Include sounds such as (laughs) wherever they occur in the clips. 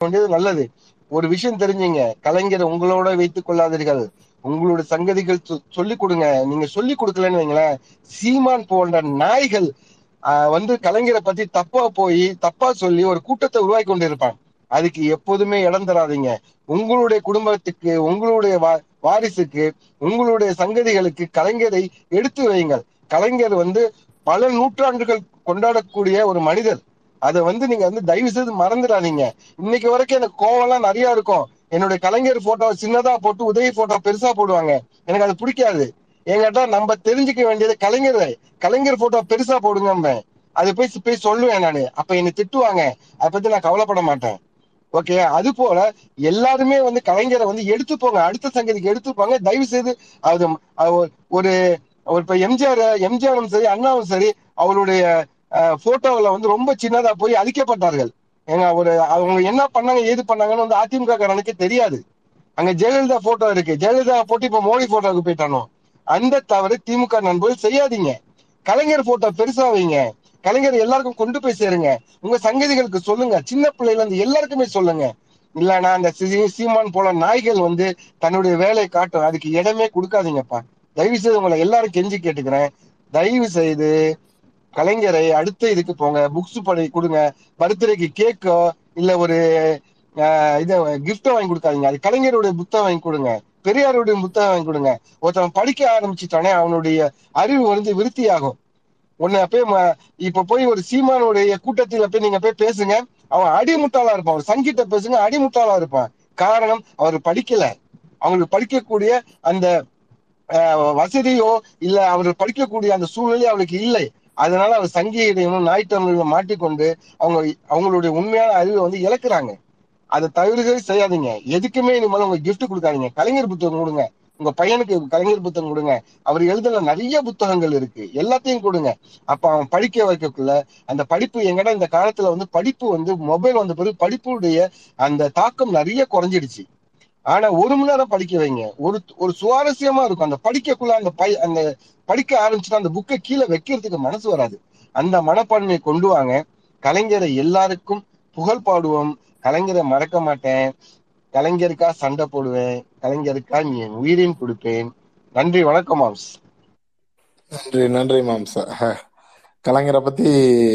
வேண்டியது நல்லது. ஒரு விஷயம் தெரிஞ்சுங்க. கலைஞர் உங்களோட வைத்துக் கொள்ளாதீர்கள். உங்களுடைய சங்கதிகள் சொ- சொல்லிக் கொடுங்க. நீங்க சொல்லிக் கொடுக்கலன்னு வைங்களேன். சீமான் போன்ற நாய்கள் ஆஹ், வந்து கலைஞரை பத்தி தப்பா போய் தப்பா சொல்லி ஒரு கூட்டத்தை உருவாக்கி கொண்டிருப்பான் அதுக்கு எப்போதுமே இடம் தராதீங்க. உங்களுடைய குடும்பத்துக்கு உங்களுடைய வா- வாரிசுக்கு உங்களுடைய சங்கதிகளுக்கு கலைஞரை எடுத்து வையுங்கள். கலைஞர் வந்து பல நூற்றாண்டுகள் கொண்டாடக்கூடிய ஒரு மனிதர். அதை வந்து நீங்க வந்து தயவு செய்து மறந்துடாதீங்க. இன்னைக்கு வரைக்கும் எனக்கு கோவம்லாம் நிறைய இருக்கும். என்னுடைய கலைஞர் போட்டோ சின்னதா போட்டு உதவி போட்டோ பெருசா போடுவாங்க. எனக்கு அது பிடிக்காது. என்கிட்ட நம்ம தெரிஞ்சுக்க வேண்டியது கலைஞர் கலைஞர் போட்டோ பெருசா போடுங்க அது போய் போய் சொல்லுவேன் நானு. அப்ப என்னை திட்டுவாங்க. அதை பத்தி நான் கவலைப்பட மாட்டேன். ஓகே அது போல எல்லாருமே வந்து கலைஞரை வந்து எடுத்துப்போங்க. அடுத்த சங்கதிக்கு எடுத்துப்பாங்க. தயவு செய்து அது ஒரு- ஒரு ஒரு இப்ப எம்ஜிஆர் எம்ஜிஆரும் சரி அண்ணாவும் சரி அவருடைய போட்டோவில் வந்து ரொம்ப சின்னதா போய் அழிக்கப்பட்டார்கள். ஏங்க ஒரு அவங்க என்ன பண்ணாங்க ஏது பண்ணாங்கன்னு வந்து அதிமுக காரனுக்கு தெரியாது. அங்க ஜெயலலிதா போட்டோ இருக்கு. ஜெயலலிதா போட்டு இப்ப மோடி போட்டோவுக்கு போயிட்டானோ? அந்த தவறு திமுக நண்பர்கள் செய்யாதீங்க. கலைஞர் போட்டோ பெருசா வைங்க. கலைஞர் எல்லாருக்கும் கொண்டு போய் சேருங்க. உங்க சங்கதிகளுக்கு சொல்லுங்க. சின்ன பிள்ளைல இருந்து எல்லாருக்குமே சொல்லுங்க. இல்லனா அந்த சீமான் போல நாய்கள் வந்து தன்னுடைய வேலையை காட்டும். அதுக்கு இடமே கொடுக்காதீங்கப்பா. தயவு செய்து உங்களை எல்லாரும் கெஞ்சி கேட்டுக்கிறேன். தயவு செய்து கலைஞரை அடுத்த இதுக்கு போங்க புக்ஸ் படி கொடுங்க பர்த்டேக்கு கேக்கோ இல்ல ஒரு இதை இத கிஃப்ட் வாங்கி கொடுக்காதீங்க. அது கலைஞருடைய புத்தகம் வாங்கி கொடுங்க. பெரியாருடைய புத்தகம் வாங்கி கொடுங்க. ஒருத்தன் படிக்க ஆரம்பிச்சுட்டானே அவனுடைய அறிவு வந்து விருத்தியாகும். உன்னை போய் ம- இப்ப போய் ஒரு சீமானுடைய கூட்டத்தில போய் நீங்க போய் பேசுங்க. அவன் அடிமுட்டாளா இருப்பான். ஒரு சங்கிட்ட பேசுங்க அடிமுட்டாளா இருப்பான். காரணம் அவர் படிக்கல. அவங்களுக்கு படிக்கக்கூடிய அந்த வசதியோ இல்ல அவர் படிக்கக்கூடிய அந்த சூழ்நிலை அவளுக்கு இல்லை. அதனால அவர் சங்கீதையும் நாய்த்தமிழையும் மாட்டிக்கொண்டு அவங்க அவங்களுடைய உண்மையான அறிவை வந்து இழக்கிறாங்க. அதை தவிர்க்கவே செய்யாதீங்க. எதுக்குமே இனிமேல் உங்க கிஃப்ட் கொடுக்காதீங்க. கலைஞர் புத்தகம் கொடுங்க. உங்க பையனுக்கு கலைஞர் புத்தகம் கொடுங்க. அவர் எழுதுன நிறைய புத்தகங்கள் இருக்கு. எல்லாத்தையும் கொடுங்க. அப்ப அவன் படிக்க வைக்கக்குள்ள அந்த படிப்பு எங்கடா இந்த காலத்துல வந்து படிப்பு வந்து மொபைல் வந்த பிறகு படிப்புடைய அந்த தாக்கம் நிறைய குறைஞ்சிடுச்சு. ஆனா ஒரு மணி நேரம் படிக்க வைங்க. ஒரு ஒரு சுவாரஸ்யமா இருக்கும். அந்த படிக்கக்குள்ள அந்த பை அந்த படிக்க ஆரம்பிச்சுட்டு அந்த புக்கை கீழே வைக்கிறதுக்கு மனசு வராது. அந்த மனப்பான்மையை கொண்டு வாங்க. கலைஞரை எல்லாருக்கும் புகழ் பாடுவோம். கலைஞரை மறக்க மாட்டேன். கலைஞருக்கா சண்டை போடுவேன். கலைஞருக்கா நீ என் உயிரையும் கொடுப்பேன். நன்றி வணக்கம் மாம்ஸ். நன்றி நன்றி மாம்ஸ். கலைஞரை பத்தி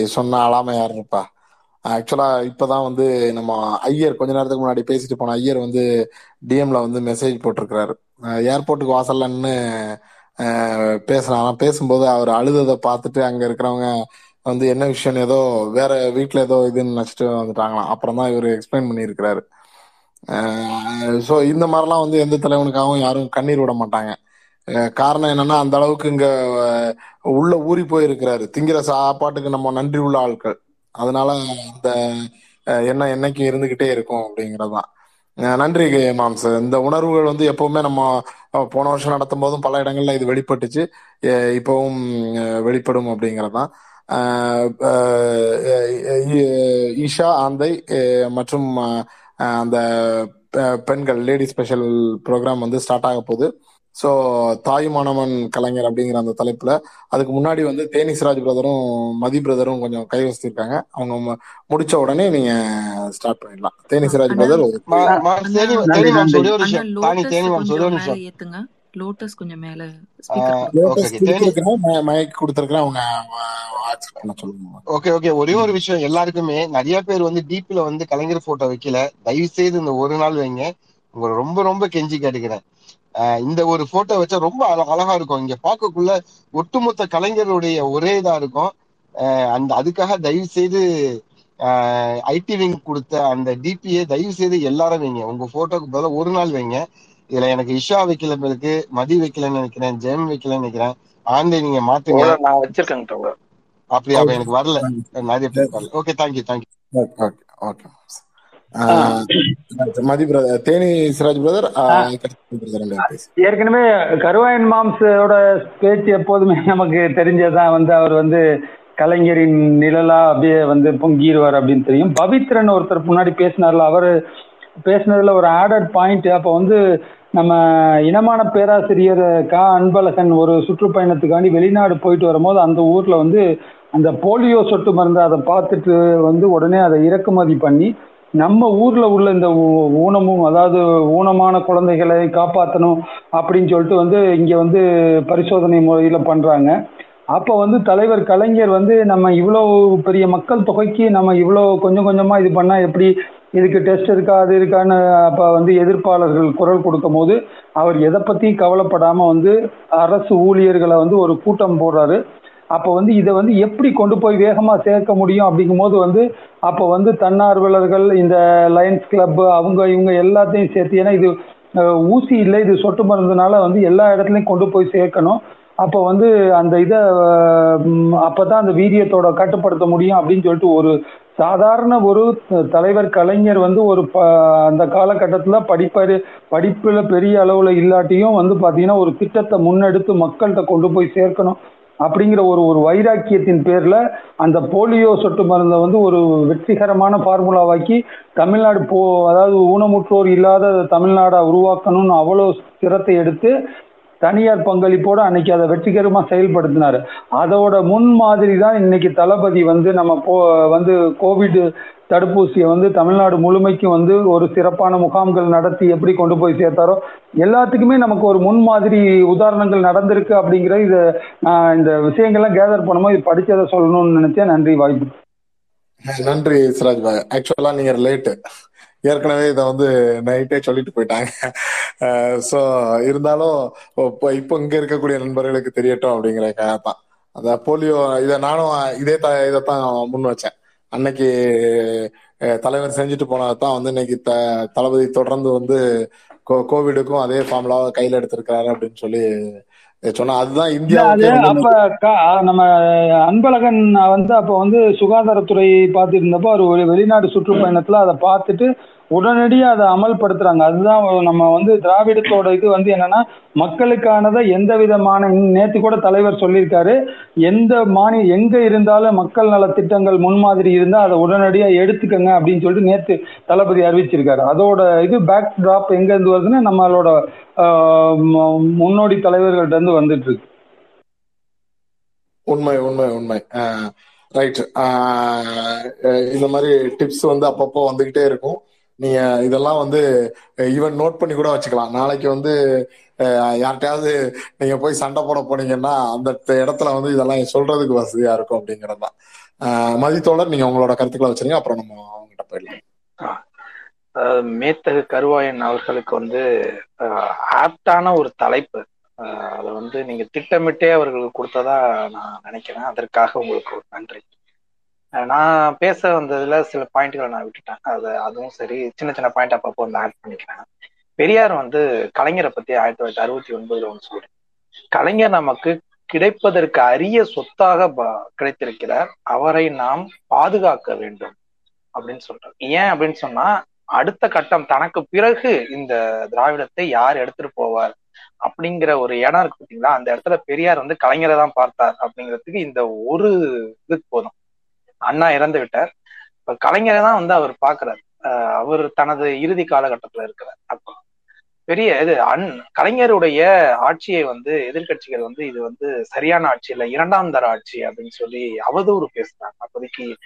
சொன்ன ஆளாம யாருப்பா ஆக்சுவலா இப்பதான் வந்து நம்ம ஐயர் கொஞ்ச நேரத்துக்கு முன்னாடி பேசிட்டு போன ஐயர் வந்து டிஎம்ல வந்து மெசேஜ் போட்டிருக்கிறாரு. ஏர்போர்ட்டுக்கு வாசல்லன்னு பேசுறாங்க. பேசும்போது அவர் அழுததை பார்த்துட்டு அங்க இருக்கிறவங்க வந்து என்ன விஷயம் ஏதோ வேற வீட்டுல ஏதோ இதுன்னு நினைச்சிட்டு வந்துட்டாங்களாம். அப்புறம் தான் இவர் எக்ஸ்பிளைன் பண்ணியிருக்கிறாரு. ஸோ இந்த மாதிரிலாம் வந்து எந்த தலைவனுக்காகவும் யாரும் கண்ணீர் விட மாட்டாங்க. காரணம் என்னன்னா அந்த அளவுக்கு இங்க உள்ள ஊறி போயிருக்கிறாரு. திங்கிற சாப்பாட்டுக்கு நம்ம நன்றி உள்ள ஆட்கள். அதனால அந்த எண்ணம் என்னைக்கு இருந்துகிட்டே இருக்கும் அப்படிங்கறதுதான். நன்றி மாம்ஸ் இந்த உணர்வுகள் வந்து எப்பவுமே நம்ம போன வருஷம் நடத்தும் போதும் பல இடங்கள்ல இது வெளிப்பட்டுச்சு. இப்பவும் வெளிப்படும் அப்படிங்கறதுதான். ஈஷா ஆந்தை மற்றும் அந்த பெ- பெண்கள் லேடி ஸ்பெஷல் ப்ரோக்ராம் வந்து ஸ்டார்ட் ஆக போகுது. ஸோ தாயுமானவன் கலைஞர் அப்படிங்கிற அந்த தலைப்புல அதுக்கு முன்னாடி வந்து தேனி சிராஜ் பிரதரும் மதி பிரதரும் கொஞ்சம் கை வச்சிருக்காங்க அவங்க முடிச்ச உடனே நீங்க ஸ்டார்ட் பண்ணிடலாம். தேனி சிராஜ் அண்ணா பிரதர் லோட்டஸ் கொஞ்சம் மேல நிமிஷம் ஏத்துங்க. லோட்டஸ் கொஞ்சம் மேல ஸ்பீக்கர் ஆஹ் கொடுங்க. ஓகே ஓகே அவங்க ஒரே ஒரு விஷயம் எல்லாருக்குமே. நிறைய பேர் வந்து டிபில வந்து கலைஞர் போட்டோ வைக்கல. தயவு செய்து இந்த ஒரு நாள் வைங்க. உங்களை ரொம்ப ரொம்ப கெஞ்சி கேட்டுக்கிறேன். இந்த ஒரு போட்டோ வச்சா ரொம்ப அழ- அழகா இருக்கும். இங்க பார்க்கக்குள்ள ஒட்டுமொத்த கலைஞருடைய ஒரே இதா இருக்கும். ஆஹ் அந்த அதுக்காக தயவு செய்து ஐடி விங் கொடுத்த அந்த டிபியை தயவு செய்து எல்லாரும் வைங்க. உங்க போட்டோக்கு பதிலா ஒரு நாள் வைங்க. இதுல எனக்கு இஷா வைக்கல இருக்கு மதி வைக்கலன்னு நினைக்கிறேன் ஜெயம் வைக்கலன்னு நினைக்கிறேன். ஆண்டை நீங்க மாத்துங்க. நான் வச்சிருக்கேங்க தோழர் அப்படி அப்ப ஓகே எனக்கு வரல. நிறைய பேருக்கு வரல okay thank you thank you okay okay Mathi brother Theni Siraj brother ஏற்கனவே கருவாயன் மாம்ஸோட பேச்சு எப்போதுமே நமக்கு தெரிஞ்சதான் வந்து அவர் வந்து கலைஞரின் நிழலா அப்படியே வந்து பொங்கிடுவார் அப்படின்னு தெரியும். பவித்ரன் ஒருத்தர் முன்னாடி பேசினார்ல அவர் பேசினதுல ஒரு ஆடட் பாயிண்ட் அப்போ வந்து நம்ம இனமான பேராசிரியர் கா. அன்பழகன் ஒரு சுற்றுப்பயணத்துக்காண்டி வெளிநாடு போயிட்டு வரும்போது அந்த ஊர்ல வந்து அந்த போலியோ சொட்டு மருந்து அதை பார்த்துட்டு வந்து உடனே அதை இறக்குமதி பண்ணி நம்ம ஊர்ல உள்ள இந்த ஊனமும் அதாவது ஊனமான குழந்தைகளை காப்பாற்றணும் அப்படின்னு சொல்லிட்டு வந்து இங்க வந்து பரிசோதனை முறையில பண்றாங்க. அப்போ வந்து தலைவர் கலைஞர் வந்து நம்ம இவ்வளோ பெரிய மக்கள் தொகைக்கு நம்ம இவ்வளோ கொஞ்சம் கொஞ்சமா இது பண்ணா எப்படி இதுக்கு டெஸ்ட் இருக்கா அது இருக்கான்னு அப்ப வந்து எதிர்ப்பாளர்கள் குரல் கொடுக்கும் போது அவர் எதை பத்தியும் கவலைப்படாம வந்து அரசு ஊழியர்களை வந்து ஒரு கூட்டம் போடுறாரு. அப்போ வந்து இதை வந்து எப்படி கொண்டு போய் வேகமாக சேர்க்க முடியும் அப்படிங்கும்போது வந்து அப்போ வந்து தன்னார்வலர்கள் இந்த லயன்ஸ் கிளப் அவங்க இவங்க எல்லாத்தையும் சேர்த்து ஏன்னா இது ஊசி இல்லை இது சொட்டு மருந்துனால வந்து எல்லா இடத்துலையும் கொண்டு போய் சேர்க்கணும். அப்போ வந்து அந்த இதை அப்போ தான் அந்த வீரியத்தோட கட்டுப்படுத்த முடியும் அப்படின்னு சொல்லிட்டு ஒரு சாதாரண ஒரு தலைவர் கலைஞர் வந்து ஒரு ப அந்த காலகட்டத்தில் படிப்பறி படிப்பில் பெரிய அளவில் இல்லாட்டியும் வந்து பார்த்தீங்கன்னா ஒரு திட்டத்தை முன்னெடுத்து மக்கள்கிட்ட கொண்டு போய் சேர்க்கணும். அப்படிங்கிற ஒரு ஒரு வைராக்கியத்தின் பேர்ல அந்த போலியோ சொட்டு மருந்தை வந்து ஒரு வெற்றிகரமான ஃபார்முலாவாக்கி தமிழ்நாடு போ அதாவது ஊனமுற்றோர் இல்லாத தமிழ்நாடா உருவாக்கணும்னு அவ்வளோ சிரத்தை எடுத்து தனியார் பங்களிப்போட அன்னைக்கு அதை வெற்றிகரமா செயல்படுத்தினாரு. அதோட முன் மாதிரி தான் இன்னைக்கு தளபதி வந்து நம்ம போ வந்து கோவிட் தடுப்பூசியை வந்து தமிழ்நாடு முழுமைக்கும் வந்து ஒரு சிறப்பான முகாம்கள் நடத்தி எப்படி கொண்டு போய் சேர்த்தாரோ எல்லாத்துக்குமே நமக்கு ஒரு முன்மாதிரி உதாரணங்கள் நடந்திருக்கு அப்படிங்கிற இது நான் இந்த விஷயங்கள்லாம் கேதர் பண்ணும்போது இது படிச்சதை சொல்லணும்னு நினைச்சேன். நன்றி வாய்ப்பு. நன்றி சிராஜ் பாய். ஆக்சுவலா நீங்க லேட்டு ஏற்கனவே இதை வந்து நைட்டே சொல்லிட்டு போயிட்டாங்க. ஸோ இருந்தாலும் இப்போ இப்போ இங்க இருக்கக்கூடிய நண்பர்களுக்கு தெரியட்டும் அப்படிங்கிற தான் அந்த போலியோ இதை நானும் இதே த இதைத்தான் முன் வச்சேன். அன்னைக்கு தலைவர் செஞ்சுட்டு போனதை தான் வந்து இன்னைக்கு த தளபதி தொடர்ந்து வந்து கோ- கோவிடுக்கும் அதே ஃபார்முலாவை கையில எடுத்திருக்கிறாரு அப்படின்னு சொல்லி சொன்னா அதுதான் இந்தியாவுக்கே அப்ப நம்ம அன்பழகன் வந்து அப்ப வந்து சுகாதாரத்துறை பார்த்துட்டு இருந்தப்போ அவர் ஒரு வெளிநாடு சுற்றுப்பயணத்துல அதை பார்த்துட்டு உடனடியாக அதை அமல்படுத்துறாங்க. அதுதான் நம்ம வந்து திராவிடத்தோட இது வந்து என்னன்னா மக்களுக்கானதை எந்த விதமான நேற்று கூட தலைவர் சொல்லியிருக்காரு. எந்த மாநில எங்க இருந்தாலும் மக்கள் நல திட்டங்கள் முன்மாதிரி இருந்தா அதை உடனடியா எடுத்துக்கங்க அப்படின்னு சொல்லிட்டு நேற்று தளபதி அறிவிச்சிருக்காரு. அதோட இது பேக் டிராப் எங்க இருந்து வருதுன்னா நம்மளோட ஆஹ், முன்னோடி தலைவர்கள்ட்ட இருந்து வந்துட்டு இருக்கு. உண்மை உண்மை உண்மை. ரைட் இந்த மாதிரி டிப்ஸ் வந்து அப்பப்போ வந்துகிட்டே இருக்கும். நீங்க இதெல்லாம் வந்து ஈவன் நோட் பண்ணி கூட வச்சுக்கலாம். நாளைக்கு வந்து யார்கிட்டயாவது நீங்க போய் சண்டை போட போனீங்கன்னா அந்த இடத்துல வந்து இதெல்லாம் சொல்றதுக்கு வசதியா இருக்கும் அப்படிங்கிறது தான். மதித்தோட நீங்க உங்களோட கருத்துக்களை வச்சிருங்க. அப்புறம் நம்ம அவங்ககிட்ட போயிடலாம். மேத்தகு கருவாயன் அவர்களுக்கு வந்து ஆப்டான ஒரு தலைப்பு. அதை வந்து நீங்க திட்டமிட்டே அவர்களுக்கு கொடுத்ததா நான் நினைக்கிறேன். அதற்காக உங்களுக்கு ஒரு நன்றி. நான் பேச வந்ததுல சில பாயிண்ட்களை நான் விட்டுட்டேன். அது அதுவும் சரி சின்ன சின்ன பாயிண்ட் அப்பப்போ வந்து ஆட் பண்ணிக்கிறேன். பெரியார் வந்து கலைஞரை பத்தி ஆயிரத்தி தொள்ளாயிரத்தி அறுபத்தி ஒன்பதுல ஒன்று சொல்றேன் கலைஞர் நமக்கு கிடைப்பதற்கு அரிய சொத்தாக கிடைத்திருக்கிறார். அவரை நாம் பாதுகாக்க வேண்டும் அப்படின்னு சொல்றாரு. ஏன் அப்படின்னு சொன்னா அடுத்த கட்டம் தனக்கு பிறகு இந்த திராவிடத்தை யார் எடுத்துட்டு போவார் அப்படிங்கிற ஒரு இடம் இருக்கு பார்த்தீங்களா அந்த இடத்துல பெரியார் வந்து கலைஞரை தான் பார்த்தார் அப்படிங்கிறதுக்கு இந்த ஒரு இதுக்கு போதும். அண்ணா இறந்து விட்டார். இப்ப கலைஞரை தான் வந்து அவர் பாக்குறாரு. அஹ் அவர் தனது இறுதி காலகட்டத்துல இருக்கிறார். அப்போ பெரிய இது அன் கலைஞருடைய ஆட்சியை வந்து எதிர்க்கட்சிகள் வந்து இது வந்து சரியான ஆட்சி இல்லை இரண்டாம் தர ஆட்சி அப்படின்னு சொல்லி அவதூறு பேசுறாங்க. அப்போதைக்கு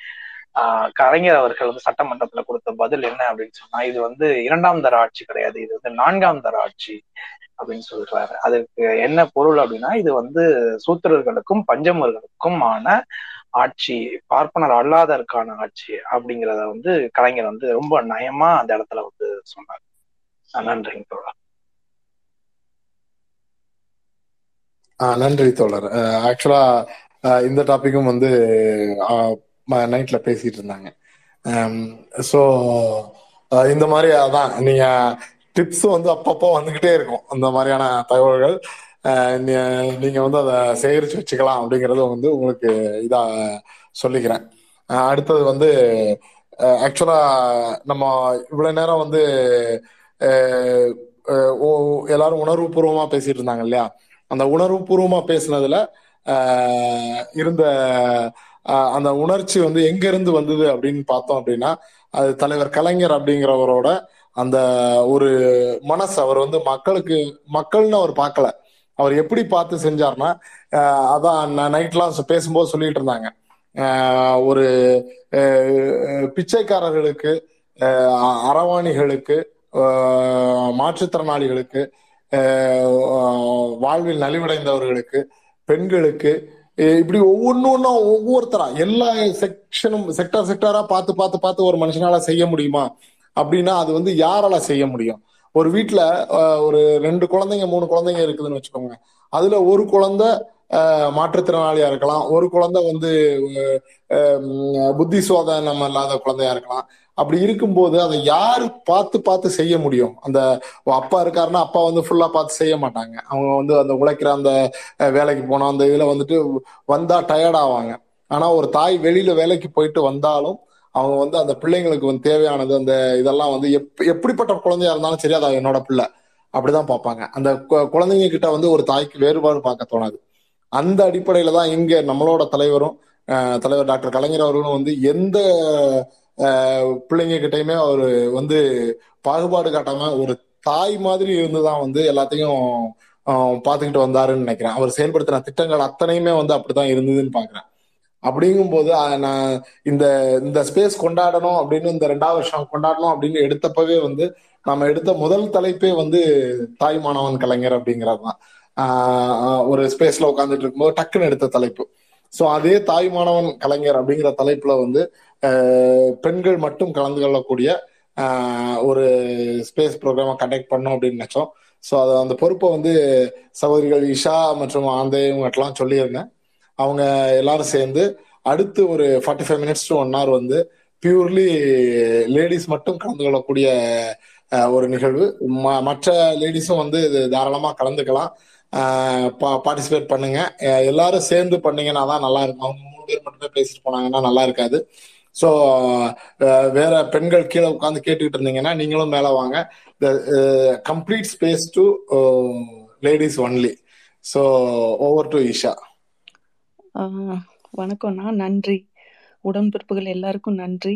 ஆஹ் கலைஞர் அவர்கள் வந்து சட்டமன்றத்துல கொடுத்த பதில் என்ன அப்படின்னு சொன்னா இது வந்து இரண்டாம் தர ஆட்சி கிடையாது இது வந்து நான்காம் தர ஆட்சி அப்படின்னு சொல்றாரு. அதுக்கு என்ன பொருள் அப்படின்னா இது வந்து சூத்திரர்களுக்கும் பஞ்சமர்களுக்கும் ஆன ஆட்சி பார்ப்பனர் அல்லாதற்கான ஆட்சி அப்படிங்கிறத வந்து கலைஞர் வந்து ரொம்ப நயமா அந்த இடத்துல வந்து சொன்னார். நன்றிங்க தோழர். நன்றி தோழர். ஆக்சுவலா இந்த டாபிக்கும் வந்து நைட்ல பேசிட்டு இருந்தாங்க. ஸோ இந்த மாதிரி அதான். நீங்க டிப்ஸ் வந்து அப்பப்போ வந்துகிட்டே இருக்கும். அந்த மாதிரியான தகவல்கள். நீங்க வந்து அதை சேகரிச்சு வச்சுக்கலாம் அப்படிங்கறத வந்து உங்களுக்கு இதா சொல்லிக்கிறேன். அடுத்தது வந்து ஆக்சுவலா நம்ம இவ்வளவு நேரம் வந்து எல்லாரும் உணர்வு பூர்வமா பேசிட்டு இருந்தாங்க இல்லையா? அந்த உணர்வு பூர்வமா பேசுனதுல இருந்த அந்த உணர்ச்சி வந்து எங்க இருந்து வந்தது அப்படின்னு பார்த்தோம் அப்படின்னா அது தலைவர் கலைஞர் அப்படிங்கிறவரோட அந்த ஒரு மனசு அவர் வந்து மக்களுக்கு மக்கள்னு அவர் பார்க்கல. அவர் எப்படி பார்த்து செஞ்சார்னா அதான் நைட்லாம் பேசும்போது சொல்லிட்டு இருந்தாங்க. ஒரு பிச்சைக்காரர்களுக்கு அரவாணிகளுக்கு அறவாணிகளுக்கு மாற்றுத்திறனாளிகளுக்கு வாழ்வில் நலிவடைந்தவர்களுக்கு பெண்களுக்கு இப்படி ஒவ்வொன்றும் ஒவ்வொருத்தரா எல்லா செக்ஷனும் செக்டர் செக்டரா பார்த்து பார்த்து பார்த்து ஒரு மனுஷனால செய்ய முடியுமா? அப்படின்னா அது வந்து யாரால செய்ய முடியும்? ஒரு வீட்டுல ஒரு ரெண்டு குழந்தைங்க மூணு குழந்தைங்க இருக்குதுன்னு வச்சுக்கோங்க. அதுல ஒரு குழந்தை மாற்றுத்திறனாளியா இருக்கலாம். ஒரு குழந்தை வந்து புத்தி சோதனம் இல்லாத குழந்தையா இருக்கலாம். அப்படி இருக்கும்போது அதை யாரு பார்த்து பார்த்து செய்ய முடியும்? அந்த அப்பா இருக்காருன்னா அப்பா வந்து ஃபுல்லா பார்த்து செய்ய மாட்டாங்க. அவங்க வந்து அந்த உழைக்கிற அந்த வேலைக்கு போனா அந்த இதுல வந்துட்டு வந்தா டயர்ட் ஆவாங்க. ஆனா ஒரு தாய் வெளியில வேலைக்கு போயிட்டு வந்தாலும் அவங்க வந்து அந்த பிள்ளைங்களுக்கு வந்து தேவையானது அந்த இதெல்லாம் வந்து எப் எப்படிப்பட்ட குழந்தையா இருந்தாலும் சரி அது என்னோட பிள்ளை. அப்படிதான் பார்ப்பாங்க. அந்த கு- குழந்தைங்க கிட்ட வந்து ஒரு தாய்க்கு வேறுபாடு பார்க்க தோணாது. அந்த அடிப்படையில தான் இங்க நம்மளோட தலைவரும் தலைவர் டாக்டர் கலைஞர் அவர்களும் வந்து எந்த பிள்ளைங்க கிட்டையுமே அவர் வந்து பாகுபாடு காட்டாம ஒரு தாய் மாதிரி இருந்துதான் வந்து எல்லாத்தையும் பார்த்துக்கிட்டு வந்தாருன்னு நினைக்கிறேன். அவர் செயல்படுத்தின திட்டங்கள் அத்தனையுமே வந்து அப்படிதான் இருந்ததுன்னு பாக்குறேன் அப்படிங்கும்போது நான் இந்த இந்த ஸ்பேஸ் கொண்டாடணும் அப்படின்னு இந்த ரெண்டாவது வருஷம் கொண்டாடணும் அப்படின்னு எடுத்தப்பவே வந்து நம்ம எடுத்த முதல் தலைப்பே வந்து தாய் மாணவன் கலைஞர் அப்படிங்கிறது தான். ஆஹ் ஒரு ஸ்பேஸ்ல உட்காந்துட்டு இருக்கும்போது டக்குன்னு எடுத்த தலைப்பு. ஸோ அதே தாய் மாணவன் கலைஞர் அப்படிங்கிற தலைப்புல வந்து பெண்கள் மட்டும் கலந்து கொள்ளக்கூடிய ஒரு ஸ்பேஸ் ப்ரோக்ராமை கண்டக்ட் பண்ணோம் அப்படின்னு நினைச்சோம். ஸோ அதை அந்த பொறுப்பை வந்து சகோதரிகள் இஷா மற்றும் ஆந்தை இவங்கட்டெல்லாம் சொல்லியிருந்தேன். அவங்க எல்லாரும் சேர்ந்து அடுத்து ஒரு forty five minutes to one hour வந்து பியூர்லி லேடிஸ் மட்டும் கலந்து கொள்ளக்கூடிய ஒரு நிகழ்வு. ம- மற்ற லேடிஸும் வந்து இது தாராளமாக கலந்துக்கலாம். பார்ட்டிசிபேட் பண்ணுங்க. எல்லாரும் சேர்ந்து பண்ணீங்கன்னா தான் நல்லா இருக்கும். அவங்க மூணு பேர் மட்டுமே பேசிட்டு போனாங்கன்னா நல்லா இருக்காது. ஸோ வேற பெண்கள் கீழே உட்காந்து கேட்டுக்கிட்டு இருந்தீங்கன்னா நீங்களும் மேலே வாங்க. The complete space to ladies only so over to Isha வணக்கம்ண்ணா. நன்றி. உடன்பிறப்புகள் எல்லாருக்கும் நன்றி.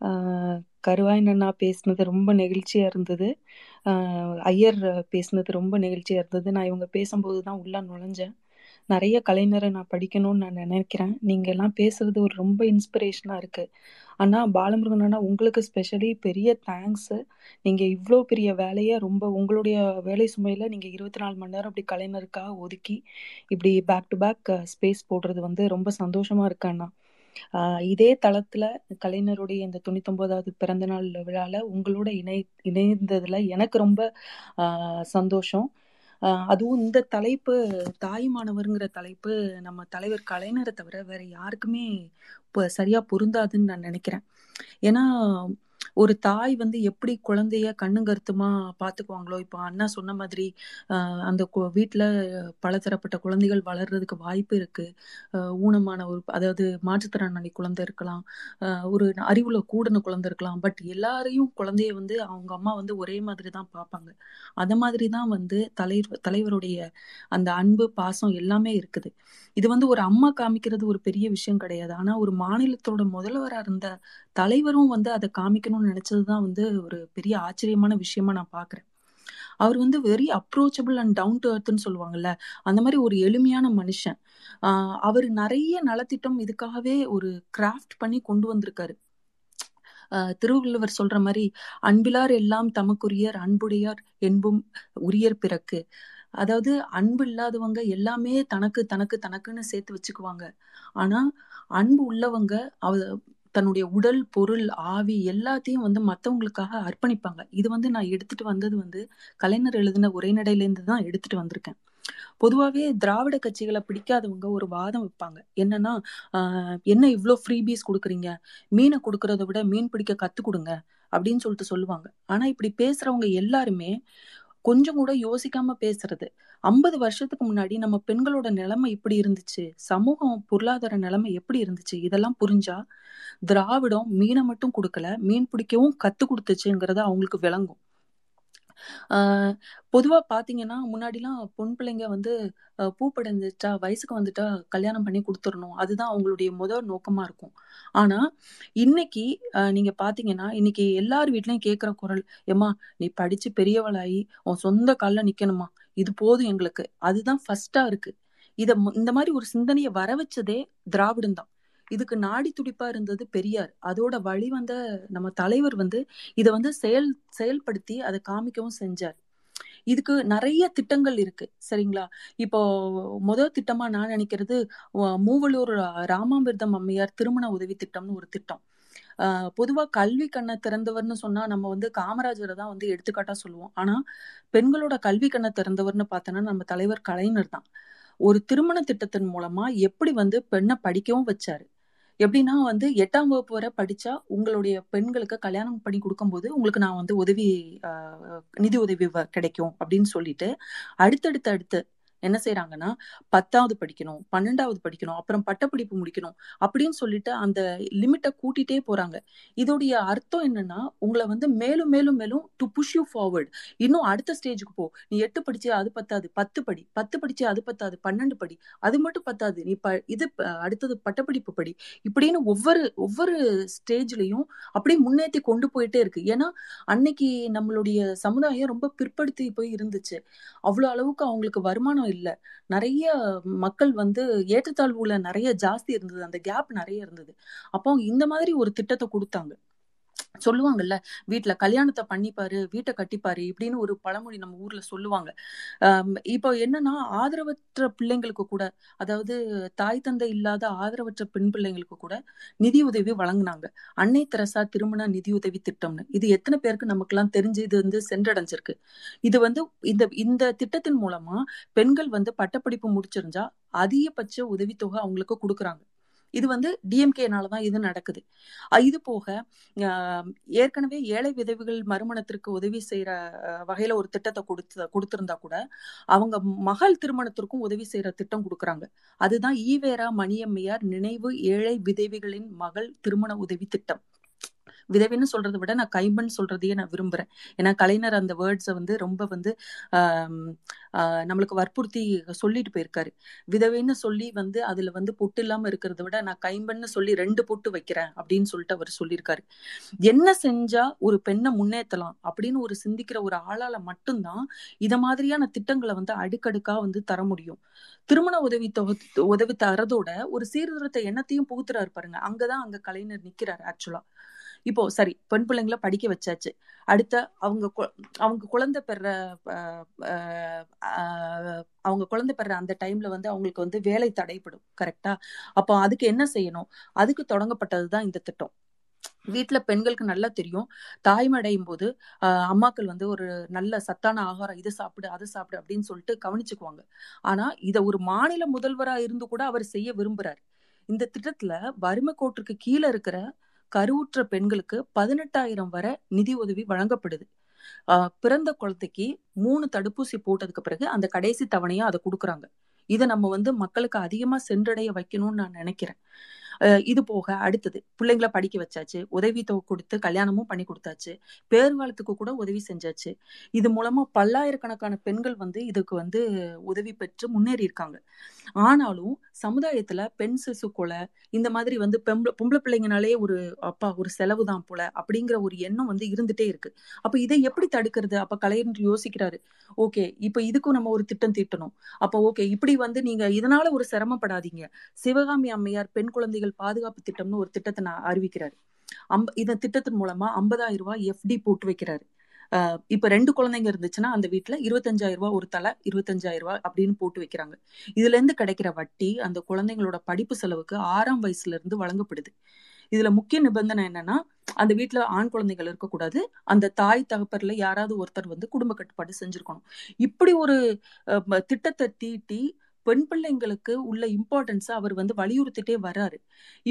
ஆஹ் பேசினது பேசுனது ரொம்ப நெகிழ்ச்சியாக இருந்தது. ஐயர் பேசுனது ரொம்ப நெகிழ்ச்சியாக இருந்தது. நான் இவங்க பேசும்போது தான் உள்ளே நுழைஞ்சேன். நிறைய கலைஞரை நான் படிக்கணும்னு நான் நினைக்கிறேன். நீங்கள்லாம் பேசுறது ஒரு ரொம்ப இன்ஸ்பிரேஷனாக இருக்குது அண்ணா பாலமுருகன் அண்ணா உங்களுக்கு ஸ்பெஷலி பெரிய தேங்க்ஸு நீங்கள் இவ்வளோ பெரிய வேலையை ரொம்ப உங்களுடைய வேலை சுமையில் நீங்கள் இருபத்தி நாலு மணி நேரம் அப்படி கலைஞருக்காக ஒதுக்கி இப்படி பேக் டு பேக் ஸ்பேஸ் போடுறது வந்து ரொம்ப சந்தோஷமாக இருக்கு அண்ணா. இதே தளத்துல கலைஞருடைய இந்த தொண்ணூத்தொன்பதாவது பிறந்த நாள் விழால உங்களோட இணை இணைந்ததுல எனக்கு ரொம்ப சந்தோஷம். அதுவும் இந்த தலைப்பு தாய்மானவருங்கிற தலைப்பு நம்ம தலைவர் கலைஞரை தவிர வேற யாருக்குமே சரியா பொருந்தாதுன்னு நான் நினைக்கிறேன். ஏன்னா ஒரு தாய் வந்து எப்படி குழந்தைய கண்ணுங்கருத்துமா பாத்துக்குவாங்களோ? இப்போ அண்ணா சொன்ன மாதிரி அந்த வீட்டுல பலதரப்பட்ட குழந்தைகள் வளர்றதுக்கு வாய்ப்பு இருக்கு. ஊனமான ஒரு அதாவது மாற்றுத்திறனாளி குழந்தை இருக்கலாம். ஒரு அறிவுல கூடின குழந்தை இருக்கலாம். பட் எல்லாரையும் குழந்தைய வந்து அவங்க அம்மா வந்து ஒரே மாதிரி தான் பார்ப்பாங்க அத மாதிரி தான் வந்து தலைவர் தலைவருடைய அந்த அன்பு பாசம் எல்லாமே இருக்குது. இது வந்து ஒரு அம்மா காமிக்கிறது ஒரு பெரிய விஷயம் கிடையாது. ஆனா ஒரு மாநிலத்தோட முதல்வரா இருந்த தலைவரும் வந்து அதை காமிக்கணும் காமிக்கணும்னு நினைச்சதுதான் வந்து ஒரு பெரிய ஆச்சரியமான விஷயமா நான் பாக்குறேன். அவர் வந்து very approachable and down to அர்த்னு சொல்லுவாங்கல்ல அந்த மாதிரி ஒரு எளிமையான மனுஷன். ஆஹ் அவர் நிறைய நலத்திட்டம் இதுக்காகவே ஒரு கிராஃப்ட் பண்ணி கொண்டு வந்திருக்காரு. ஆஹ் திருவள்ளுவர் சொல்ற மாதிரி அன்பிலார் எல்லாம் தமக்குரியர் அன்புடையார் என்பும் உரியர் பிறக்கு. அதாவது அன்பு இல்லாதவங்க எல்லாமே தனக்கு தனக்கு தனக்குன்னு சேர்த்து வச்சுக்குவாங்க. ஆனா அன்பு உள்ளவங்க அவ தன்னுடைய உடல் பொருள் ஆவி எல்லாத்தையும் வந்து மற்றவங்களுக்காக அர்ப்பணிப்பாங்க. இது வந்து நான் எடுத்துட்டு வந்தது வந்து கலைஞர் எழுதின உரைநடையிலேருந்து தான் எடுத்துட்டு வந்திருக்கேன். பொதுவாகவே திராவிட கட்சிகளை பிடிக்காதவங்க ஒரு வாதம் வைப்பாங்க. என்னன்னா என்ன இவ்வளோ ஃப்ரீபீஸ் கொடுக்குறீங்க? மீனை கொடுக்கறத விட மீன் பிடிக்க கத்து கொடுங்க அப்படின்னு சொல்லிட்டு சொல்லுவாங்க. ஆனா இப்படி பேசுறவங்க எல்லாருமே கொஞ்சம் கூட யோசிக்காம பேசுறது. ஐம்பது வருஷத்துக்கு முன்னாடி நம்ம பெண்களோட நிலைமை இப்படி இருந்துச்சு? சமூகம் பொருளாதார நிலைமை எப்படி இருந்துச்சு? இதெல்லாம் புரிஞ்சா திராவிடம் மீனை மட்டும் கொடுக்கல மீன் பிடிக்கவும் கத்து கொடுத்துச்சுங்கிறது அவங்களுக்கு விளங்கும். பொதுவா பாத்தீங்கன்னா முன்னாடிலாம் பொன் பிள்ளைங்க வந்து அஹ் பூப்படைஞ்சிட்டா வயசுக்கு வந்துட்டா கல்யாணம் பண்ணி கொடுத்துடணும் அதுதான் அவங்களுடைய முதல் நோக்கமா இருக்கும். ஆனா இன்னைக்கு அஹ் நீங்க பாத்தீங்கன்னா இன்னைக்கு எல்லார் வீட்லயும் கேக்குற குரல் ஏமா நீ படிச்சு பெரியவளாயி உன் சொந்த கால்ல நிக்கணுமா? இது போதும் எங்களுக்கு. அதுதான் ஃபர்ஸ்டா இருக்கு. இத மு- இந்த மாதிரி ஒரு சிந்தனையை வர வச்சதே திராவிடம் தான் இதுக்கு நாடி துடிப்பா இருந்தது பெரியார். அதோட வழி வந்த நம்ம தலைவர் வந்து இதை வந்து செயல் செயல்படுத்தி அதை காமிக்கவும் செஞ்சார். இதுக்கு நிறைய திட்டங்கள் இருக்கு சரிங்களா? இப்போ முதல் திட்டமா நான் நினைக்கிறது மூவலூர் ராமாமிர்தம் அம்மையார் திருமண உதவி திட்டம்னு ஒரு திட்டம். பொதுவா கல்வி கண்ணை திறந்தவர்னு சொன்னா நம்ம வந்து காமராஜரை தான் வந்து எடுத்துக்காட்டா சொல்லுவோம். ஆனா பெண்களோட கல்வி கண்ணை திறந்தவர்னு பார்த்தோன்னா நம்ம தலைவர் கலைஞர் தான். ஒரு திருமண திட்டத்தின் மூலமா எப்படி வந்து பெண்ணை படிக்கவும் வச்சாரு. எப்படின்னா வந்து எட்டாம் வகுப்பு வரை படிச்சா உங்களுடைய பெண்களுக்கு கல்யாணம் பண்ணி கொடுக்கும்போது உங்களுக்கு நான் வந்து உதவி ஆஹ், நிதி உதவி கிடைக்கும் அப்படின்னு சொல்லிட்டு அடுத்தடுத்து அடுத்து என்ன செய்யறாங்கன்னா பத்தாவது படிக்கணும் பன்னெண்டாவது படிக்கணும் அப்புறம் பட்டப்படிப்பு முடிக்கணும் அப்படின்னு சொல்லிட்டு அந்த லிமிட்டை கூட்டிட்டே போறாங்க. இதோடைய அர்த்தம் என்னன்னா உங்களை வந்து மேலும் மேலும் மேலும் டு புஷ் யூ ஃபார்வர்ட் இன்னும் அடுத்த ஸ்டேஜுக்கு போ. நீ எட்டு படிச்சு அது பத்தாது பத்து படி. பத்து படிச்சு அது பத்தாது பன்னெண்டு படி. அது மட்டும் பத்தாது. நீ ப இது ப- அடுத்தது பட்டப்படிப்பு படி. இப்படின்னு ஒவ்வொரு ஒவ்வொரு ஸ்டேஜ்லயும் அப்படியே முன்னேற்றி கொண்டு போயிட்டே இருக்கு. ஏன்னா அன்னைக்கு நம்மளுடைய சமுதாயம் ரொம்ப பிற்படுத்தி போய் இருந்துச்சு. அவ்வளோ அளவுக்கு அவங்களுக்கு வருமானம் இல்லை. நிறைய மக்கள் வந்து ஏற்றத்தாழ்வுல நிறைய ஜாஸ்தி இருந்தது. அந்த கேப் நிறைய இருந்தது. அப்போ இந்த மாதிரி ஒரு திட்டத்தை கொடுத்தாங்க. சொல்லுவாங்கல்ல வீட்டுல கல்யாணத்தை பண்ணிப்பாரு வீட்டை கட்டிப்பாரு இப்படின்னு ஒரு பழமொழி நம்ம ஊர்ல சொல்லுவாங்க. இப்போ என்னன்னா ஆதரவற்ற பிள்ளைங்களுக்கு கூட அதாவது தாய் தந்தை இல்லாத ஆதரவற்ற பெண் பிள்ளைங்களுக்கு கூட நிதி உதவி வழங்கினாங்க. அன்னை தெரசா திருமண நிதியுதவி திட்டம்னு. இது எத்தனை பேருக்கு நமக்கெல்லாம் தெரிஞ்சு இது வந்து சென்றடைஞ்சிருக்கு. இது வந்து இந்த இந்த திட்டத்தின் மூலமா பெண்கள் வந்து பட்டப்படிப்பு முடிச்சிருந்தா அதிகபட்ச உதவித்தொகை அவங்களுக்கு கொடுக்குறாங்க. இது வந்து டிஎம்கேனால தான் இது நடக்குது. இது போக ஏற்கனவே ஏழை விதவைகள் மறுமணத்திற்கு உதவி செய்யற வகையில் வகையில ஒரு திட்டத்தை கொடுத்து கொடுத்திருந்தா கூட அவங்க மகள் திருமணத்திற்கும் உதவி செய்யற திட்டம் கொடுக்குறாங்க. அதுதான் ஈவேரா மணியம்மையார் நினைவு ஏழை விதவைகளின் மகள் திருமண உதவி திட்டம். விதவின்னு சொல்றதை விட நான் கைம்பன் சொல்றதையே நான் விரும்புறேன். ஏன்னா கலைஞர் அந்த வேர்ட்ஸை வந்து ரொம்ப வந்து நம்மளுக்கு வற்புறுத்தி சொல்லிட்டு போயிருக்காரு. விதவைன்னு சொல்லி வந்து அதுல வந்து பொட்டு இல்லாம இருக்கிறத விட நான் கைம்பன்னு சொல்லி ரெண்டு பொட்டு வைக்கிறேன் அப்படின்னு சொல்லிட்டு அவர் சொல்லியிருக்காரு. என்ன செஞ்சா ஒரு பெண்ணை முன்னேற்றலாம் அப்படின்னு ஒரு சிந்திக்கிற ஒரு ஆளால மட்டும்தான் இத மாதிரியான திட்டங்களை வந்து அடுக்கடுக்கா வந்து தர முடியும். திருமண உதவி தொகை உதவி தரதோட ஒரு சீர்திருத்த எண்ணத்தையும் புகுத்துறாரு பாருங்க. அங்கதான் அங்க கலைஞர் நிக்கிறாரு ஆக்சுவலா இப்போ சரி பெண் பிள்ளைங்களை படிக்க வச்சாச்சு. அடுத்த அவங்க கு- அவங்க குழந்தை பெற அஹ், அவங்க குழந்தை பெற அந்த டைம்ல வந்து அவங்களுக்கு வந்து வேலை தடைப்படும் கரெக்டா? அப்போ அதுக்கு என்ன செய்யணும்? அதுக்கு தொடங்கப்பட்டதுதான் இந்த திட்டம். வீட்டுல பெண்களுக்கு நல்லா தெரியும். தாய்மடையும் போது ஆஹ் அம்மாக்கள் வந்து ஒரு நல்ல சத்தான ஆகாரம் இதை சாப்பிடு அதை சாப்பிடு அப்படின்னு சொல்லிட்டு கவனிச்சுக்குவாங்க. ஆனா இத ஒரு மாநில முதல்வரா இருந்து கூட அவர் செய்ய விரும்புறாரு. இந்த திட்டத்துல வறுமை கோட்டுக்கு கீழே இருக்கிற கருவுற்ற பெண்களுக்கு பதினெட்டாயிரம் வரை நிதி உதவி வழங்கப்படுது. ஆஹ் பிறந்த குழந்தைக்கு மூணு தடுப்பூசி போட்டதுக்கு பிறகு அந்த கடைசி தவணையும் அதை கொடுக்குறாங்க. இதை நம்ம வந்து மக்களுக்கு அதிகமா சென்றடைய வைக்கணும்னு நான் நினைக்கிறேன். இது போக அடுத்தது பிள்ளைங்களை படிக்க வச்சாச்சு உதவி தொகை கொடுத்து கல்யாணமும் பண்ணி கொடுத்தாச்சு பேர்காலத்துக்கு கூட உதவி செஞ்சாச்சு. இது மூலமா பல்லாயிரக்கணக்கான பெண்கள் வந்து இதுக்கு வந்து உதவி பெற்று முன்னேறி இருக்காங்க ஆனாலும் சமுதாயத்துல பெண் சிசு கொலை இந்த மாதிரி வந்து பெம்பளை பொம்பளை பிள்ளைங்கனாலே ஒரு அப்பா ஒரு செலவு தான் போல அப்படிங்கிற ஒரு எண்ணம் வந்து இருந்துட்டே இருக்கு. அப்ப இதை எப்படி தடுக்கிறது? அப்ப கலைஞர் யோசிக்கிறாரு ஓகே இப்ப இதுக்கும் நம்ம ஒரு திட்டம் தீட்டணும். அப்ப ஓகே இப்படி வந்து நீங்க இதனால ஒரு சிரமப்படாதீங்க. சிவகாமி அம்மையார் பெண் குழந்தைகள் பாதுகாப்பு திட்டம்னு ஒரு திட்டத்தை நான் அறிவிக்கிறாரு. அம்ப இந்த திட்டத்தின் மூலமா ஐம்பதாயிரம் ரூபாய் எஃப்டி போட்டு வைக்கிறாரு. இப்ப ரெண்டு குழந்தைங்க இருந்துச்சுன்னா அந்த வீட்டுல இருபத்தஞ்சாயிரம் ரூபாய் ஒரு தலை இருபத்தஞ்சாயிரம் ரூபாய் அப்படின்னு போட்டு வைக்கிறாங்க. இதுல இருந்து கிடைக்கிற வட்டி அந்த குழந்தைங்களோட படிப்பு செலவுக்கு ஆறாம் வயசுல இருந்து வழங்கப்படுது. இதுல முக்கிய நிபந்தனை என்னன்னா அந்த வீட்டுல ஆண் குழந்தைகள் இருக்கக்கூடாது. அந்த தாய் தகப்பர்ல யாராவது ஒருத்தர் வந்து குடும்ப கட்டுப்பாடு செஞ்சிருக்கணும். இப்படி ஒரு திட்டத்தை தீட்டி பெண் பிள்ளைங்களுக்கு உள்ள இம்பார்ட்டன்ஸை அவர் வந்து வலியுறுத்திட்டே வர்றாரு.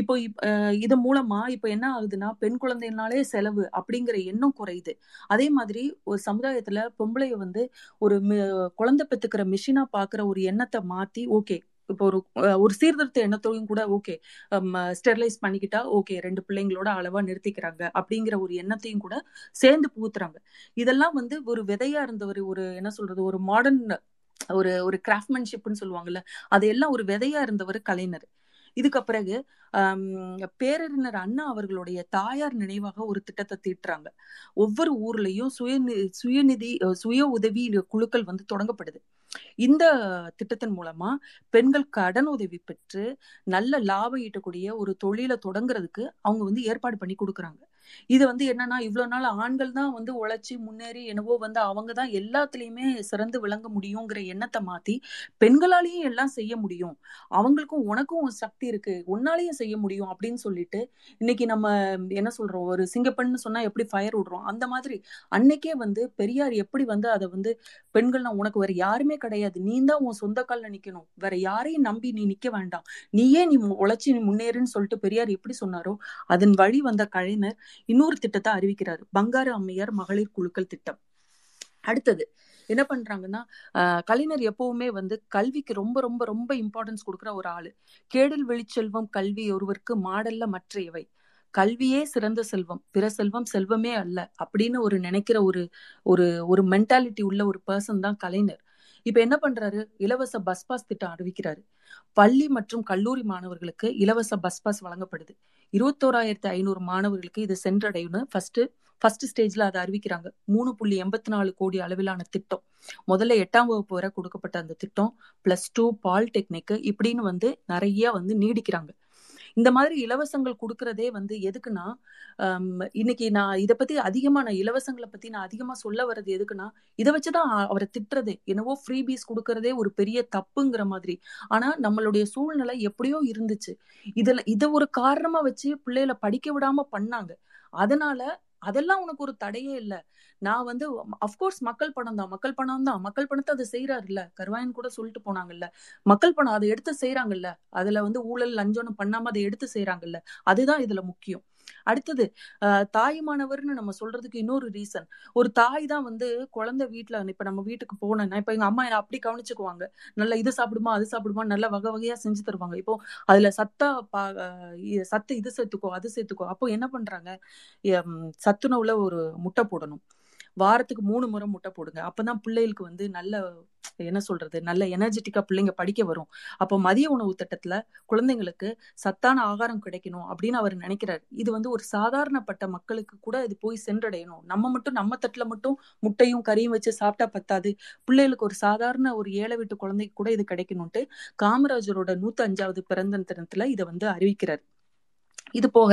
இப்போ இதன் இது மூலமா இப்போ என்ன ஆகுதுன்னா பெண் குழந்தைனாலே செலவு அப்படிங்கிற எண்ணம் குறையுது. அதே மாதிரி ஒரு சமுதாயத்துல பொம்பளைய வந்து ஒரு குழந்தை பெத்துக்கிற மிஷினா பாக்குற ஒரு எண்ணத்தை மாத்தி ஓகே இப்போ ஒரு ஒரு சீர்திருத்த எண்ணத்தோடையும் கூட ஓகே ஸ்டெர்லைஸ் பண்ணிக்கிட்டா ஓகே ரெண்டு பிள்ளைங்களோட அளவா நிறுத்திக்கிறாங்க அப்படிங்கிற ஒரு எண்ணத்தையும் கூட சேர்ந்து புகுத்துறாங்க. இதெல்லாம் வந்து ஒரு விதையா இருந்தவர் ஒரு என்ன சொல்றது ஒரு மாடர்ன் ஒரு ஒரு கிராஃப்ட்மேன்ஷிப்னு சொல்லுவாங்கல்ல அதையெல்லாம் ஒரு விதையா இருந்தவர் கலைஞர். இதுக்கு பிறகு பேரறிஞர் அண்ணா அவர்களுடைய தாயார் நினைவாக ஒரு திட்டத்தை தீட்டுறாங்க. ஒவ்வொரு ஊர்லயும் சுய சுயநிதி சுய உதவி குழுக்கள் வந்து தொடங்கப்படுது. இந்த திட்டத்தின் மூலமா பெண்கள் கடன் உதவி பெற்று நல்ல லாபம் ஈட்டக்கூடிய ஒரு தொழிலை தொடங்குறதுக்கு அவங்க வந்து ஏற்பாடு பண்ணி கொடுக்குறாங்க. இது வந்து என்னன்னா இவ்வளவு நாள் ஆண்கள் தான் வந்து உழைச்சி முன்னேறி என்னவோ வந்து அவங்க தான் எல்லாத்துலயுமே சிறந்து விளங்க முடியுங்கிற எண்ணத்தை மாத்தி பெண்களாலேயும் எல்லாம் செய்ய முடியும். அவங்களுக்கும் உனக்கும் சக்தி இருக்கு. உன்னாலேயும் செய்ய முடியும் அப்படின்னு சொல்லிட்டு இன்னைக்கு நம்ம என்ன சொல்றோம்? ஒரு சிங்கப்பெண்ணு சொன்னா எப்படி ஃபயர் விடுறோம்? அந்த மாதிரி அன்னைக்கே வந்து பெரியார் எப்படி வந்து அதை வந்து பெண்கள்னா உனக்கு வேற யாருமே கிடையாது. நீ தான் உன் சொந்த கால்ல நிக்கணும். வேற யாரையும் நம்பி நீ நிக்க வேண்டாம். நீயே நீ உழைச்சி நீ முன்னேறுன்னு சொல்லிட்டு பெரியார் எப்படி சொன்னாரோ அதன் வழி வந்த கலைஞர் இன்னொரு திட்டத்தை அறிவிக்கிறாரு. பங்காரு அம்மையார் மகளிர் குழுக்கள் திட்டம். அடுத்தது என்ன பண்றாங்கன்னா கலைஞர் எப்பவுமே வந்து கல்விக்கு ரொம்ப ரொம்ப ரொம்ப இம்பார்ட்டன்ஸ் கொடுக்குற ஒரு ஆளு. கேடல் வெளிச்செல்வம் கல்வி ஒருவருக்கு மாடல்ல மற்றையவை கல்வியே சிறந்த செல்வம் பிற செல்வம் செல்வமே அல்ல அப்படின்னு ஒரு நினைக்கிற ஒரு ஒரு ஒரு மென்டாலிட்டி உள்ள ஒரு பர்சன் தான் கலைஞர். இப்ப என்ன பண்றாரு? இலவச பஸ் பாஸ் திட்டம் அறிவிக்கிறாரு. பள்ளி மற்றும் கல்லூரி மாணவர்களுக்கு இலவச பஸ் பாஸ் வழங்கப்படுது. இருபத்தோராயிரத்தி ஐநூறு மாணவர்களுக்கு இது சென்றடையும்னு ஃபர்ஸ்ட் ஃபர்ஸ்ட் ஸ்டேஜ்ல அதை அறிவிக்கிறாங்க. மூணு புள்ளி எண்பத்தி நாலு கோடி அளவிலான திட்டம். முதல்ல எட்டாம் வகுப்பு வரை கொடுக்கப்பட்ட அந்த திட்டம் பிளஸ் டூ பாலிடெக்னிக் இப்படின்னு வந்து நிறைய வந்து நீடிக்கிறாங்க. இந்த மாதிரி இலவசங்கள் கொடுக்கறதே வந்து எதுக்குன்னா இன்னைக்கு நான் இதை பத்தி அதிகமா நான் இலவசங்களை பத்தி நான் அதிகமா சொல்ல வர்றது எதுக்குன்னா இதை வச்சுதான் அவரை திட்டுறது. என்னவோ ஃப்ரீ பீஸ் கொடுக்கறதே ஒரு பெரிய தப்புங்கிற மாதிரி. ஆனா நம்மளுடைய சூழ்நிலை எப்படியோ இருந்துச்சு. இதுல இதை ஒரு காரணமா வச்சு பிள்ளைகளை படிக்க விடாம பண்ணாங்க. அதனால அதெல்லாம் உனக்கு ஒரு தடையே இல்லை. நான் வந்து அஃப்கோர்ஸ் மக்கள் பணம் தான். மக்கள் பணம் தான். மக்கள் பணத்தை அதை செய்யறாருல்ல கருவாயன் கூட சொல்லிட்டு போனாங்கல்ல. மக்கள் பணம் அதை எடுத்து செய்யறாங்கல்ல அதுல வந்து ஊழல் லஞ்சம்னு பண்ணாம அதை எடுத்து செய்யறாங்கல்ல அதுதான் இதுல முக்கியம். அடுத்தது தாயுமானவர்னு நம்ம சொல்றதுக்கு இன்னொரு ரீசன் ஒரு தாய் தான் வந்து குழந்தை வீட்டுல இப்ப நம்ம வீட்டுக்கு போனேன்னா இப்ப எங்க அம்மா என்ன அப்படி கவனிச்சுக்குவாங்க. நல்லா இது சாப்பிடுமா அது சாப்பிடுமா நல்லா வகை வகையா செஞ்சு தருவாங்க. இப்போ அதுல சத்தா சத்து இது சேர்த்துக்கோ அது சேர்த்துக்கோ. அப்போ என்ன பண்றாங்க? சத்துணவுல ஒரு முட்டை போடணும். வாரத்துக்கு மூணு முறை முட்டை போடுங்க. அப்பதான் பிள்ளைகளுக்கு வந்து நல்ல என்ன சொல்றது நல்ல எனர்ஜெட்டிக்கா பிள்ளைங்க படிக்க வரும். அப்போ மதிய உணவு திட்டத்துல குழந்தைங்களுக்கு சத்தான ஆகாரம் கிடைக்கணும் அப்படின்னு அவர் நினைக்கிறார். இது வந்து ஒரு சாதாரணப்பட்ட மக்களுக்கு கூட இது போய் சென்றடையணும். நம்ம மட்டும் நம்ம தட்டுல மட்டும் முட்டையும் கறியும் வச்சு சாப்பிட்டா பத்தாது. பிள்ளைகளுக்கு ஒரு சாதாரண ஒரு ஏழை வீட்டு குழந்தைக்கு கூட இது கிடைக்கணும்ட்டு காமராஜரோட நூத்தி அஞ்சாவது பிறந்த தினத்துல இதை வந்து அறிவிக்கிறார். இது போக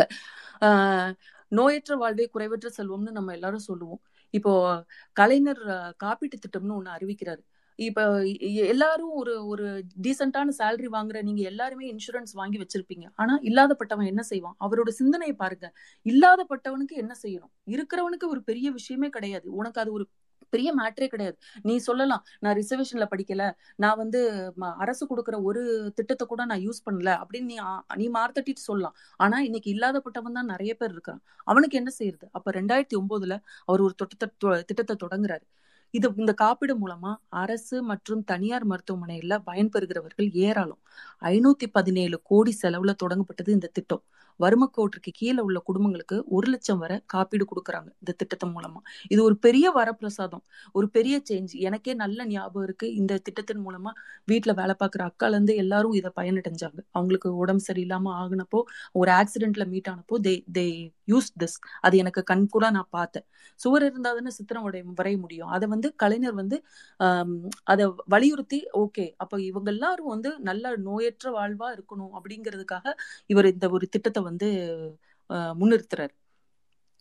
ஆஹ் நோயற்ற வாழ்வே குறைவற்ற செல்வம்னு நம்ம எல்லாரும் சொல்லுவோம். இப்போ கலைஞர் காப்பீட்டு திட்டம்னு ஒண்ணு அறிவிக்கிறாரு. இப்ப எல்லாரும் ஒரு ஒரு டீசென்டான சேலரி வாங்குற நீங்க எல்லாருமே இன்சூரன்ஸ் வாங்கி வச்சிருப்பீங்க. ஆனா இல்லாதப்பட்டவன் என்ன செய்வான்? அவரோட சிந்தனையை பாருங்க. இல்லாதப்பட்டவனுக்கு என்ன செய்யணும்? இருக்கிறவனுக்கு ஒரு பெரிய விஷயமே கிடையாது. உனக்கு அது ஒரு பெரிய மேட்ரே கிடையாது. நீ சொல்லலாம் நான் ரிசர்வேஷன்ல படிக்கல நான் வந்து அரசு கொடுக்குற ஒரு திட்டத்தை கூட நான் யூஸ் பண்ணல அப்படின்னு நீ நீ மார்த்தட்டிட்டு சொல்லலாம். ஆனா இன்னைக்கு இல்லாதப்பட்டவன் தான் நிறைய பேர் இருக்கான் அவனுக்கு என்ன செய்யறது? அப்ப ரெண்டாயிரத்தி ஒன்பதுல அவர் ஒரு திட்டத்தை திட்டத்தை தொடங்குறாரு. இது இந்த காப்பீடு மூலமா அரசு மற்றும் தனியார் மருத்துவமனையில பயன்பெறுகிறவர்கள் ஏராளம். ஐநூத்தி பதினேழு கோடி செலவுல தொடங்கப்பட்டது இந்த திட்டம். வறுமக்கோட்டிற்கு கீழே உள்ள குடும்பங்களுக்கு ஒரு லட்சம் வரை காப்பீடு கொடுக்குறாங்க இந்த திட்டத்தின் மூலமா. இது ஒரு பெரிய வரப்பிரசாதம் ஒரு பெரிய சேஞ்ச் எனக்கே நல்ல ஞாபகம் இருக்கு. இந்த திட்டத்தின் மூலமா வீட்டுல வேலை பார்க்குற அக்கால இருந்து எல்லாரும் இதை பயனடைஞ்சாங்க. அவங்களுக்கு உடம்பு சரியில்லாம ஆகுனப்போ ஒரு ஆக்சிடென்ட்ல மீட் ஆனப்போ தே தே யூஸ் திஸ் அது எனக்கு கண் கூட நான் பார்த்தேன். சுவர் இருந்தா தானே சித்திரம் வரைய முடியும். அதை வந்து கலைஞர் வந்து அதை வலியுறுத்தி ஓகே அப்ப இவங்க எல்லாரும் வந்து நல்ல நோயற்ற வாழ்வா இருக்கணும். அப்படிங்கிறதுக்காக இவர் இந்த ஒரு திட்டத்தை வந்து முன்னிறுத்துறாரு.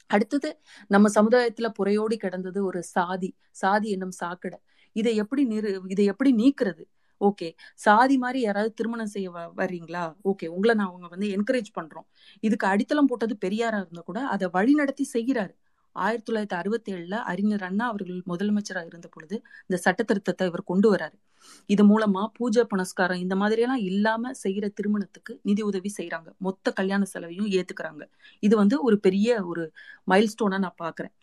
அடுத்தது நம்ம சமுதாயத்துல புறையோடி கிடந்தது ஒரு சாதி. சாதி என்னும் சாக்கடை. இதை எப்படி நிறு இதை எப்படி நீக்கிறது? ஓகே சாதி மாதிரி யாராவது திருமணம் செய்ய வர்றீங்களா? ஓகே உங்களை நான் அவங்க வந்து என்கரேஜ் பண்றோம். இதுக்கு அடித்தளம் போட்டது பெரியாரா இருந்தா கூட அதை வழி நடத்தி செய்கிறாரு. ஆயிரத்தி தொள்ளாயிரத்தி அறுபத்தி ஏழுல அறிஞர் அண்ணா அவர்கள் முதலமைச்சராக இருந்த பொழுது இந்த சட்ட திருத்தத்தை இவர் கொண்டு வராரு. இது மூலமா பூஜை புனஸ்காரம் இந்த மாதிரி எல்லாம் இல்லாம செய்யற திருமணத்துக்கு நிதி உதவி செய்யறாங்க மொத்த கல்யாண செலவையும் ஏத்துக்கிறாங்க. இது வந்து ஒரு பெரிய ஒரு மைல்ஸ்டோனா நான் பாக்குறேன்.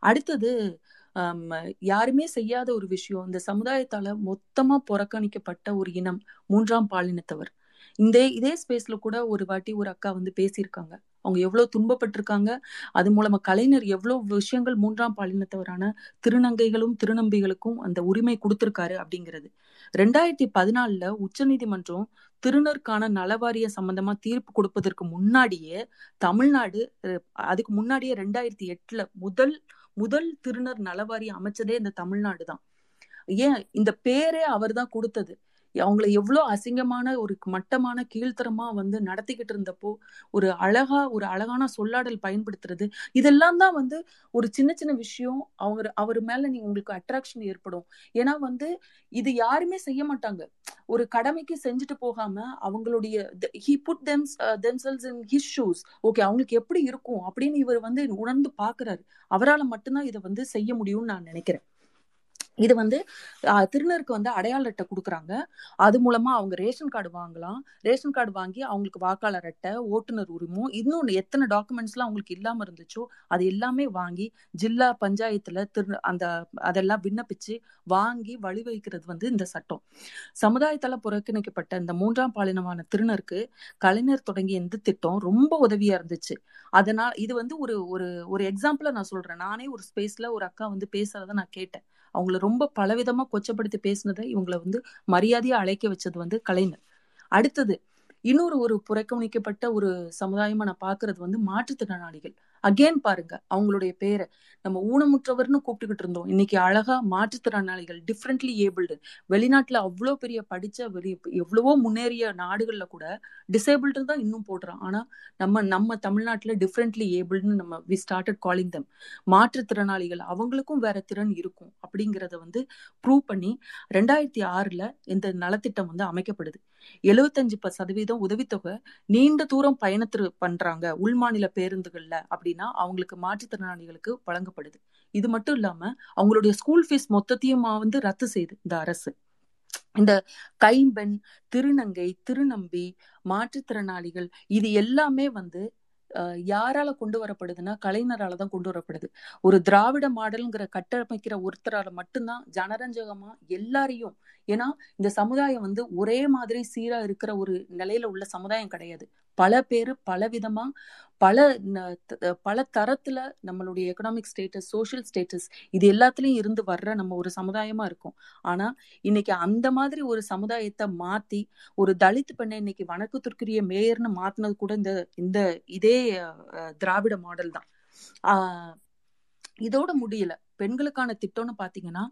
அடுத்தது யாருமே செய்யாத ஒரு விஷயம் இந்த சமுதாயத்தால மொத்தமா புறக்கணிக்கப்பட்ட ஒரு இனம் மூன்றாம் பாலினத்தவர். இந்த இதே ஸ்பேஸ்ல கூட ஒரு வாட்டி ஒரு அக்கா வந்து பேசியிருக்காங்க. அவங்க எவ்வளவு துன்பப்பட்டிருக்காங்க. அது மூலமா கலைஞர் எவ்வளவு விஷயங்கள் மூன்றாம் பாலினத்தவரான திருநங்கைகளும் திருநம்பிகளுக்கும் அந்த உரிமை கொடுத்திருக்காரு அப்படிங்கிறது. ரெண்டாயிரத்தி பதினாலுல உச்ச நீதிமன்றம் திருநருக்கான நலவாரிய சம்பந்தமா தீர்ப்பு கொடுப்பதற்கு முன்னாடியே தமிழ்நாடு அதுக்கு முன்னாடியே ரெண்டாயிரத்தி எட்டுல முதல் முதல் திருநர் நலவாரி அமைச்சதே இந்த தமிழ்நாடு தான் ஏன்? இந்த பேரே அவர் தான் கொடுத்தது. அவங்கள எவ்வளோ அசிங்கமான ஒரு மட்டமான கீழ்த்தரமா வந்து நடத்திக்கிட்டு இருந்தப்போ ஒரு அழகா ஒரு அழகான சொல்லாடல் பயன்படுத்துறது இதெல்லாம் தான் வந்து ஒரு சின்ன சின்ன விஷயம். அவங்க அவர் மேல நீ உங்களுக்கு அட்ராக்ஷன் ஏற்படும். ஏன்னா வந்து இது யாருமே செய்ய மாட்டாங்க. ஒரு கடமைக்கு செஞ்சுட்டு போகாம அவங்களுடைய he put them themselves in his shoes okay அவங்களுக்கு எப்படி இருக்கும் அப்படின்னு இவர் வந்து உணர்ந்து பாக்குறாரு அவரால் மட்டும்தான் இதை வந்து செய்ய முடியும்னு நான் நினைக்கிறேன். இது வந்து திருநருக்கு வந்து அடையாள அட்டை கொடுக்குறாங்க. அது மூலமா அவங்க ரேஷன் கார்டு வாங்கலாம். ரேஷன் கார்டு வாங்கி அவங்களுக்கு வாக்காளர் அட்டை ஓட்டுநர் உரிமம் இன்னொன்று எத்தனை டாக்குமெண்ட்ஸ்லாம் அவங்களுக்கு இல்லாம இருந்துச்சோ அது எல்லாமே வாங்கி ஜில்லா பஞ்சாயத்துல திரு அந்த அதெல்லாம் விண்ணப்பிச்சு வாங்கி வழிவகுக்கிறது வந்து இந்த சட்டம். சமுதாயத்தால புறக்கணிக்கப்பட்ட இந்த மூன்றாம் பாலினமான திருநருக்கு கலைஞர் தொடங்கிய இந்த திட்டம் ரொம்ப உதவியா இருந்துச்சு. அதனால் இது வந்து ஒரு ஒரு ஒரு எக்ஸாம்பிள நான் சொல்றேன். நானே ஒரு ஸ்பேஸ்ல ஒரு அக்கா வந்து பேசுறத நான் கேட்டேன். அவங்கள ரொம்ப பலவிதமா கொச்சப்படுத்தி பேசினதை இவங்களை வந்து மரியாதையா அழைக்க வச்சது வந்து கலைஞர். அடுத்தது இன்னொரு ஒரு புறக்கணிக்கப்பட்ட ஒரு சமுதாயமா நான் பாக்குறது வந்து மாற்றுத்திறனாளிகள். அகேன் பாருங்க அவங்களுடைய பேரை. நம்ம ஊனமுற்றவர்னு கூப்பிட்டுக்கிட்டு இருந்தோம். இன்னைக்கு அழகா மாற்றுத்திறனாளிகள் டிஃப்ரெண்ட்லி ஏபிள்டு வெளிநாட்டுல அவ்வளோ பெரிய படிச்ச வெளி எவ்வளவோ முன்னேறிய நாடுகள்ல கூட டிசேபிள்டு தான் இன்னும் போடுறான். ஆனா நம்ம நம்ம தமிழ்நாட்டுல டிஃப்ரெண்ட்லி ஏபிள்டுன்னு நம்ம வி ஸ்டார்டட் காலிங் தம் மாற்றுத்திறனாளிகள் அவங்களுக்கும் வேற திறன் இருக்கும் அப்படிங்கிறத வந்து ப்ரூவ் பண்ணி ரெண்டாயிரத்தி ஆறுல இந்த நலத்திட்டம் வந்து அமைக்கப்படுது. எழுபத்தஞ்சு சதவீதம் உதவித்தொகை நீண்ட தூரம் பயணத்திற்கு பண்றாங்க உள்மாநில பேருந்துகள்ல அப்படி அப்படின்னா அவங்களுக்கு மாற்றுத்திறனாளிகளுக்கு வழங்கப்படுது. இது மட்டும் இல்லாம அவங்களுடைய ஸ்கூல் ஃபீஸ் மொத்தத்தையும் வந்து ரத்து செய்யுது இந்த அரசு. இந்த கைம்பெண் திருநங்கை திருநம்பி மாற்றுத்திறனாளிகள் இது எல்லாமே வந்து யாரால கொண்டு வரப்படுதுன்னா கலைஞரால தான் கொண்டு வரப்படுது. ஒரு திராவிட மாடல்ங்கிற கட்டமைக்கிற ஒருத்தரால மட்டும்தான் ஜனரஞ்சகமா எல்லாரையும் ஏன்னா இந்த சமுதாயம் வந்து ஒரே மாதிரி சீரா இருக்கிற ஒரு நிலையில உள்ள சமுதாயம் கிடையாது. பல பேர் பல விதமா பல பல தரத்துல நம்மளுடைய எக்கனாமிக் ஸ்டேட்டஸ் சோஷியல் ஸ்டேட்டஸ் இது எல்லாத்துலயும் இருந்து வர்ற நம்ம ஒரு சமுதாயமா இருக்கும். ஆனா இன்னைக்கு அந்த மாதிரி ஒரு சமுதாயத்தை மாத்தி ஒரு தலித் பெண்ணை இன்னைக்கு வணக்கத்திற்குரிய மேயர்னு மாத்தினது கூட இந்த இந்த இதே திராவிட மாடல் தான். ஆஹ் இதோட முடியல. பெண்களுக்கான திட்டம்னு பாத்தீங்கன்னா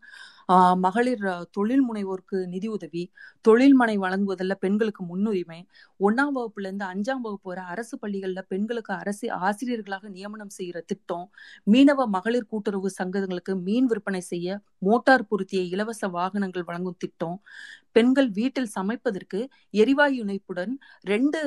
மகளிர் தொழில் முனைவோருக்கு நிதி உதவி தொழில் மனை வழங்குவதில் பெண்களுக்கு முன்னுரிமை ஒன்னாம் வகுப்புல இருந்து அஞ்சாம் வகுப்பு வரை அரசு பள்ளிகள்ல பெண்களுக்கு அரசு ஆசிரியர்களாக நியமனம் செய்யற திட்டம் மீனவ மகளிர் கூட்டுறவு சங்கங்களுக்கு மீன் விற்பனை செய்ய மோட்டார் பொருத்திய இலவச வாகனங்கள் வழங்கும் திட்டம் பெண்கள் வீட்டில் சமைப்பதற்கு எரிவாயு இணைப்புடன் ரெண்டு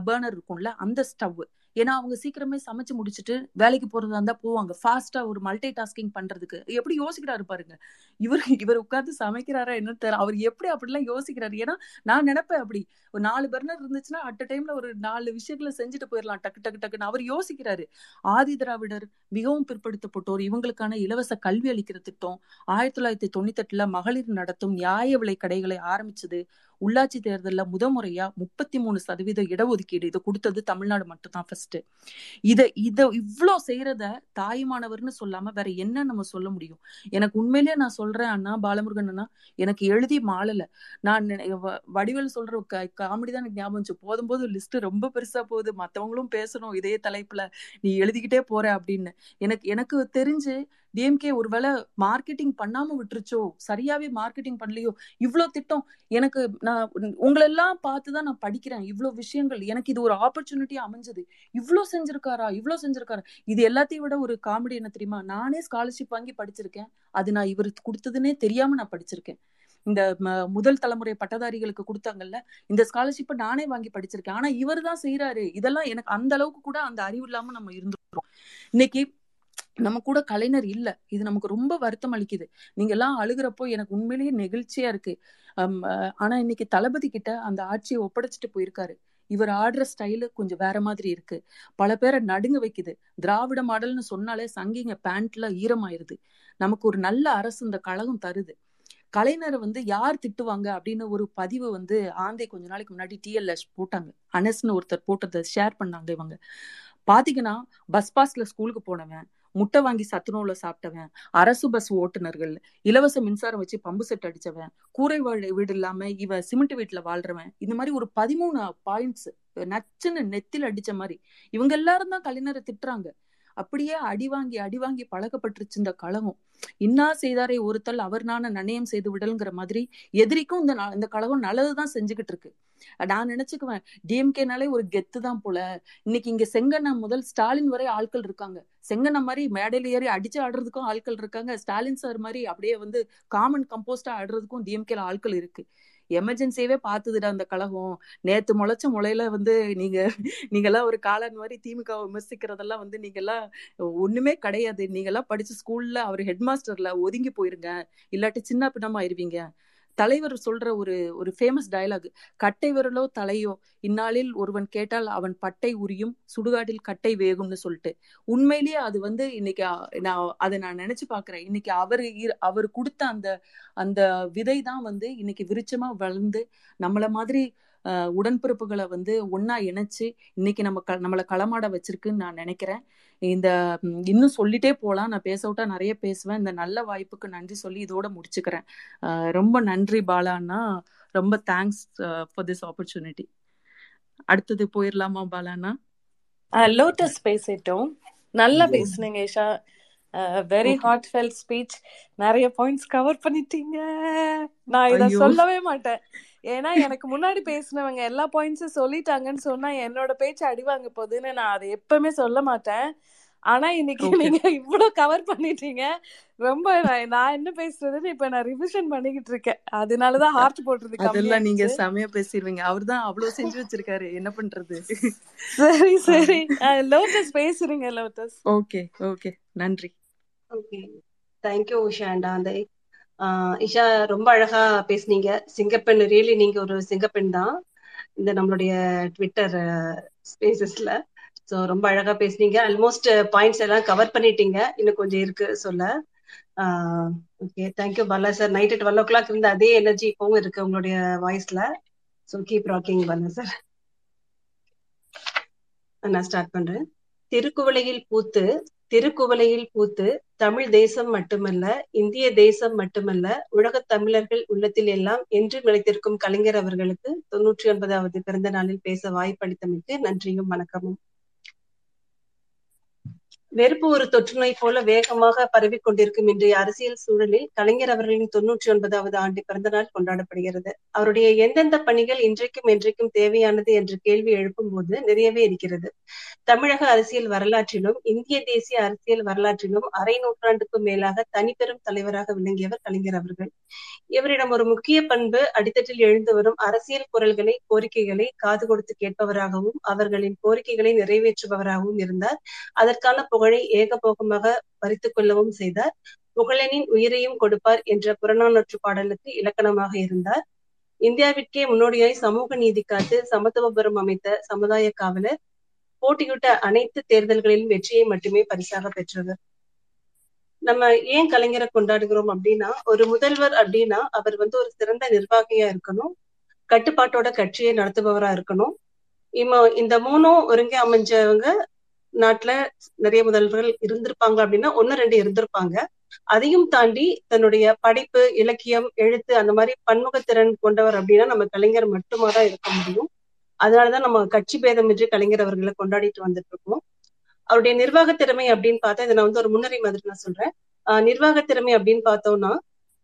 பேர்னர் இருக்கும்ல அந்த ஸ்டவ் ஏன்னா அவங்க சீக்கிரமே சமைச்சு முடிச்சுட்டு வேலைக்கு போறதா இருந்தா போவாங்க. ஃபாஸ்டா ஒரு மல்டி டாஸ்கிங் பண்றதுக்கு. எப்படி யோசிக்கிறாரு பாருங்க. இவர் இவர் உட்கார்ந்து சமைக்கிறாரா என்னன்னு தெரியல. அவர் எப்படி அப்படிலாம் யோசிக்கிறாரு. ஏன்னா நான் நினைப்பேன் அப்படி. ஒரு நாலு பர்னர் இருந்துச்சுன்னா அட் டைம்ல ஒரு நாலு விஷயங்களை செஞ்சுட்டு போயிடலாம் டக்கு டக்கு டக்குன்னு. அவர் யோசிக்கிறாரு. ஆதி திராவிடர் மிகவும் பிற்படுத்தப்பட்டோர். இவங்களுக்கான இலவச கல்வி அளிக்கிற திட்டம் ஆயிரத்தி தொள்ளாயிரத்தி தொண்ணூத்தி எட்டுல மகளிர் நடத்தும் நியாய விலை கடைகளை ஆரம்பிச்சது. உள்ளாட்சி தேர்தலில் முதமுறையா முப்பத்தி மூணு சதவீத இடஒதுக்கீடு இதை கொடுத்தது தமிழ்நாடு மட்டும் தான் ஃபர்ஸ்ட் இதை இவ்வளோ செய்யறத தாய்மானவர்னு சொல்லாம வேற என்ன நம்ம சொல்ல முடியும்? எனக்கு உண்மையிலேயே நான் சொல்றேன் அண்ணா பாலமுருகன் அண்ணா எனக்கு எழுதி மாளல. நான் வடிவேல் சொல்ற காமெடி தான் எனக்கு ஞாபகம் போதும் போது லிஸ்ட் ரொம்ப பெருசா போகுது. மத்தவங்களும் பேசணும் இதே தலைப்புல. நீ எழுதிக்கிட்டே போற அப்படின்னு. எனக்கு எனக்கு தெரிஞ்சு டிஎம்கே ஒருவேளை மார்க்கெட்டிங் பண்ணாம விட்டுருச்சோ? சரியாவே மார்க்கெட்டிங் பண்ணலையோ? இவ்வளோ திட்டம். எனக்கு நான் உங்களெல்லாம் பார்த்துதான் நான் படிக்கிறேன். இவ்வளோ விஷயங்கள். எனக்கு இது ஒரு ஆப்பர்ச்சுனிட்டியா அமைஞ்சது. இவ்வளோ செஞ்சிருக்காரா? இவ்வளோ செஞ்சிருக்காரா? இது எல்லாத்தையும் விட ஒரு காமெடி என்ன தெரியுமா? நானே ஸ்காலர்ஷிப் வாங்கி படிச்சிருக்கேன். அது நான் இவர் கொடுத்ததுன்னே தெரியாம நான் படிச்சிருக்கேன். இந்த முதல் தலைமுறை பட்டதாரிகளுக்கு கொடுத்தாங்கல்ல இந்த ஸ்காலர்ஷிப்பை நானே வாங்கி படிச்சிருக்கேன். ஆனா இவர் தான் செய்யறாரு இதெல்லாம் எனக்கு அந்த அளவுக்கு கூட அந்த அறிவு இல்லாம நம்ம இருந்துருக்கோம் இன்னைக்கு நம்ம கூட கலைஞர் இல்ல. இது நமக்கு ரொம்ப வருத்தம் அளிக்குது. நீங்க எல்லாம் அழுகிறப்போ எனக்கு உண்மையிலேயே நெகிழ்ச்சியா இருக்கு. ஆனா இன்னைக்கு தளபதி கிட்ட அந்த ஆட்சியை ஒப்படைச்சிட்டு போயிருக்காரு. இவர் ஆடுற ஸ்டைலு கொஞ்சம் வேற மாதிரி இருக்கு. பல பேரை நடுங்க வைக்குது. திராவிட மாடல்னு சொன்னாலே சங்கிங்க பேண்ட்ல ஈரமாயிருது. நமக்கு ஒரு நல்ல அரசு இந்த கழகம் தருது. கலைஞரை வந்து யார் திட்டுவாங்க அப்படின்னு ஒரு பதிவு வந்து ஆந்தை கொஞ்ச நாளைக்கு முன்னாடி டிஎல்எஸ் போட்டாங்க. அனஸ்னு ஒருத்தர் போட்டதை ஷேர் பண்ணாங்க இவங்க. பாத்தீங்கன்னா பஸ் பாஸ்ல ஸ்கூலுக்கு போனவன் முட்டை வாங்கி சத்துணவுல சாப்பிட்டவன் அரசு பஸ் ஓட்டுநர்கள் இலவச மின்சாரம் வச்சு பம்பு செட் அடிச்சவன் கூரை வீடு இல்லாம இவ சிமெண்ட் வீட்டுல வாழ்றவன் இந்த மாதிரி ஒரு பதிமூணு பாயிண்ட்ஸ் நச்சுன்னு நெத்தில அடிச்ச மாதிரி இவங்க எல்லாரும் தான் கலைஞரை திட்டுறாங்க. அப்படியே அடி வாங்கி அடி வாங்கி பழக்கப்பட்டுருச்சு இந்த கழகம். இன்னா செய்தாரை ஒருத்தல் அவர் நான நனையம் செய்து விடல்ங்கிற மாதிரி எதிரிக்கும் இந்த இந்த கழகம் நல்லதுதான் செஞ்சுக்கிட்டு இருக்கு. நான் நினைச்சுக்குவேன் டிஎம்கேனாலே ஒரு கெத்து தான் போல. இன்னைக்கு இங்க செங்கண்ணா முதல் ஸ்டாலின் வரை ஆட்கள் இருக்காங்க. செங்கண்ணா மாதிரி மேடையில ஏறி அடிச்சு ஆடுறதுக்கும் ஆட்கள் இருக்காங்க. ஸ்டாலின் சார் மாதிரி அப்படியே வந்து காமன் கம்போஸ்டா ஆடுறதுக்கும் டிஎம்கேல ஆட்கள் இருக்கு. எமர்ஜென்சியவே பார்த்ததுடா அந்த கழகம் நேத்து முளைச்ச முளையில வந்து நீங்க நீங்கெல்லாம் ஒரு காலன் மாதிரி திமுக விமர்சிக்கிறதெல்லாம் வந்து நீங்கெல்லாம் ஒண்ணுமே கிடையாது. நீங்கெல்லாம் படிச்ச ஸ்கூல்ல அவர் ஹெட் மாஸ்டர்ல ஒதுங்கி போயிருங்க. இல்லாட்டி சின்ன பின்னமா ஆயிருவீங்க தலைவர் சொல்ற ஒரு ஒரு ஃபேமஸ் டயலாக் கட்டை விரலோ தலையோ இந்நாளில் ஒருவன் கேட்டால் அவன் பட்டை உரியும் சுடுகாட்டில் கட்டை வேகும்னு சொல்லிட்டு. உண்மையிலேயே அது வந்து இன்னைக்கு நான் அதை நான் நினைச்சு பாக்குறேன் இன்னைக்கு அவர் இரு- அவர் கொடுத்த அந்த அந்த விதை தான் வந்து இன்னைக்கு விருச்சமா வளர்ந்து நம்மள மாதிரி உடன்பிறப்புகளை வந்து ஒண்ணா இணைச்சு இன்னைக்கு நம்ம க- நம்மள களமாட வச்சிருக்குன்னு நான் நினைக்கிறேன். இந்த இன்னும் சொல்லிட்டே போலாம். நான் பேச விட்டா நிறைய பேசுவேன். இந்த நல்ல வாய்ப்புக்கு நன்றி சொல்லி இதோட முடிச்சுக்கிறேன். ரொம்ப நன்றி பாலாண்ணா ரொம்ப தேங்க்ஸ் ஃபார் திஸ் ஆப்பர்ச்சுனிட்டி அடுத்தது போயிடலாமா பாலாண்ணா லோட்டஸ் பேசிட்டோம். நல்லா. பேசுனீங்க Isha very. Heartfelt speech நிறைய பாயிண்ட்ஸ் கவர் பண்ணிட்டீங்க. நான் இத சொல்லவே மாட்டேன். ஏன்னா எனக்கு முன்னாடி பேசினவங்க எல்லா பாயிண்ட்ஸும் சொல்லிட்டாங்கன்னு சொன்னா என்னோட பேச்சு அடி வாங்க போகுதுன்னு நான் அதை எப்பவுமே சொல்ல மாட்டேன். ஆனா இன்னைக்கு நீங்க இவ்வளவு கவர் பண்ணிட்டீங்க. ரொம்ப நான் என்ன பேசுறதுன்னு இப்ப நான் ரிவிஷன் பண்ணிக்கிட்டு இருக்கேன். அதனாலதான் ஹார்ட் போடுறது அதெல்லாம் நீங்க செமையா பேசிடுவீங்க அவர்தான் அவ்வளவு செஞ்சு வச்சிருக்காரு. என்ன பண்றது? சரி சரி. லோட்டஸ் பேசுறீங்க லோட்டஸ். ஓகே ஓகே நன்றி. Okay thank you Usha and ah Isha ரொம்ப அழகா பேசுனீங்க. சிங்கப்பெண் ரியலி நீங்க ஒரு சிங்கப்பெண் தான். இந்த நம்மளுடைய ட்விட்டர் ஸ்பேசஸ்ல ஸோ ரொம்ப அழகா பேசுனீங்க. ஆல்மோஸ்ட் பாயிண்ட்ஸ் எல்லாம் கவர் பண்ணிட்டீங்க. இன்னும் கொஞ்சம் இருக்கு சொல்ல. Okay thank you Bala sir night twelve o'clock இருந்த அதே எனர்ஜி இப்பவும் இருக்கு உங்களுடைய வாய்ஸ்ல so keep rocking Bala sir நான் ஸ்டார்ட் பண்றேன். திருக்குவளையில் பூத்து திருக்குவளையில் பூத்து தமிழ் தேசம் மட்டுமல்ல இந்திய தேசம் மட்டுமல்ல உலகத் தமிழர்கள் உள்ளத்தில் எல்லாம் என்று நிலைத்திருக்கும் கலைஞர் அவர்களுக்கு தொன்னூற்றி ஒன்பதாவது பிறந்த நாளில் பேச வாய்ப்பளித்தமைக்கு நன்றியும் வணக்கமும். வெறுப்பு ஒரு தொற்றுநோய் போல வேகமாக பரவிக் கொண்டிருக்கும் இன்றைய அரசியல் சூழலில் கலைஞர் அவர்களின் தொன்னூற்றி ஒன்பதாவது ஆண்டு பிறந்த நாள் கொண்டாடப்படுகிறது. அவருடைய எந்தெந்த பணிகள் இன்றைக்கும் என்றைக்கும் தேவையானது என்ற கேள்வி எழுப்பும் போது நிறையவே இருக்கிறது. தமிழக அரசியல் வரலாற்றிலும் இந்திய தேசிய அரசியல் வரலாற்றிலும் அரை நூற்றாண்டுக்கும் மேலாக தனிப்பெரும் தலைவராக விளங்கியவர் கலைஞர் அவர்கள். இவரிடம் ஒரு முக்கிய பண்பு அடித்தட்டில் எழுந்து வரும் அரசியல் குரல்களை கோரிக்கைகளை காது கொடுத்து கேட்பவராகவும் அவர்களின் கோரிக்கைகளை நிறைவேற்றுபவராகவும் இருந்தார். அதற்கான புகழை ஏகபோகமாக பறித்துக் கொள்ளவும் செய்தார். புகழனின் உயிரையும் கொடுப்பார் என்ற புறநானூற்று பாடலுக்கு இலக்கணமாக இருந்தார். இந்தியாவிற்கே முன்னோடியாய் சமூக நீதி காத்து சமத்துவபுரம் அமைத்த சமுதாய காவலர் போட்டியிட்ட அனைத்து தேர்தல்களிலும் வெற்றியை மட்டுமே பரிசாக பெற்றவர் நம்ம ஏன் கலைஞரை கொண்டாடுகிறோம் அப்படின்னா ஒரு முதல்வர் அப்படின்னா அவர் வந்து ஒரு சிறந்த நிர்வாகியா இருக்கணும் கட்டுப்பாட்டோட கட்சியை நடத்துபவரா இருக்கணும். இம்ம இந்த மூணும் ஒருங்கே அமைஞ்சவங்க நாட்டுல நிறைய முதல்வர்கள் இருந்திருப்பாங்க அப்படின்னா ஒன்னு ரெண்டு இருந்திருப்பாங்க. அதையும் தாண்டி தன்னுடைய படைப்பு இலக்கியம் எழுத்து அந்த மாதிரி பன்முகத்திறன் கொண்டவர் அப்படின்னா நம்ம கலைஞர் மட்டுமா தான் இருக்க முடியும். அதனாலதான் நம்ம கட்சி பேதமின்றி கலைஞர் அவர்களை கொண்டாடிட்டு வந்துட்டு இருக்கோம். அவருடைய நிர்வாக திறமை அப்படின்னு பார்த்தா இதை நான் வந்து ஒரு முன்னரை மாதிரி நான் சொல்றேன். ஆஹ் நிர்வாக திறமை அப்படின்னு பார்த்தோம்னா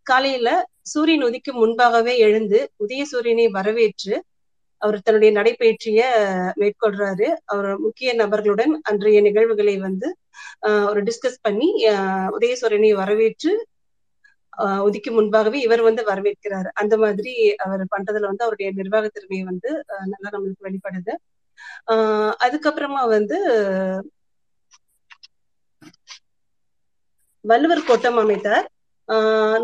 காலையில சூரியன் உதிக்கும் முன்பாகவே எழுந்து உதய சூரியனை வரவேற்று அவர் தன்னுடைய நடைபயிற்சிய மேற்கொள்றாரு. அவர் முக்கிய நபர்களுடன் அன்றைய நிகழ்வுகளை வந்து ஆஹ் ஒரு டிஸ்கஸ் பண்ணி ஆஹ் வரவேற்று ஒதுக்கி முன்பாகவே இவர் வந்து வரவேற்கிறார். அந்த மாதிரி அவர் பண்றதுல வந்து அவருடைய நிர்வாக திறமை வந்து நல்லா நம்மளுக்கு வெளிப்படுது. ஆஹ் அதுக்கப்புறமா வந்து வள்ளுவர் கோட்டம் அமைத்தார்.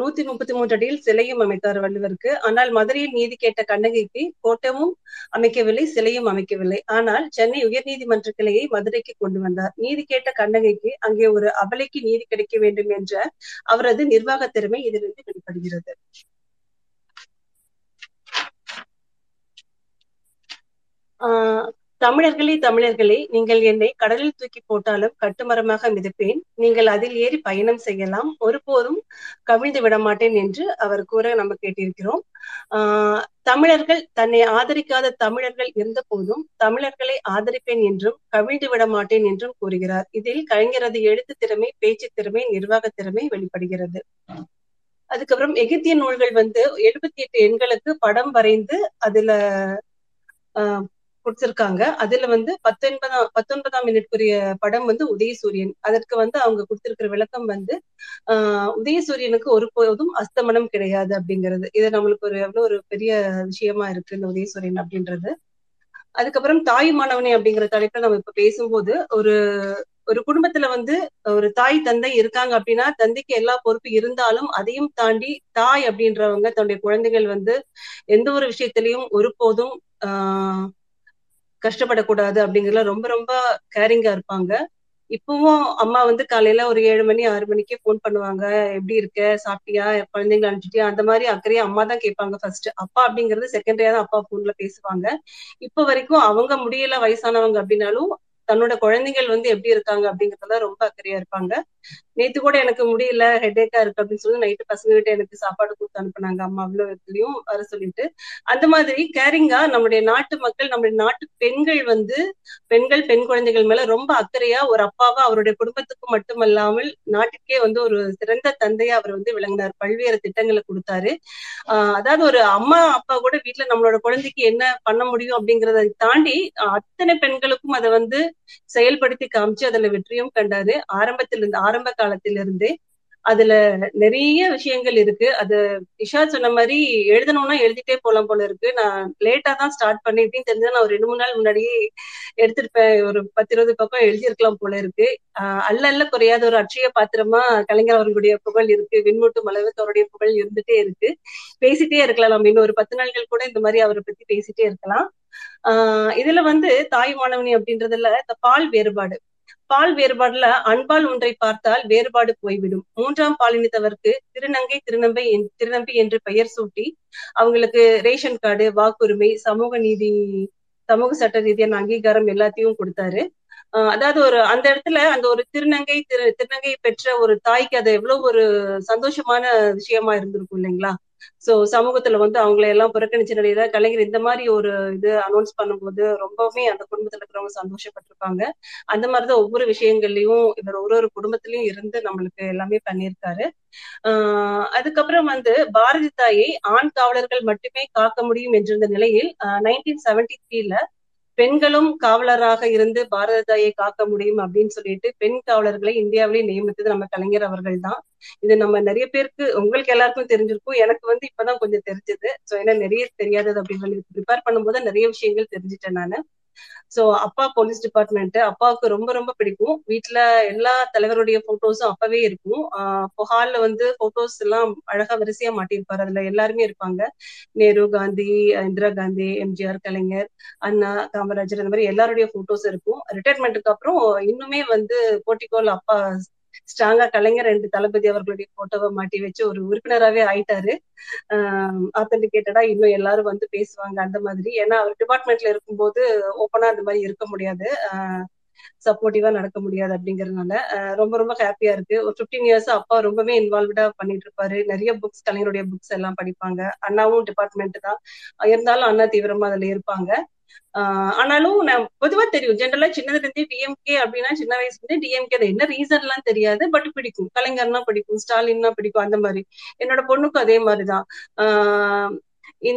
நூத்தி முப்பத்தி மூன்று அடியில் சிலையும் அமைத்தார் வள்ளுவருக்கு. ஆனால் மதுரையில் நீதி கேட்ட கண்ணகிக்கு கோட்டமும் அமைக்கவில்லை சிலையும் அமைக்கவில்லை. ஆனால் சென்னை உயர்நீதிமன்ற கிளையை மதுரைக்கு கொண்டு வந்தார். நீதி கேட்ட கண்ணகிக்கு அங்கே ஒரு அபலைக்கு நீதி கிடைக்க வேண்டும் என்ற அவரது நிர்வாக திறமை இதிலிருந்து வெளிப்படுகிறது. ஆஹ் தமிழர்களே தமிழர்களே நீங்கள் என்னை கடலில் தூக்கி போட்டாலும் கட்டுமரமாக மிதப்பேன். நீங்கள் அதில் ஏறி பயணம் செய்யலாம். ஒருபோதும் கவிழ்ந்து விட மாட்டேன் என்று அவர் கூற நம்ம கேட்டிருக்கிறோம். ஆஹ் தமிழர்கள் தன்னை ஆதரிக்காத தமிழர்கள் இருந்த போதும் தமிழர்களை ஆதரிப்பேன் என்றும் கவிழ்ந்து விட மாட்டேன் என்றும் கூறுகிறார். இதில் கலைஞரது எழுத்து திறமை பேச்சு திறமை நிர்வாக திறமை வெளிப்படுகிறது. அதுக்கப்புறம் எகிப்திய நூல்கள் வந்து எழுபத்தி எட்டு எண்களுக்கு படம் வரைந்து அதுல ஆஹ் கொடுத்திருக்காங்க. அதுல வந்து பத்தொன்பதாம் பத்தொன்பதாம் மினிட்குரிய படம் வந்து உதயசூரியன். அதற்கு வந்து அவங்க கொடுத்திருக்கிற விளக்கம் வந்து ஆஹ் உதயசூரியனுக்கு ஒருபோதும் அஸ்தமனம் கிடையாது அப்படிங்கிறது. இது நம்மளுக்கு ஒரு எவ்வளவு ஒரு பெரிய விஷயமா இருக்கு இந்த உதயசூரியன் அப்படின்றது. அதுக்கப்புறம் தாய் மாணவனே அப்படிங்கிற தலைப்புல நம்ம இப்ப பேசும்போது ஒரு ஒரு குடும்பத்துல வந்து ஒரு தாய் தந்தை இருக்காங்க அப்படின்னா தந்தைக்கு எல்லா பொறுப்பு இருந்தாலும் அதையும் தாண்டி தாய் அப்படின்றவங்க தன்னுடைய குழந்தைகள் வந்து எந்த ஒரு விஷயத்திலையும் ஒருபோதும் ஆஹ் கஷ்டப்படக்கூடாது அப்படிங்கறதுல ரொம்ப ரொம்ப கேரிங்கா இருப்பாங்க. இப்பவும் அம்மா வந்து காலையில ஒரு ஏழு மணி ஆறு மணிக்கே போன் பண்ணுவாங்க. எப்படி இருக்க? சாப்பிட்டியா? குழந்தைங்க அனுப்பிச்சிட்டியா? அந்த மாதிரி அக்கறையா அம்மா தான் கேட்பாங்க ஃபர்ஸ்ட் அப்பா அப்படிங்கிறது செகண்டரியா தான் அப்பா போன்ல பேசுவாங்க. இப்ப வரைக்கும் அவங்க முடியல வயசானவங்க அப்படின்னாலும் தன்னோட குழந்தைகள் வந்து எப்படி இருக்காங்க அப்படிங்கறதுல ரொம்ப அக்கறையா இருப்பாங்க. நேத்து கூட எனக்கு முடியல ஹெட்ஏக்கா இருக்கு அப்படின்னு சொல்லி நைட்டு பசங்க கிட்ட எனக்கு சாப்பாடு கொடுத்து அனுப்புனாங்க. அம்மா அவ்வளவு இதுலயும் வர சொல்லிட்டு. அந்த மாதிரி கேரிங்கா நம்முடைய நாட்டு மக்கள் நம்முடைய நாட்டு பெண்கள் வந்து பெண்கள் பெண் குழந்தைகள் மேல ரொம்ப அக்கறையா ஒரு அப்பாவா அவருடைய குடும்பத்துக்கு மட்டுமல்லாமல் நாட்டுக்கே வந்து ஒரு சிறந்த தந்தையா அவர் வந்து விளங்கினார். பல்வேறு திட்டங்களை கொடுத்தாரு. ஆஹ் அதாவது ஒரு அம்மா அப்பா கூட வீட்டுல நம்மளோட குழந்தைக்கு என்ன பண்ண முடியும் அப்படிங்கறத தாண்டி அத்தனை பெண்களுக்கும் அதை வந்து செயல்படுத்தி காமிச்சு அதுல வெற்றியும் கண்டாரு. ஆரம்பத்திலிருந்து ஆரம்ப காலத்திலிருந்தே அதுல நிறைய விஷயங்கள் இருக்கு. அது இஷா சொன்ன மாதிரி எழுதணும்னா எழுதிட்டே போலாம் போல இருக்கு. நான் லேட்டா தான் ஸ்டார்ட் பண்ணி இப்படின்னு தெரிஞ்சா நான் ஒரு ரெண்டு மூணு நாள் முன்னாடியே எடுத்திருப்பேன். ஒரு பத்து இருபது பக்கம் எழுதியிருக்கலாம் போல இருக்கு. ஆஹ் அல்ல அல்ல குறையாத ஒரு அட்சய பாத்திரமா கலைஞர் அவர்களுடைய புகழ் இருக்கு. விண்மூட்டும் அளவு அவருடைய புகழ் இருந்துட்டே இருக்கு. பேசிட்டே இருக்கலாம். நம்ம இன்னும் ஒரு பத்து நாள்கள் கூட இந்த மாதிரி அவரை பத்தி பேசிட்டே இருக்கலாம். ஆஹ் இதுல வந்து தாய் மாணவனி அப்படின்றதுல இந்த பால் வேறுபாடு. பால் வேறுபாடுல அன்பால் ஒன்றை பார்த்தால் வேறுபாடு போய்விடும். மூன்றாம் பாலினத்தவருக்கு திருநங்கை திருநம்பை திருநம்பி என்று பெயர் சூட்டி அவங்களுக்கு ரேஷன் கார்டு வாக்குரிமை சமூக நீதி சமூக சட்ட ரீதியான அங்கீகாரம் எல்லாத்தையும் கொடுத்தாரு. ஆஹ் அதாவது ஒரு அந்த இடத்துல அந்த ஒரு திருநங்கை திரு திருநங்கை பெற்ற ஒரு தாய்க்கு அது எவ்வளவு ஒரு சந்தோஷமான விஷயமா இருந்திருக்கும் இல்லைங்களா? சோ சமூகத்துல வந்து அவங்களை எல்லாம் புறக்கணிச்ச நிலையில கலைஞர் இந்த மாதிரி ஒரு இது அனௌன்ஸ் பண்ணும்போது ரொம்பவுமே அந்த குடும்பத்துல இருக்கிறவங்க சந்தோஷப்பட்டிருப்பாங்க. அந்த மாதிரிதான் ஒவ்வொரு விஷயங்கள்லயும் இவர் ஒரு ஒரு குடும்பத்திலயும் இருந்து நம்மளுக்கு எல்லாமே பண்ணியிருக்காரு. ஆஹ் அதுக்கப்புறம் வந்து பாரதி தாயை ஆண் காவலர்கள் மட்டுமே காக்க முடியும் என்றிருந்த நிலையில் நைன்டீன் செவன்டி த்ரீல பெண்களும் காவலராக இருந்து பாரத தாயை காக்க முடியும் அப்படின்னு சொல்லிட்டு பெண் காவலர்களை இந்தியாவிலே நியமித்தது நம்ம கலைஞர் அவர்கள் தான் இது நம்ம நிறைய பேருக்கு உங்களுக்கு எல்லாருக்கும் தெரிஞ்சிருக்கும். எனக்கு வந்து இப்பதான் கொஞ்சம் தெரிஞ்சது. சோ ஏன்னா நிறைய தெரியாதது அப்படின்னு சொல்லி ப்ரிப்பேர் பண்ணும்போது நிறைய விஷயங்கள் தெரிஞ்சுட்டேன் நானு. சோ அப்பா போலீஸ் டிபார்ட்மெண்ட் அப்பாவுக்கு ரொம்ப ரொம்ப பிடிக்கும். வீட்டுல எல்லா தலைவருடைய போட்டோஸும் அப்பவே இருக்கும். ஆஹ் ஹால்ல வந்து போட்டோஸ் எல்லாம் அழகா வரிசையா மாட்டியிருப்பாரு. அதுல எல்லாருமே இருப்பாங்க. நேரு காந்தி இந்திரா காந்தி எம்ஜிஆர் கலைஞர் அண்ணா காமராஜர் அந்த மாதிரி எல்லாருடைய போட்டோஸ் இருக்கும். ரிட்டையர்மெண்ட்டுக்கு அப்புறம் இன்னுமே வந்து போட்டிக்கோல் அப்பா ஸ்ட்ராங்கா கலைஞர் ரெண்டு தளபதி அவர்களுடைய போட்டோவை மாட்டி வச்சு ஒரு உறுப்பினராகவே ஆயிட்டாரு. ஆத்தன்டிகேட்டடா இன்னும் எல்லாரும் வந்து பேசுவாங்க அந்த மாதிரி. ஏன்னா அவர் டிபார்ட்மெண்ட்ல இருக்கும்போது ஓப்பனா அந்த மாதிரி இருக்க முடியாது. சப்போர்ட்டிவா நடக்க முடியாது அப்படிங்கறதுனால ரொம்ப ரொம்ப ஹாப்பியா இருக்கு. ஒரு பிப்டீன் இயர்ஸ் அப்பா ரொம்பவே இன்வால்வ்டா பண்ணிட்டு இருப்பாரு. நிறைய புக்ஸ் கலைஞருடைய புக்ஸ் எல்லாம் படிப்பாங்க. அண்ணாவும் டிபார்ட்மெண்ட் தான். இருந்தாலும் அண்ணா தீவிரமா அதுல இருப்பாங்க. ஆனாலும் நான் பொதுவா தெரியும். ஜென்ரலா சின்னதுல இருந்தே டிஎம்கே அப்படின்னா சின்ன வயசுல இருந்தே டிஎம்கே அது என்ன ரீசன் எல்லாம் தெரியாது பட் பிடிக்கும். கலைஞர்னா பிடிக்கும் ஸ்டாலின்னா பிடிக்கும் அந்த மாதிரி. என்னோட பொண்ணுக்கும் அதே மாதிரிதான் ஆஹ்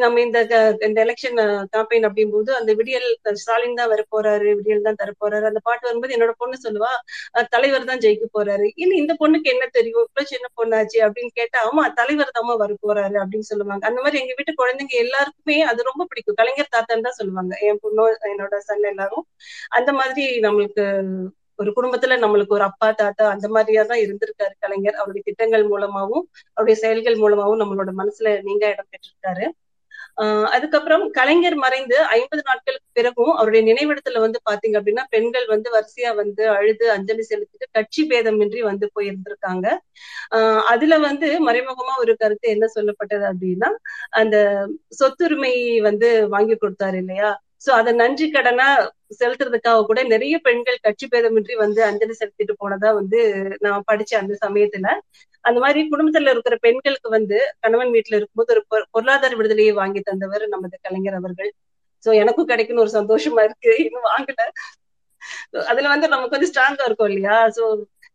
நம்ம இந்த இந்த எலெக்ஷன் கேம்பெயின் அப்படிங்கும்போது அந்த விடியல் ஸ்டாலின் தான் வர போறாரு விடியல் தான் தரப்போறாரு அந்த பாட்டு வரும்போது என்னோட பொண்ணு சொல்லுவா தலைவர் தான் ஜெயிக்க போறாரு. இல்ல இந்த பொண்ணுக்கு என்ன தெரியும்? இவ்வளவு சின்ன பொண்ணாச்சு அப்படின்னு கேட்டா ஆமா தலைவர் தான் வர போறாரு அப்படின்னு சொல்லுவாங்க. அந்த மாதிரி எங்க வீட்டு குழந்தைங்க எல்லாருக்குமே அது ரொம்ப பிடிக்கும். கலைஞர் தாத்தான்னு தான் சொல்லுவாங்க. என் பொண்ணு என்னோட சன் எல்லாரும். அந்த மாதிரி நம்மளுக்கு ஒரு குடும்பத்துல நம்மளுக்கு ஒரு அப்பா தாத்தா அந்த மாதிரியா தான் இருந்திருக்காரு கலைஞர். அவருடைய திட்டங்கள் மூலமாவும் அவருடைய செயல்கள் மூலமாவும் நம்மளோட மனசுல நீங்க இடம் பெற்றிருக்காரு. அதுக்கப்புறம் கலைஞர் மறைந்து ஐம்பது நாட்களுக்கு பிறகும் அவருடைய நினைவிடத்துல வந்து பாத்தீங்க அப்படின்னா பெண்கள் வந்து வரிசையா வந்து அழுது அஞ்சலி செலுத்திட்டு கட்சி பேதமின்றி வந்து போயிருந்திருக்காங்க. ஆஹ் அதுல வந்து மறைமுகமா ஒரு கருத்து என்ன சொல்லப்பட்டது அப்படின்னா அந்த சொத்துரிமை வந்து வாங்கி கொடுத்தாரு இல்லையா? சோ அதை நன்றி கடனா செலுத்துறதுக்காக கூட நிறைய பெண்கள் கட்சி பேதமின்றி வந்து அஞ்சலி செலுத்திட்டு போனதா வந்து நான் படிச்சேன் அந்த சமயத்துல. அந்த மாதிரி குடும்பத்துல இருக்கிற பெண்களுக்கு வந்து கணவன் வீட்டுல இருக்கும்போது ஒரு பொருளாதார விடுதலையை வாங்கி தந்தவர் நமது கலைஞர் அவர்கள். சோ எனக்கும் கிடைக்குன்னு ஒரு சந்தோஷமா இருக்கு. இன்னும் வாங்கல. அதுல வந்து நமக்கு வந்து ஸ்ட்ராங்கா இருக்கும் இல்லையா? சோ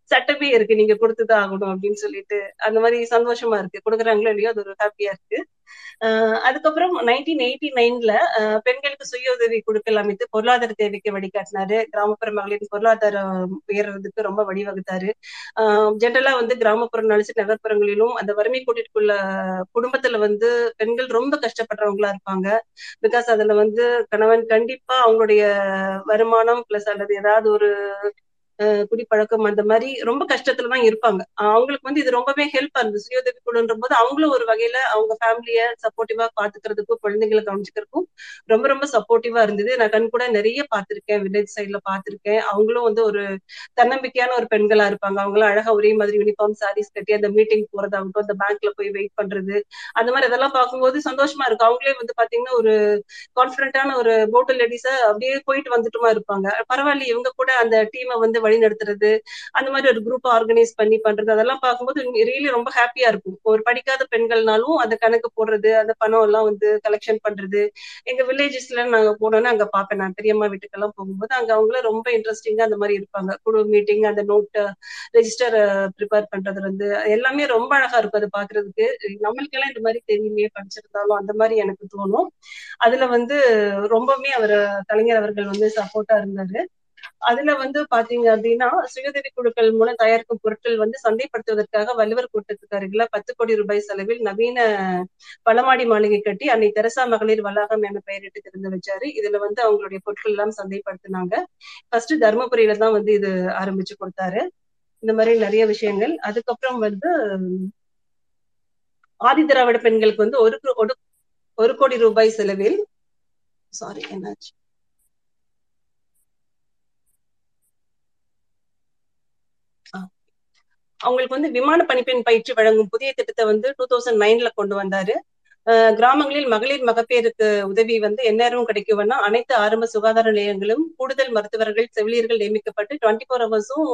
சட்டமே இருக்கு. நீங்க கொடுத்துதான் ஆகணும் அப்படின்னு சொல்லிட்டு அந்த மாதிரி சந்தோஷமா இருக்கு. கொடுக்குறாங்களோ இல்லையோ அது ஒரு ஹாப்பியா இருக்கு. ஆஹ் அதுக்கப்புறம் நைன்டீன் எயிட்டி நைன்ல பெண்களுக்கு சுய உதவி குழுக்கள் அமைத்து பொருளாதார தேவைக்கு வழிகாட்டினாரு. கிராமப்புற மகளிரின் பொருளாதாரம் உயர்றதுக்கு ரொம்ப வழிவகுத்தாரு. ஜென்ரலா வந்து கிராமப்புறம் நினைச்சு நகர்ப்புறங்களிலும் அந்த வறுமை கோட்டிற்குள்ள குடும்பத்துல வந்து பெண்கள் ரொம்ப கஷ்டப்படுறவங்களா இருப்பாங்க. பிகாஸ் அதுல வந்து கணவன் கண்டிப்பா அவங்களுடைய வருமானம் பிளஸ் அல்லது ஏதாவது ஒரு குடிப்பழக்கம் அந்த மாதிரி ரொம்ப கஷ்டத்துல தான் இருப்பாங்க. அவங்களுக்கு வந்து இது ரொம்பவே ஹெல்ப் ஆகுது சுய உதவி குழுன்ற போது அவங்களும் ஒரு வகையில அவங்க ஃபேமிலிய சப்போர்ட்டிவா பாத்துக்கிறதுக்கும் குழந்தைங்களை கவனிச்சுக்கிறதுக்கும் ரொம்ப ரொம்ப சப்போர்ட்டிவா இருந்தது. நான் கண் கூட நிறைய பாத்திருக்கேன். வில்லேஜ் சைட்ல பாத்திருக்கேன். அவங்களும் வந்து ஒரு தன்னம்பிக்கையான ஒரு பெண்களா இருப்பாங்க. அவங்களும் அழகா ஒரே மாதிரி யூனிஃபார்ம் சாரீஸ் கட்டி அந்த மீட்டிங் போறதாகட்டும் அந்த பேங்க்ல போய் வெயிட் பண்றது அந்த மாதிரி அதெல்லாம் பார்க்கும்போது சந்தோஷமா இருக்கும். அவங்களே வந்து பாத்தீங்கன்னா ஒரு கான்பிடண்டான ஒரு போட்டல் லேடிஸா அப்படியே போயிட்டு வந்துட்டுமா இருப்பாங்க. பரவாயில்ல இவங்க கூட அந்த டீமை வந்து வழி நடத்துறது அந்த மாதிரி ஒரு குரூப் ஆர்கனைஸ் பண்ணி பண்றது அதெல்லாம் பார்க்கும்போது ரியலி ரொம்ப ஹாப்பியா இருக்கும். ஒரு படிக்காத பெண்கள்னாலும் அந்த கணக்கு போடுறது அந்த பணம் எல்லாம் வந்து கலெக்ஷன் பண்றது. எங்க வில்லேஜஸ்ல நாங்க போனோம்னா அங்க பாப்பேன் நான் பெரியம்மா வீட்டுக்கெல்லாம் போகும்போது அங்க அவங்கள ரொம்ப இன்ட்ரெஸ்டிங்கா அந்த மாதிரி இருப்பாங்க. குழு மீட்டிங் அந்த நோட் ரெஜிஸ்டர் ப்ரிப்பேர் பண்றது வந்து எல்லாமே ரொம்ப அழகா இருக்கும் அதை பாக்குறதுக்கு நம்மளுக்கெல்லாம் இந்த மாதிரி தெரியுமே படிச்சிருந்தாலும் அந்த மாதிரி எனக்கு தோணும். அதுல வந்து ரொம்பவுமே அவர் கலைஞர் அவர்கள் வந்து சப்போர்ட்டா இருந்தாரு. அதுல வந்து பாத்தீங்க அப்படின்னா சுயதவி குழுக்கள் மூலம் தயாரிக்கும் பொருட்கள் வந்து சந்தைப்படுத்துவதற்காக வள்ளுவர் கூட்டத்துக்கு அருகில பத்து கோடி ரூபாய் செலவில் நவீன பலமாடி மாளிகை கட்டி அன்னை தெரசா மகளிர் வளாகம் என பெயரிட்டு திறந்து வச்சாரு. இதுல வந்து அவங்களுடைய பொருட்கள் எல்லாம் சந்தைப்படுத்தினாங்க. ஃபர்ஸ்ட் தர்மபுரியில தான் வந்து இது ஆரம்பிச்சு கொடுத்தாரு. இந்த மாதிரி நிறைய விஷயங்கள். அதுக்கப்புறம் வந்து ஆதி திராவிட பெண்களுக்கு வந்து ஒரு ஒரு- ஒரு கோடி ரூபாய் செலவில் சாரி என்னாச்சு ஆ. அவங்களுக்கு வந்து விமான பணிப்பெண் பயிற்சி வழங்கும் புதிய திட்டத்தை வந்து டூ தௌசண்ட் நைன்ல கொண்டு வந்தாரு. கிராமங்களில் மகளிர் மகப்பேருக்கு உதவி வந்து எந்நேரமும் கிடைக்கும்னா அனைத்து ஆரம்ப சுகாதார நிலையங்களும் கூடுதல் மருத்துவர்கள் செவிலியர்கள் நியமிக்கப்பட்டு டுவெண்ட்டி ஃபோர் ஹவர்ஸும்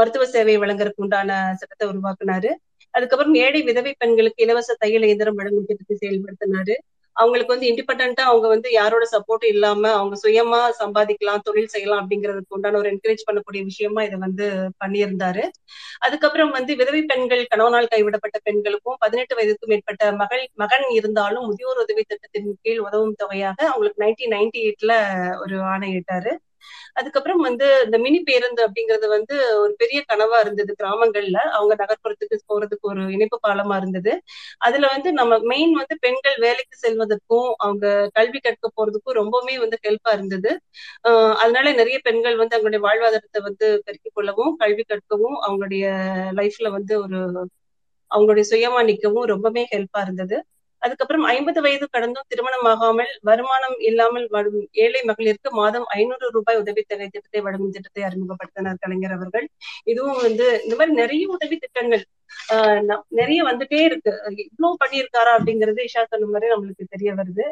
மருத்துவ சேவை வழங்குறதுக்கு உண்டான சட்டத்தை உருவாக்குனாரு. அதுக்கப்புறம் ஏழை விதவை பெண்களுக்கு இலவச தையல் இயந்திரம் வழங்கும் திட்டத்தை செயல்படுத்தினாரு. அவங்களுக்கு வந்து இண்டிபெண்டா அவங்க வந்து யாரோட சப்போர்ட் இல்லாம அவங்க சுயமா சம்பாதிக்கலாம் தொழில் செய்யலாம் அப்படிங்கிறதுக்கு உண்டான ஒரு என்கரேஜ் பண்ணக்கூடிய விஷயமா இதை வந்து பண்ணியிருந்தாரு. அதுக்கப்புறம் வந்து விதவை பெண்கள் கணவனால் கைவிடப்பட்ட பெண்களுக்கும் பதினெட்டு வயதுக்கும் மேற்பட்ட மகள் மகன் இருந்தாலும் முதியோர் உதவி திட்டத்தின் கீழ் உதவும் தொகையாக அவங்களுக்கு நைன்டீன் நைன்டி எயிட்ல ஒரு ஆணையிட்டாரு. அதுக்கப்புறம் வந்து இந்த மினி பேருந்து அப்படிங்கிறது வந்து ஒரு பெரிய கனவா இருந்தது கிராமங்கள்ல. அவங்க நகர்ப்புறத்துக்கு போறதுக்கு ஒரு இணைப்பு பாலமா இருந்தது. அதுல வந்து நம்ம மெயின் வந்து பெண்கள் வேலைக்கு செல்வதற்கும் அவங்க கல்வி கற்க போறதுக்கும் ரொம்பவுமே வந்து ஹெல்ப்பா இருந்தது. ஆஹ் அதனால நிறைய பெண்கள் வந்து அவங்களுடைய வாழ்வாதாரத்தை வந்து பெருக்கிக் கொள்ளவும் கல்வி கற்கவும் அவங்களுடைய லைஃப்ல வந்து ஒரு அவங்களுடைய சுயமா நிக்கவும் ரொம்பவே ஹெல்ப்பா இருந்தது. அதுக்கப்புறம் ஐம்பது வயது கடந்தும் திருமணம் ஆகாமல் வருமானம் இல்லாமல் வாழும் ஏழை மகளிருக்கு மாதம் ஐநூறு ரூபாய் உதவித்தொகை திட்டத்தை வழங்கும் திட்டத்தை அறிமுகப்படுத்தினார் கலைஞர் அவர்கள். இதுவும் வந்து இந்த மாதிரி நிறைய உதவி திட்டங்கள் ஆஹ் நிறைய வந்துட்டே இருக்கு. இவ்வளவு பண்ணியிருக்காரா அப்படிங்கிறது இஷா சொன்ன மாதிரி நம்மளுக்கு தெரிய வருது.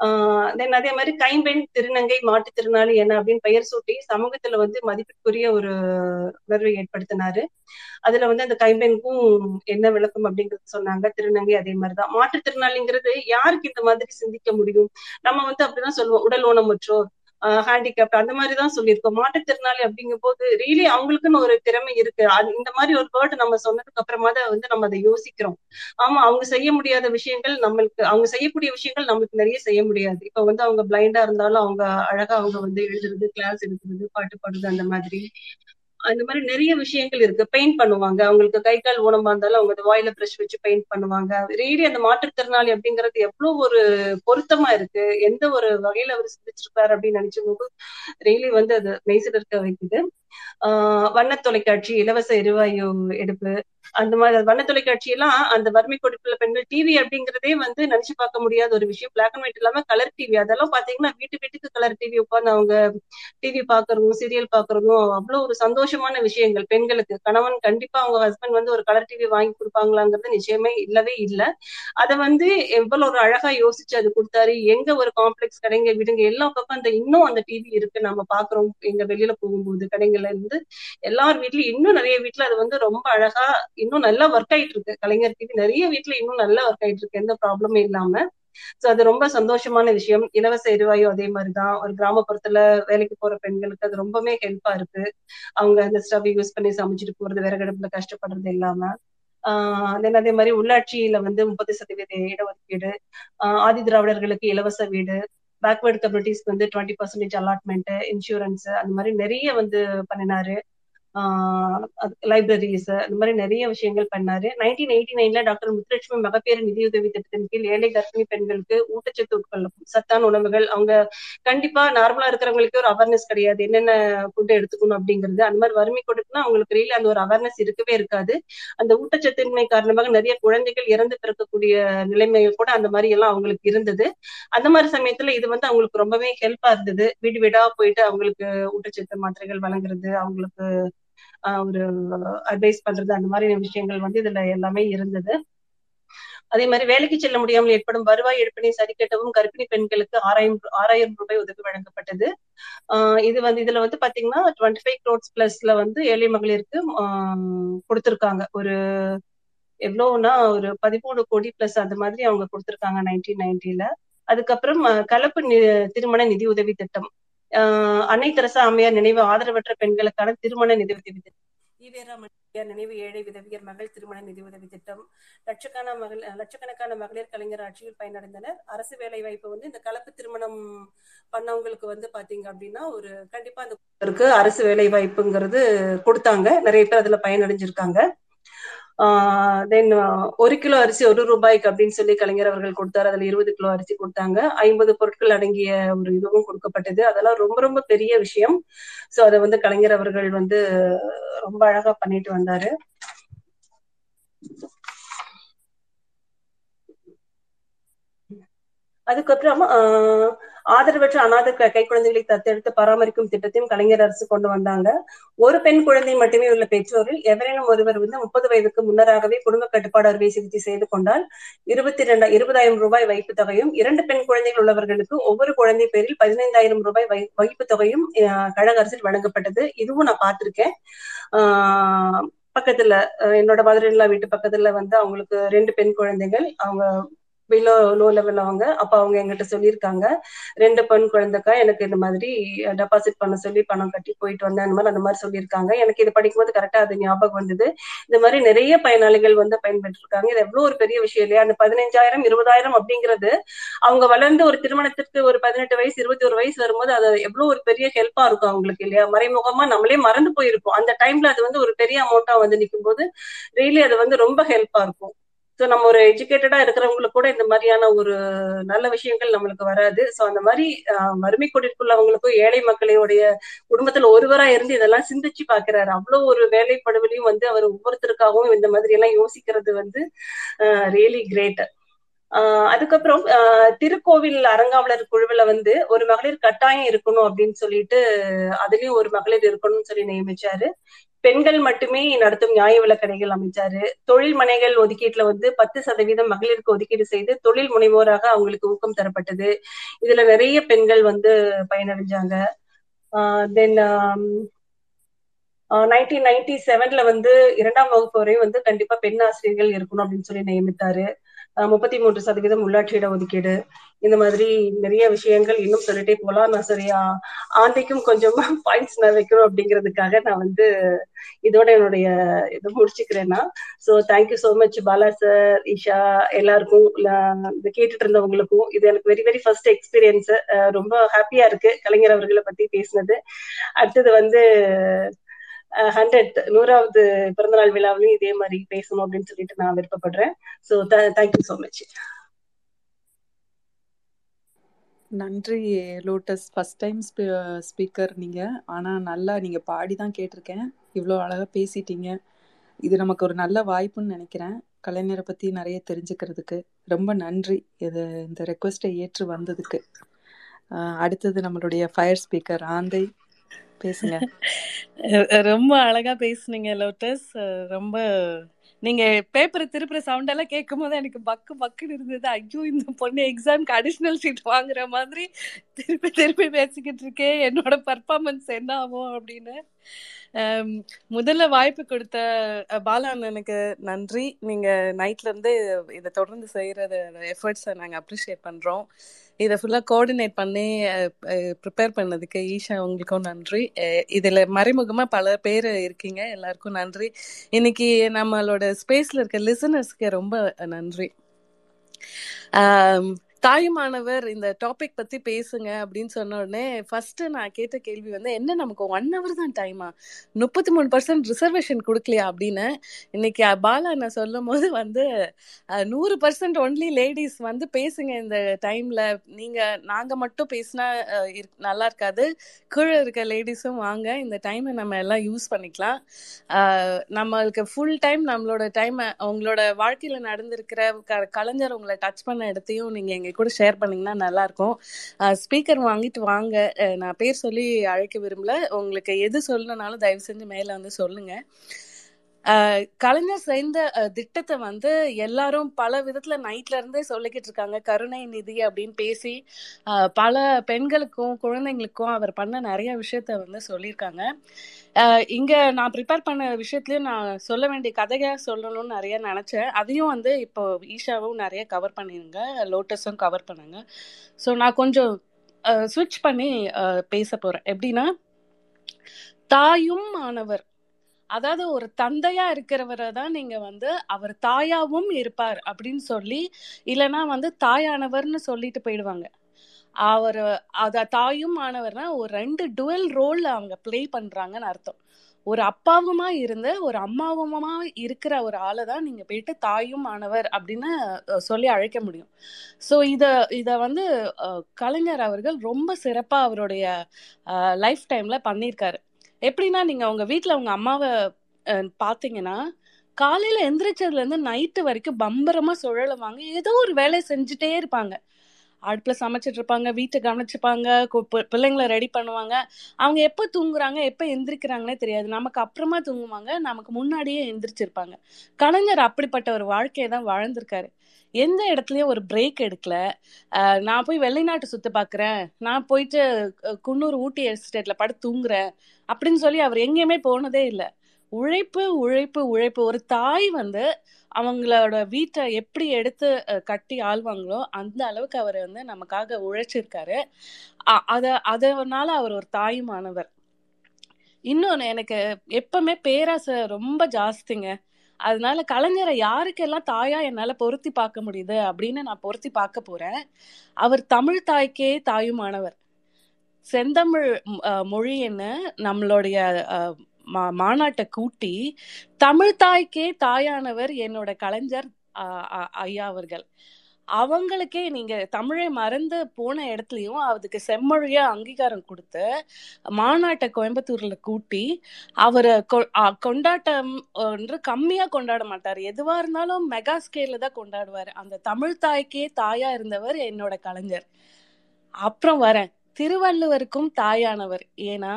ஆஹ் தென் அதே மாதிரி கைம்பெண் திருநங்கை மாற்றுத்திறனாளி என்ன அப்படின்னு பெயர் சூட்டி சமூகத்துல வந்து மதிப்பிற்குரிய ஒரு உணர்வை ஏற்படுத்தினாரு. அதுல வந்து அந்த கைம்பெண்க்கும் என்ன விளக்கம் அப்படிங்கறது சொன்னாங்க. திருநங்கை அதே மாதிரிதான். மாற்றுத்திறனாளிங்கிறது யாருக்கு இந்த மாதிரி சிந்திக்க முடியும்? நம்ம வந்து அப்படிதான் சொல்லுவோம். உடல் ஊனமுற்றோர். ஹேண்டிகேப்ட் அந்த மாதிரி தான் சொல்லியிருக்கோம். மாற்றுத்திறனாளி அப்படிங்கும் போது ரியலி அவங்களுக்குன்னு ஒரு திறமை இருக்கு. அது இந்த மாதிரி ஒரு வேர்டு நம்ம சொன்னதுக்கு அப்புறமா தான் வந்து நம்ம அதை யோசிக்கிறோம். ஆமா அவங்க செய்ய முடியாத விஷயங்கள் நம்மளுக்கு அவங்க செய்யக்கூடிய விஷயங்கள் நம்மளுக்கு நிறைய செய்ய முடியாது. இப்ப வந்து அவங்க பிளைண்டா இருந்தாலும் அவங்க அழகா அவங்க வந்து எழுதுறது கிளாஸ் எடுக்கிறது பாட்டு பாடுறது அந்த மாதிரி. அந்த மாதிரி நிறைய விஷயங்கள் இருக்கு. பெயிண்ட் பண்ணுவாங்க. அவங்களுக்கு கை கால் ஊனமா இருந்தாலும் அவங்க வாயில பிரஷ் வச்சு பெயிண்ட் பண்ணுவாங்க. ரீலி அந்த மாற்றுத்திறனாளி அப்படிங்கிறது எவ்வளவு ஒரு பொருத்தமா இருக்கு. எந்த ஒரு வகையில அவர் சிந்திச்சிருப்பாரு அப்படின்னு நினைச்சும் போது ரீலி வந்து அது மெய்சில் இருக்க வைக்குது. ஆஹ் வண்ண தொலைக்காட்சி இலவச எரிவாயு எடுப்பு அந்த மாதிரி வண்ண தொலைக்காட்சி எல்லாம் அந்த வறுமை கொடுப்புல பெண்கள் டிவி அப்படிங்கறதே வந்து நினைச்சு பார்க்க முடியாத ஒரு விஷயம். பிளாக் அண்ட் ஒயிட் இல்லாம கலர் டிவி அதெல்லாம் பாத்தீங்கன்னா வீட்டு வீட்டுக்கு கலர் டிவி உட்காந்து அவங்க டிவி பாக்குறதும் சீரியல் பாக்குறதும் அவ்வளவு ஒரு சந்தோஷமான விஷயங்கள் பெண்களுக்கு. கணவன் கண்டிப்பா அவங்க ஹஸ்பண்ட் வந்து ஒரு கலர் டிவி வாங்கி கொடுப்பாங்களாங்கிறது நிச்சயமே இல்லவே இல்லை. அதை வந்து எவ்வளவு ஒரு அழகா யோசிச்சு அது கொடுத்தாரு. எங்க ஒரு காம்ப்ளெக்ஸ் கடைங்க விடுங்க. எல்லா பக்கம் அந்த இன்னும் அந்த டிவி இருக்கு. நம்ம பாக்குறோம் எங்க வெளியில போகும்போது கடைங்க கடைங்கள்ல இருந்து எல்லார் வீட்லயும் இன்னும் நிறைய வீட்டுல அது வந்து ரொம்ப அழகா இன்னும் நல்லா ஒர்க் ஆயிட்டு இருக்கு. கலைஞர் டிவி நிறைய வீட்டுல இன்னும் நல்லா ஒர்க் ஆயிட்டு இருக்கு. எந்த ப்ராப்ளமும் இல்லாம. சோ அது ரொம்ப சந்தோஷமான விஷயம். இலவச எரிவாயு அதே மாதிரிதான். ஒரு கிராமப்புறத்துல வேலைக்கு போற பெண்களுக்கு அது ரொம்பவே ஹெல்ப்பா இருக்கு. அவங்க அந்த ஸ்டவ் யூஸ் பண்ணி சமைச்சிட்டு போறது விறகடுப்புல கஷ்டப்படுறது இல்லாம. ஆஹ் தென் அதே மாதிரி உள்ளாட்சியில வந்து முப்பது சதவீத இடஒதுக்கீடு ஆஹ் ஆதி திராவிடர்களுக்கு இலவச வீடு. பேக்வேர்டு கம்யூனிட்டிஸ்க்கு வந்து டுவெண்ட்டி பர்சன்டேஜ் அலாட்மெண்ட் இன்சூரன்ஸ் அந்த மாதிரி நிறைய வந்து பண்ணினாரு. லைப்ரரிஸ் அந்த மாதிரி நிறைய விஷயங்கள் பண்ணாரு. நைன்டீன் எயிட்டி நைன்ல டாக்டர் முத்துலட்சுமி மகப்பேறு நிதியுதவி திட்டத்தின் கீழ் ஏழை கர்ப்பிணி பெண்களுக்கு ஊட்டச்சத்து உட்கொள்ளும் சத்தான உணவுகள் அவங்க கண்டிப்பா நார்மலா இருக்கிறவங்களுக்கு ஒரு அவேர்னஸ் கிடையாது. என்னென்ன ஃபுட் எடுத்துக்கணும் அப்படிங்கிறது. அந்த மாதிரி வறுமை கொடுக்குன்னா அவங்களுக்கு ரீல் அந்த ஒரு அவேர்னஸ் இருக்கவே இருக்காது. அந்த ஊட்டச்சத்தின்மை காரணமாக நிறைய குழந்தைகள் இறந்து பிறக்கக்கூடிய நிலைமைகள் கூட அந்த மாதிரி எல்லாம் அவங்களுக்கு இருந்தது. அந்த மாதிரி சமயத்துல இது வந்து அவங்களுக்கு ரொம்பவே ஹெல்ப்பா இருந்தது. வீடு வீடா போயிட்டு அவங்களுக்கு ஊட்டச்சத்து மாத்திரைகள் வழங்குறது அவங்களுக்கு ஒரு அட்வைஸ் பண்றது அந்த மாதிரி விஷயங்கள் வந்து இதுல எல்லாமே இருந்தது. அதே மாதிரி வேலைக்கு செல்ல முடியாமல் ஏற்படும் வருவாய் எடுப்பினை சரி கட்டவும் கர்ப்பிணி பெண்களுக்கு ஆறாயிரம் ஆறாயிரம் ரூபாய் உதவி வழங்கப்பட்டது. ஆஹ் இது வந்து இதுல வந்து பாத்தீங்கன்னா டுவெண்ட்டி ஃபைவ் க்ரோட்ஸ் பிளஸ்ல வந்து ஏழை மகளிருக்கு கொடுத்திருக்காங்க. ஒரு எவ்வளவுனா ஒரு பதிமூணு கோடி பிளஸ் அந்த மாதிரி அவங்க கொடுத்திருக்காங்க நைன்டீன் நைன்டில. அதுக்கப்புறம் கலப்பு திருமண நிதி உதவி திட்டம். அன்னை தெரசா அம்மையார் நினைவு ஆதரவற்ற பெண்களுக்கான திருமண நிதி உதவி திட்டம். ஈவேரா நினைவு ஏழை விதவியர் மகள் திருமண நிதி உதவி திட்டம். லட்சக்கான மகள் லட்சக்கணக்கான மகளிர் கலைஞர் ஆட்சியில் பயனடைந்தனர். அரசு வேலை வாய்ப்பு வந்து இந்த கலப்பு திருமணம் பண்ணவங்களுக்கு வந்து பாத்தீங்க அப்படின்னா ஒரு கண்டிப்பா அந்த அரசு வேலை வாய்ப்புங்கிறது கொடுத்தாங்க. நிறைய பேர் அதுல பயனடைஞ்சிருக்காங்க. தென் ஒரு கிலோ அரிசி ஒரு ரூபாய்க்கு அப்படின்னு சொல்லி கலைஞர் அவர்கள் கொடுத்தாரு. அதுல இருபது கிலோ அரிசி கொடுத்தாங்க. ஐம்பது பொருட்கள் அடங்கிய ஒரு இதுவும் கொடுக்கப்பட்டது. அதெல்லாம் ரொம்ப ரொம்ப பெரிய விஷயம். சோ அதை வந்து கலைஞர் அவர்கள் வந்து ரொம்ப அழகா பண்ணிட்டு வந்தாரு. அதுக்கப்புறம் ஆதரவற்ற அநாத கை குழந்தைகளை தத்தெடுத்து பராமரிக்கும் திட்டத்தையும் கலைஞர் அரசு கொண்டு வந்தாங்க. ஒரு பெண் குழந்தை மட்டுமே உள்ள பெற்றோரில் எவரேனும் ஒருவர் வந்து முப்பது வயதுக்கு முன்னராகவே குடும்ப கட்டுப்பாடு அறுவை சிகிச்சை செய்து கொண்டால் இருபத்தி இரண்டு இருபதாயிரம் ரூபாய் வைப்பு தொகையும் இரண்டு பெண் குழந்தைகள் உள்ளவர்களுக்கு ஒவ்வொரு குழந்தை பேரில் பதினைந்தாயிரம் ரூபாய் வைப்பு தொகையும் கழக அரசில் வழங்கப்பட்டது. இதுவும் நான் பார்த்திருக்கேன். ஆஹ் பக்கத்துல என்னோட மதுரைலா வீட்டு பக்கத்துல வந்து அவங்களுக்கு ரெண்டு பெண் குழந்தைகள். அவங்க பிலோ லோ லெவல் அவங்க அப்ப அவங்க எங்கிட்ட சொல்லியிருக்காங்க ரெண்டு பெண் குழந்தைக்கா எனக்கு இந்த மாதிரி டெபாசிட் பண்ண சொல்லி பணம் கட்டி போயிட்டு வந்தேன். அந்த மாதிரி அந்த மாதிரி சொல்லியிருக்காங்க. எனக்கு இது படிக்கும்போது கரெக்டா அது ஞாபகம் வந்தது. இந்த மாதிரி நிறைய பயனாளிகள் வந்து பயன்பெற்று இருக்காங்க இது எவ்வளவு ஒரு பெரிய விஷயம் இல்லையா? அந்த பதினஞ்சாயிரம் இருபதாயிரம் அப்படிங்கிறது அவங்க வளர்ந்து ஒரு திருமணத்திற்கு ஒரு பதினெட்டு வயசு இருபத்தி ஒரு வயசு வரும்போது அது எவ்வளவு ஒரு பெரிய ஹெல்ப்பா இருக்கும் அவங்களுக்கு இல்லையா? மறைமுகமா நம்மளே மறந்து போயிருப்போம். அந்த டைம்ல அது வந்து ஒரு பெரிய அமௌண்டா வந்து நிற்கும் போது ரியலி அது வந்து ரொம்ப ஹெல்ப்பா இருக்கும். ஸோ நம்ம ஒரு எஜுகேட்டடா இருக்கிறவங்களுக்கு கூட இந்த மாதிரியான ஒரு நல்ல விஷயங்கள் நம்மளுக்கு வராது. ஸோ அந்த மாதிரி வறுமை கோட்டிற்குள்ளவங்களுக்கும் ஏழை மக்களுடைய குடும்பத்துல ஒருவரா இருந்து இதெல்லாம் சிந்திச்சு பாக்குறாரு அவ்வளவு ஒரு வேலைப்படுவலையும் வந்து அவர் ஒவ்வொருத்தருக்காகவும் இந்த மாதிரி எல்லாம் யோசிக்கிறது வந்து ரியலி கிரேட் ஆஹ் அதுக்கப்புறம் திருக்கோவில் அரங்காவலர் குழுவுல வந்து ஒரு மகளிர் கட்டாயம் இருக்கணும் அப்படின்னு சொல்லிட்டு அதுலயும் ஒரு மகளிர் இருக்கணும்னு சொல்லி நியமிச்சாரு. பெண்கள் மட்டுமே நடத்தும் நியாய விலக்கடைகள் அமைச்சாரு. தொழில் மனைகள் ஒதுக்கீட்டுல வந்து பத்து சதவீதம் மகளிருக்கு ஒதுக்கீடு செய்து தொழில் முனைவோராக அவங்களுக்கு ஊக்கம் தரப்பட்டது. இதுல நிறைய பெண்கள் வந்து பயனடைஞ்சாங்க. தென் நைன்டீன் நைன்டி செவன்ல வந்து இரண்டாம் வகுப்பு வரையும் வந்து கண்டிப்பா பெண் ஆசிரியர்கள் இருக்கணும் அப்படின்னு சொல்லி நியமித்தாரு. முப்பத்தி மூன்று சதவீதம் உள்ளாட்சி இட ஒதுக்கீடு. இந்த மாதிரி நிறைய விஷயங்கள் இன்னும் சொல்லிட்டே போலாம். நான் சரியா ஆண்டைக்கும் கொஞ்சமா பாயிண்ட்ஸ் (laughs) நான் வைக்கணும் அப்படிங்கிறதுக்காக நான் வந்து இதோட என்னுடைய இதை முடிச்சுக்கிறேன்னா. So thank you so much Bala sir Isha எல்லாருக்கும் இது கேட்டுட்டு இருந்தவங்களுக்கும். இது எனக்கு வெரி வெரி ஃபர்ஸ்ட் எக்ஸ்பீரியன்ஸ் ரொம்ப ஹாப்பியா இருக்கு. கலைஞர் அவர்களை பத்தி பேசினது. அடுத்தது வந்து ஹண்ட்ரட் நூறாவது பிறந்தநாள் விழாவிலையும் இதே மாதிரி பேசணும் அப்படின்னு சொல்லிட்டு நான் விருப்பப்படுறேன். So thank you so much நன்றி லோட்டஸ். ஃபர்ஸ்ட் டைம் ஸ்பீக்கர் நீங்கள் ஆனால் நல்லா நீங்கள் பாடி தான் கேட்டிருக்கேன். இவ்வளோ அழகாக பேசிட்டீங்க. இது நமக்கு ஒரு நல்ல வாய்ப்புன்னு நினைக்கிறேன். கலைஞரை பற்றி நிறைய தெரிஞ்சுக்கிறதுக்கு. ரொம்ப நன்றி. இது இந்த ரெக்வஸ்ட்டை ஏற்று வந்ததுக்கு. அடுத்தது நம்மளுடைய ஃபயர் ஸ்பீக்கர் ஆந்தை. பேசுங்க. ரொம்ப அழகா பேசுனீங்க லோட்டஸ். ரொம்ப நீங்க பேப்பரை திருப்புற சவுண்ட் எல்லாம் கேட்கும் போது எனக்கு பக்கு பக்குன்னு இருந்தது. ஐயோ இந்த பொண்ணு எக்ஸாம்க்கு அடிஷ்னல் சீட் வாங்குற மாதிரி திருப்பி திருப்பி பேசிக்கிட்டு இருக்கேன் என்னோட பர்ஃபார்மன்ஸ் என்ன ஆகும் அப்படின்னு முதல்ல வாய்ப்பு கொடுத்த பாலா அண்ணனுக்கு நன்றி. நீங்க நைட்ல இருந்து இதை தொடர்ந்து செய்யறது எஃபர்ட்ஸை நாங்க அப்ரிஷியேட் பண்றோம். இதை ஃபுல்லா கோஆர்டினேட் பண்ணி ப்ரிப்பேர் பண்ணதுக்கு ஈஷா உங்களுக்கும் நன்றி. அஹ், இதுல மறைமுகமா பல பேர் இருக்கீங்க. எல்லாருக்கும் நன்றி. இன்னைக்கு நம்மளோட ஸ்பேஸ்ல இருக்க லிசனர்ஸ்க்கு ரொம்ப நன்றி. தாயுமானவர் இந்த டாபிக் பத்தி பேசுங்க அப்படின்னு சொன்ன உடனே ஃபர்ஸ்ட் நான் கேட்ட கேள்வி வந்து என்ன நமக்கு ஒன் ஹவர் தான் டைமா முப்பத்தி மூணு பர்சன்ட் ரிசர்வேஷன் கொடுக்கலையா அப்படின்னு? இன்னைக்கு பாலா நான் சொல்லும் போது வந்து நூறு பர்சன்ட் ஒன்லி லேடிஸ் வந்து பேசுங்க இந்த டைம்ல நீங்க நாங்க மட்டும் பேசினா அஹ், இருக்- நல்லா இருக்காது. கீழே இருக்க லேடிஸும் வாங்க இந்த டைமை நம்ம எல்லாம் யூஸ் பண்ணிக்கலாம். ஆஹ் நம்மளுக்கு ஃபுல் டைம் நம்மளோட டைமை உங்களோட வாழ்க்கையில நடந்திருக்கிற க- கலைஞர் உங்களை டச் பண்ண இடத்தையும் நீங்க எங்க கூட ஷேர் பண்ணீங்கன்னா நல்லா இருக்கும் ஸ்பீக்கர் வாங்கிட்டு வாங்க. நான் பேர் சொல்லி அழைக்க விரும்பல. உங்களுக்கு எது சொல்லணும்னாலும் தயவு செஞ்சு மேல வந்து சொல்லுங்க. ஆஹ் கலைஞர் சேர்ந்த திட்டத்தை வந்து எல்லாரும் பல விதத்துல நைட்ல இருந்தே சொல்லிக்கிட்டு இருக்காங்க. கருணை நிதி அப்படின்னு பேசி ஆஹ், பல பெண்களுக்கும் குழந்தைங்களுக்கும் அவர் பண்ண நிறைய விஷயத்த வந்து சொல்லியிருக்காங்க. இங்க நான் ப்ரிப்பேர் பண்ண விஷயத்துலயும் நான் சொல்ல வேண்டிய கதையா சொல்லணும்னு நிறைய நினைச்சேன். அதையும் வந்து இப்போ ஈஷாவும் நிறைய கவர் பண்ணிருங்க. லோட்டஸும் கவர் பண்ணாங்க. ஸோ நான் கொஞ்சம் சுவிட்ச் பண்ணி பேச போறேன். எப்படின்னா தாயும் ஆனவர் அதாவது ஒரு தந்தையா இருக்கிறவரை தான் நீங்க வந்து அவர் தாயாவும் இருப்பார் அப்படின்னு சொல்லி இல்லைன்னா வந்து தாயானவர்னு சொல்லிட்டு போயிடுவாங்க. அவர் அத தாயும் ஆனவர்னா ஒரு ரெண்டு டுவெல் ரோல் அவங்க ப்ளே பண்றாங்கன்னு அர்த்தம். ஒரு அப்பாவுமா இருந்து ஒரு அம்மாவுமா இருக்கிற ஒரு ஆளை தான் நீங்க போயிட்டு தாயும் ஆனவர் அப்படின்னு சொல்லி அழைக்க முடியும். ஸோ இத இத வந்து கலைஞர் அவர்கள் ரொம்ப சிறப்பா அவருடைய லைஃப் டைம்ல பண்ணியிருக்காரு. எப்படின்னா நீங்க உங்க வீட்டுல உங்க அம்மாவை பாத்தீங்கன்னா காலையில எந்திரிச்சதுல இருந்து நைட்டு வரைக்கும் பம்பரமா சுழலுவாங்க. ஏதோ ஒரு வேலையை செஞ்சுட்டே இருப்பாங்க. அடுப்புல சமைச்சிட்டு இருப்பாங்க வீட்டை கவனிச்சுப்பாங்க கு- பிள்ளைங்களை ரெடி பண்ணுவாங்க. அவங்க எப்ப தூங்குறாங்க எப்ப எந்திரிக்கிறாங்கன்னே தெரியாது. நமக்கு அப்புறமா தூங்குவாங்க நமக்கு முன்னாடியே எந்திரிச்சிருப்பாங்க. கலைஞர் அப்படிப்பட்ட ஒரு வாழ்க்கையை தான் வாழ்ந்திருக்காரு. எந்த இடத்துலயும் ஒரு பிரேக் எடுக்கல. நான் போய் வெளிநாட்டு சுத்தி பாக்குறேன். நான் போயிட்டு குன்னூர் ஊட்டி எஸ்டேட்ல படுத்து தூங்குறேன் அப்படின்னு சொல்லி அவர் எங்கேயுமே போனதே இல்லை. உழைப்பு உழைப்பு உழைப்பு. ஒரு தாய் வந்து அவங்களோட வீட்டை எப்படி எடுத்து கட்டி ஆள்வாங்களோ அந்த அளவுக்கு அவர் வந்து நமக்காக உழைச்சிருக்காரு. அதை அத அதனால அவர் ஒரு தாயுமானவர். இன்னொன்னு எனக்கு எப்பவுமே பேராசை ரொம்ப ஜாஸ்திங்க. அதனால கலைஞரை யாருக்கெல்லாம் தாயா என்னால பொருத்தி பார்க்க முடியுது அப்படின்னு நான் பொருத்தி பார்க்க போறேன். அவர் தமிழ் தாய்க்கே தாயுமானவர். செந்தமிழ் மொழி என்ன? மொழின்னு நம்மளுடைய மா- மாநாட்டை கூட்டி தமிழ் தாய்க்கே தாயானவர் என்னோட கலைஞர் அ- ஐயா அவர்கள். அவங்களுக்கே நீங்க தமிழை மறந்து போன இடத்துலயும் அதுக்கு செம்மொழியா அங்கீகாரம் கொடுத்து மாநாட்டை கோயம்புத்தூர்ல கூட்டி அவரை கொ- கொண்டாட்டம் என்று கம்மியா கொண்டாட மாட்டார். எதுவா இருந்தாலும் மெகா ஸ்கேல்ல தான் கொண்டாடுவார். அந்த தமிழ் தாய்க்கே தாயா இருந்தவர் என்னோட கலைஞர். அப்புறம் வரேன். திருவள்ளுவருக்கும் தாயானவர். ஏன்னா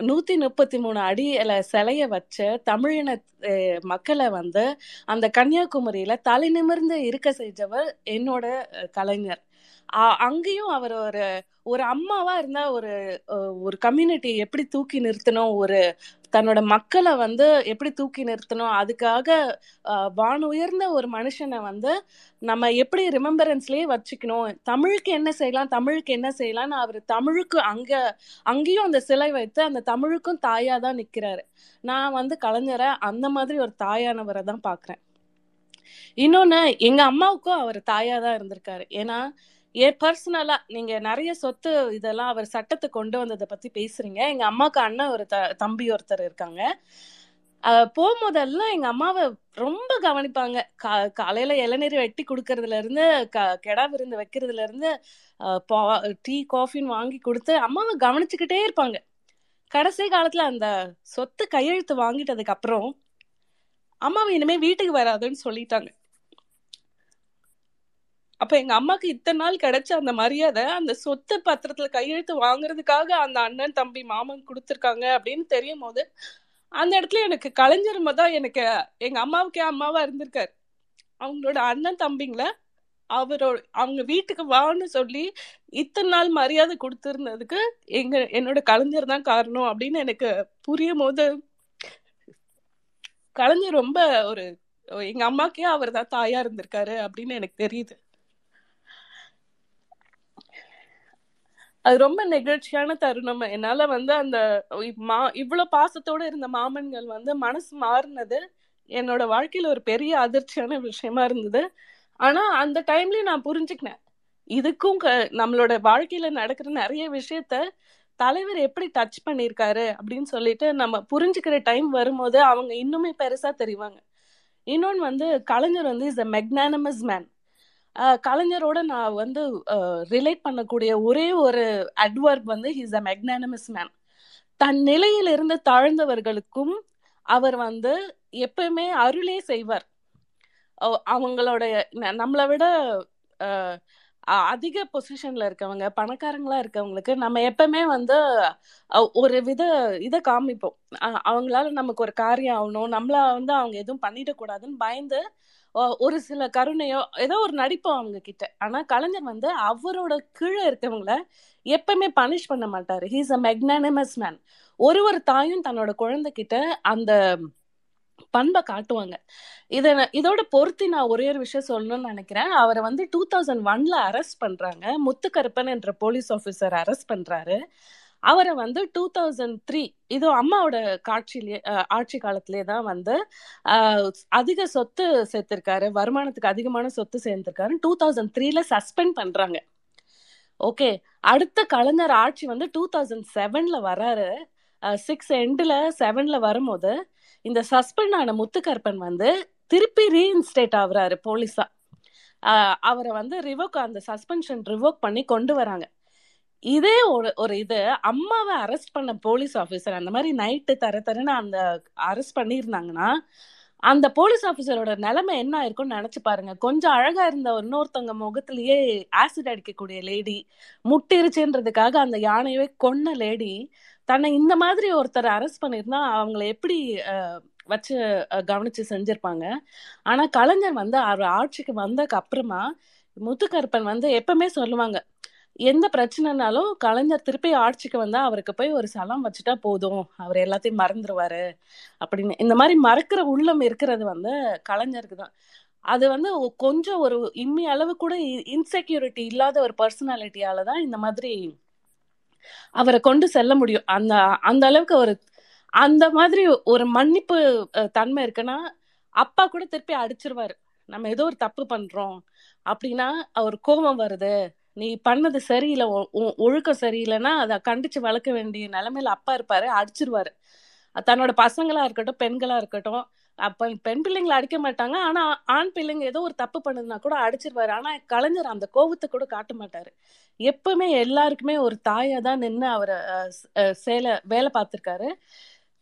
நூத்தி முப்பத்தி மூணு அடியில சிலைய வச்ச தமிழின அஹ், மக்களை வந்து அந்த கன்னியாகுமரியில தலை நிமிர்ந்து இருக்க செஞ்சவர் என்னோட கலைஞர். அங்கேயும் அவர் ஒரு ஒரு அம்மாவா இருந்தா ஒரு ஒரு கம்யூனிட்டி எப்படி தூக்கி நிறுத்தணும்? ஒரு தன்னோட மக்களை வந்து எப்படி தூக்கி நிறுத்தணும்? அதுக்காக வான் வானுயர்ந்த ஒரு மனுஷனை வந்து நம்ம எப்படி ரிமெம்பரன்ஸ்லயே வச்சுக்கணும்? தமிழுக்கு என்ன செய்யலாம்? தமிழுக்கு என்ன செய்யலாம்னு அவர் தமிழுக்கு அங்க அங்கேயும் அந்த சிலை வைத்து அந்த தமிழுக்கும் தாயா தான் நிக்கிறாரு. நான் வந்து கலைஞரை அந்த மாதிரி ஒரு தாயானவரை தான் பாக்குறேன். இன்னொன்னு எங்க அம்மாவுக்கும் அவர் தாயா தான் இருந்திருக்காரு. ஏன்னா ஏன் பர்சனலா நீங்க நிறைய சொத்து இதெல்லாம் அவர் சட்டத்தை கொண்டு வந்ததை பத்தி பேசுறீங்க. எங்க அம்மாவுக்கு அண்ணன் ஒரு த- தம்பி ஒருத்தர் இருக்காங்க. போகும்போதெல்லாம் எங்க அம்மாவை ரொம்ப கவனிப்பாங்க. கா காலையில இளநீர் வெட்டி கொடுக்கறதுல இருந்து க கெடா விருந்து வைக்கிறதுல இருந்து பா- டீ காஃபின்னு வாங்கி கொடுத்து அம்மாவை கவனிச்சுக்கிட்டே இருப்பாங்க. கடைசி காலத்துல அந்த சொத்து கையெழுத்து வாங்கிட்டதுக்கு அப்புறம் அம்மாவை இனிமே வீட்டுக்கு வராதுன்னு சொல்லிட்டாங்க. அப்ப எங்க அம்மாக்கு இத்தனை நாள் கிடைச்ச அந்த மரியாதை அந்த சொத்து பத்திரத்துல கையெழுத்து வாங்குறதுக்காக அந்த அண்ணன் தம்பி மாமன் கொடுத்துருக்காங்க அப்படின்னு தெரியும் போது அந்த இடத்துல எனக்கு கலைஞர் தான் எனக்கு எங்க அம்மாவுக்கே அம்மாவா இருந்திருக்காரு. அவங்களோட அண்ணன் தம்பிங்கள அவரோட அவங்க வீட்டுக்கு வான்னு சொல்லி இத்தனை நாள் மரியாதை கொடுத்துருந்ததுக்கு எங்க என்னோட கலைஞர் தான் காரணம் அப்படின்னு எனக்கு புரியும் போது கலைஞர் ரொம்ப ஒரு எங்க அம்மாக்கே அவர் தான் தாயா இருந்திருக்காரு அப்படின்னு எனக்கு தெரியுது. அது ரொம்ப நெகிழ்ச்சியான தருணம். என்னால வந்து அந்த மா இவ்வளவு பாசத்தோட இருந்த மாமன்கள் வந்து மனசு மாறினது என்னோட வாழ்க்கையில ஒரு பெரிய அதிர்ச்சியான விஷயமா இருந்தது. ஆனா அந்த டைம்லயும் நான் புரிஞ்சுக்கினேன். இதுக்கும் க- நம்மளோட வாழ்க்கையில நடக்கிற நிறைய விஷயத்த தலைவர் எப்படி டச் பண்ணியிருக்காரு அப்படின்னு சொல்லிட்டு நம்ம புரிஞ்சுக்கிற டைம் வரும்போது அவங்க இன்னுமே பெருசா தெரிவாங்க. இன்னொன்று வந்து கலைஞர் வந்து இஸ் அ மெக்னானமஸ் மேன் கலைஞரோட நான் வந்து ரிலேட் பண்ணக்கூடிய ஒரே ஒரு அட்வர்ப் வந்து ஹீஸ் அ மெக்னானமஸ் மேன் தன் நிலையிலிருந்து தாழ்ந்தவர்களுக்கும் அவர் வந்து எப்பவுமே அருளே செய்வார். அவ- அவங்களோட நம்மளை விட அதிக பொசிஷன்ல இருக்கவங்க பணக்காரங்களா இருக்கவங்களுக்கு நம்ம எப்பவுமே வந்து அஹ், ஒரு வித இதை காமிப்போம். அஹ், அவங்களால நமக்கு ஒரு காரியம் ஆகணும். நம்மள வந்து அவங்க எதுவும் பண்ணிடக்கூடாதுன்னு பயந்து ஒரு சில கருணையோ ஏதோ ஒரு நடிப்போம் அவங்க கிட்ட. ஆனா கலைஞர் வந்து அவரோட கீழே இருக்கவங்கள எப்பவுமே பனிஷ் பண்ண மாட்டாரு. ஹீஸ் அ மெக்னானிமஸ் மேன் ஒரு ஒரு தாயும் தன்னோட குழந்தைகிட்ட அந்த பண்பை காட்டுவாங்க. இதை இதோட பொருத்தி நான் ஒரே ஒரு விஷயம் சொல்லணும்னு நினைக்கிறேன். அவரை வந்து டூ தௌசண்ட் ஒன்ல அரெஸ்ட் பண்றாங்க. முத்துக்கருப்பன் என்ற போலீஸ் ஆஃபீஸர் அரெஸ்ட் பண்றாரு. அவரை வந்து டூ தௌசண்ட் த்ரீ இது அம்மாவோட காட்சியிலே ஆட்சி காலத்திலே தான் வந்து அதிக சொத்து சேர்த்திருக்காரு வருமானத்துக்கு அதிகமான சொத்து சேர்ந்திருக்காரு டூ தௌசண்ட் த்ரீல சஸ்பெண்ட் பண்றாங்க. ஓகே அடுத்த கலைஞர் ஆட்சி வந்து டூ தௌசண்ட் செவன்ல வராரு. சிக்ஸ் எண்டில் செவன்ல வரும்போது இந்த சஸ்பெண்ட் ஆன முத்துக்கற்பன் வந்து திருப்பி ரீஇன்ஸ்டேட் ஆகுறாரு போலீஸா. அவரை வந்து ரிவோக் அந்த சஸ்பென்ஷன் ரிவோக் பண்ணி கொண்டு வராங்க. இதே ஒரு ஒரு இது அம்மாவை அரெஸ்ட் பண்ண போலீஸ் ஆஃபீஸர் அந்த மாதிரி நைட்டு தர தரன்னு அந்த அரெஸ்ட் பண்ணியிருந்தாங்கன்னா அந்த போலீஸ் ஆஃபீஸரோட நிலைமை என்ன ஆயிருக்கும்னு நினைச்சு பாருங்க. கொஞ்சம் அழகா இருந்த இன்னொருத்தவங்க முகத்திலேயே ஆசிட் அடிக்கக்கூடிய லேடி முட்டிருச்சுன்றதுக்காக அந்த யானையவே கொன்ன லேடி தன்னை இந்த மாதிரி ஒருத்தர் அரெஸ்ட் பண்ணியிருந்தா அவங்கள எப்படி வச்சு கவனிச்சு செஞ்சிருப்பாங்க. ஆனா கலைஞர் வந்து அவர் ஆட்சிக்கு வந்ததுக்கு அப்புறமா முத்துக்கருப்பன் வந்து எப்பவுமே சொல்லுவாங்க எந்த பிரச்சனைனாலும் கலைஞர் திருப்பி ஆட்சிக்கு வந்தா அவருக்கு போய் ஒரு சலம் வச்சுட்டா போதும். அவர் எல்லாத்தையும் மறந்துருவாரு. அப்படின்னு. இந்த மாதிரி மறக்கிற உள்ளம் இருக்கிறது வந்து கலைஞருக்கு தான். அது வந்து கொஞ்சம் ஒரு இம்மி அளவு கூட இன்செக்யூரிட்டி இல்லாத ஒரு பர்சனாலிட்டியால தான் இந்த மாதிரி அவரை கொண்டு செல்ல முடியும். அந்த அந்த அளவுக்கு ஒரு அந்த மாதிரி ஒரு மன்னிப்பு தன்மை இருக்குன்னா அப்பா கூட திருப்பி அடிச்சிருவாரு. நம்ம ஏதோ ஒரு தப்பு பண்றோம். அப்படின்னா அவர் கோபம் வருது. நீ பண்ணது சரியில்லை ஒ- ஒழுக்கம் சரியில்லைன்னா அதை கண்டிச்சு வளர்க்க வேண்டிய நிலைமையில அப்பா இருப்பாரு அடிச்சிருவாரு. தன்னோட பசங்களா இருக்கட்டும் பெண்களா இருக்கட்டும் அப்ப பெண் பிள்ளைங்களை அடிக்க மாட்டாங்க. ஆனா ஆண் பிள்ளைங்க ஏதோ ஒரு தப்பு பண்ணுதுன்னா கூட அடிச்சிருவாரு. ஆனா கலைஞர் அந்த கோபத்தை கூட காட்ட மாட்டாரு. எப்பவுமே எல்லாருக்குமே ஒரு தாயா தான் நின்று அவரை சேலை வேலை பார்த்திருக்காரு.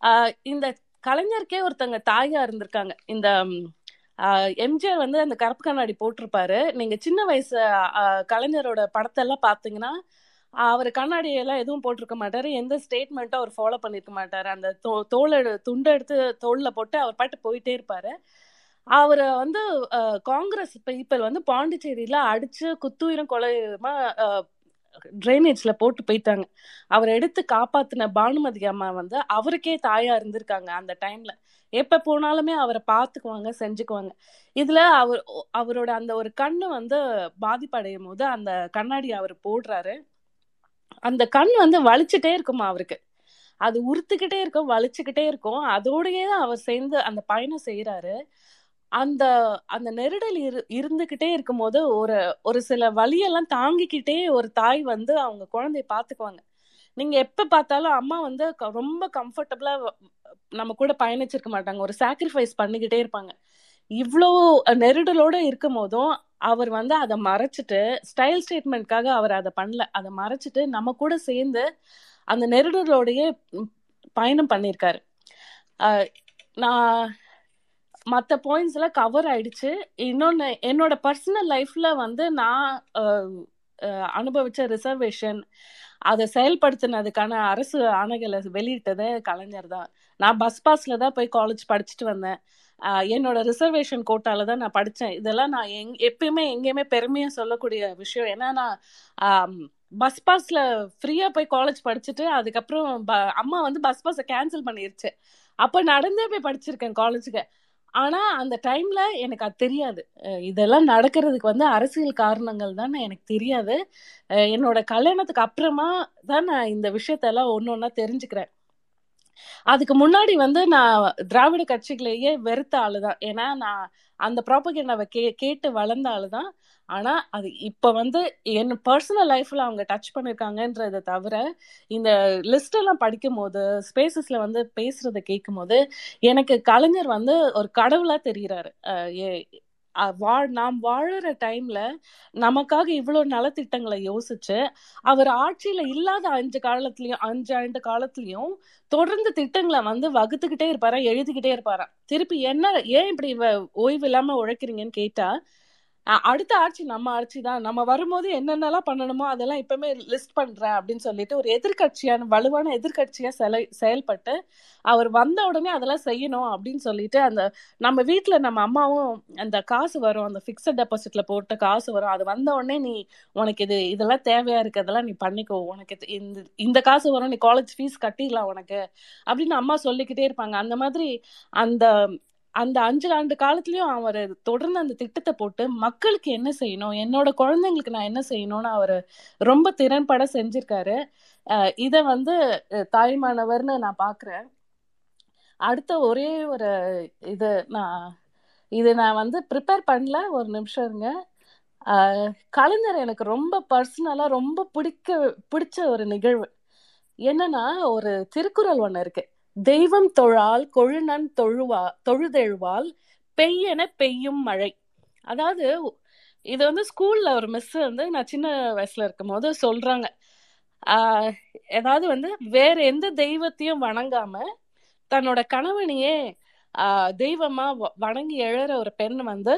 ஆஹ் இந்த கலைஞருக்கே ஒருத்தங்க தாயா இருந்திருக்காங்க. இந்த எம்ஜிஆர் வந்து அந்த கருப்பு கண்ணாடி போட்டிருப்பாரு. நீங்க சின்ன வயசு கலைஞரோட படத்தெல்லாம் பாத்தீங்கன்னா அவர் கண்ணாடி எல்லாம் எதுவும் போட்டிருக்க மாட்டாரு. எந்த ஸ்டேட்மெண்ட்டும் அவர் ஃபாலோ பண்ணிருக்க மாட்டாரு. அந்த தோ தோலை துண்டை எடுத்து தோல்ல போட்டு அவர் பாட்டு போயிட்டே இருப்பாரு. அவரை வந்து காங்கிரஸ் பீப்பிள் வந்து பாண்டிச்சேரியில அடிச்சு குத்துயிரும் கொலையுமா ட்ரைனேஜ்ல போட்டு போயிட்டாங்க. அவரை எடுத்து காப்பாத்தின பானுமதி அம்மா வந்து அவருக்கே தாயா இருந்திருக்காங்க அந்த டைம்ல எப்ப போனாலுமே அவரை பார்த்துக்குவாங்க செஞ்சுக்குவாங்க. இதுல அவர் அவரோட அந்த ஒரு கண்ணு வந்து பாதிப்படையும் போது அந்த கண்ணாடி அவர் போடுறாரு. அந்த கண் வந்து வலிச்சுட்டே இருக்குமா அவருக்கு? அது உறுத்துக்கிட்டே இருக்கும் வலிச்சுக்கிட்டே இருக்கும். அதோடயே தான் அவர் சேர்ந்து அந்த பயணம் செய்யறாரு அந்த அந்த நெருடல் இரு இருந்துகிட்டே இருக்கும்போது ஒரு ஒரு சில வலியெல்லாம் தாங்கிக்கிட்டே ஒரு தாய் வந்து அவங்க குழந்தைய பாத்துக்குவாங்க நீங்க எப்ப பார்த்தாலும் அம்மா வந்து க- ரொம்ப கம்ஃபர்டபுளா நம்ம கூட பயணிச்சிருக்க மாட்டாங்க. ஒரு சாக்ரிஃபைஸ் பண்ணிக்கிட்டே இருப்பாங்க. இவ்வளோ நெருடலோட இருக்கும் போதும் அவர் வந்து அதை மறைச்சிட்டு ஸ்டைல் ஸ்டேட்மெண்ட்காக அவர் அதை பண்ணல. அதை மறைச்சிட்டு நம்ம கூட சேர்ந்து அந்த நெருடலோடையே பயணம் பண்ணியிருக்காரு. நான் மற்ற பாயிண்ட்ஸ் எல்லாம் கவர் ஆயிடுச்சு. இன்னொன்று என்னோட பர்சனல் லைஃப்ல வந்து நான் அனுபவிச்ச ரிசர்வேஷன் அதை செயல்படுத்தினதுக்கான அரசு ஆணைகளை வெளியிட்டது கலைஞர் தான். நான் பஸ் பாஸ்ல தான் போய் காலேஜ் படிச்சுட்டு வந்தேன். என்னோட ரிசர்வேஷன் கோட்டால தான் நான் படித்தேன் இதெல்லாம் நான் எங் எப்பயுமே எங்கேயுமே பெருமையாக சொல்லக்கூடிய விஷயம். ஏன்னா நான் பஸ் பாஸ்ல ஃப்ரீயா போய் காலேஜ் படிச்சுட்டு அதுக்கப்புறம் ப- அம்மா வந்து பஸ் பாஸை கேன்சல் பண்ணிருச்சு. அப்போ நடந்தே போய் படிச்சிருக்கேன் காலேஜுக்கு ஆனா அந்த டைம்ல எனக்கு அது தெரியாது. இதெல்லாம் நடக்கிறதுக்கு வந்து அரசியல் காரணங்கள் தான் எனக்கு தெரியாது. என்னோட கல்யாணத்துக்கு அப்புறமா தான் நான் இந்த விஷயத்தெல்லாம் ஒன்று ஒன்றா தெரிஞ்சுக்கிறேன். அதுக்கு முன்னாடி வந்து நான் திராவிட கட்சிகளையே வெறுத்த ஆளுதான். ஏன்னா நான் அந்த ப்ராப்பகேண்டாவை கே கேட்டு வளர்ந்த ஆளுதான். ஆனா அது இப்ப வந்து என் பர்சனல் லைஃப்ல அவங்க டச் பண்ணிருக்காங்கன்றதை தவிர இந்த லிஸ்ட் எல்லாம் படிக்கும் போது ஸ்பேசஸ்ல வந்து பேசுறதை கேட்கும் போது எனக்கு கலைஞர் வந்து ஒரு கடவுளா தெரிகிறாரு வாழ் நாம் வாழற டைம்ல நமக்காக இவ்வளவு நலத்திட்டங்களை யோசிச்சு அவர் ஆட்சியில இல்லாத அஞ்சு காலத்துலயும் அஞ்சு ஆண்டு காலத்துலயும் தொடர்ந்து திட்டங்களை வந்து வகுத்துக்கிட்டே இருப்பாரா எழுதிக்கிட்டே இருப்பாரா? திருப்பி என்ன ஏன் இப்படி ஓய்வு இல்லாம உழைக்கிறீங்கன்னு கேட்டா அடுத்த ஆட்சி நம்ம ஆட்சி தான். நம்ம வரும்போது என்னென்னலாம் பண்ணணுமோ அதெல்லாம் இப்பவுமே லிஸ்ட் பண்றேன் அப்படின்னு சொல்லிட்டு ஒரு எதிர்க்கட்சியான வலுவான எதிர்கட்சியா செல செயல்பட்டு அவர் வந்த உடனே அதெல்லாம் செய்யணும் அப்படின்னு சொல்லிட்டு அந்த நம்ம வீட்டில் நம்ம அம்மாவும் அந்த காசு வரும். அந்த ஃபிக்ஸட் டெபாசிட்ல போட்ட காசு வரும். அது வந்த உடனே நீ உனக்கு இது இதெல்லாம் தேவையா இருக்கு அதெல்லாம் நீ பண்ணிக்கோ. உனக்கு இது- இந்த இந்த காசு வரும் நீ காலேஜ் ஃபீஸ் கட்டிடலாம் உனக்கு அப்படின்னு அம்மா சொல்லிக்கிட்டே இருப்பாங்க. அந்த மாதிரி அந்த அந்த அஞ்சு ஆண்டு காலத்துலயும் அவர் தொடர்ந்து அந்த திட்டத்தை போட்டு மக்களுக்கு என்ன செய்யணும் என்னோட குழந்தைங்களுக்கு நான் என்ன செய்யணும்னு அவர் ரொம்ப திறன்பட செஞ்சிருக்காரு. இதை வந்து தாய்மானவர்னு நான் பாக்குறேன். அடுத்த ஒரே ஒரு இது நான் இது நான் வந்து ப்ரிப்பேர் பண்ணல ஒரு நிமிஷம் இருங்க. கலைஞர் எனக்கு ரொம்ப பர்சனலாக ரொம்ப பிடிக்க பிடிச்ச ஒரு நிகழ்வு. என்னன்னா ஒரு திருக்குறள் ஒன்று இருக்குது தெய்வம் தொழால் கொழுநன் தொழுவா தொழுதெழுவால் பெய்யென பெய்யும் மழை. அதாவது இது வந்து ஸ்கூல்ல ஒரு மிஸ் வந்து நான் சின்ன வயசுல இருக்கும் போது சொல்றாங்க. ஆஹ் ஏதாவது வந்து வேற எந்த தெய்வத்தையும் வணங்காம தன்னோட கணவனையே ஆஹ் தெய்வமா வ- வணங்கி எழற ஒரு பெண் வந்து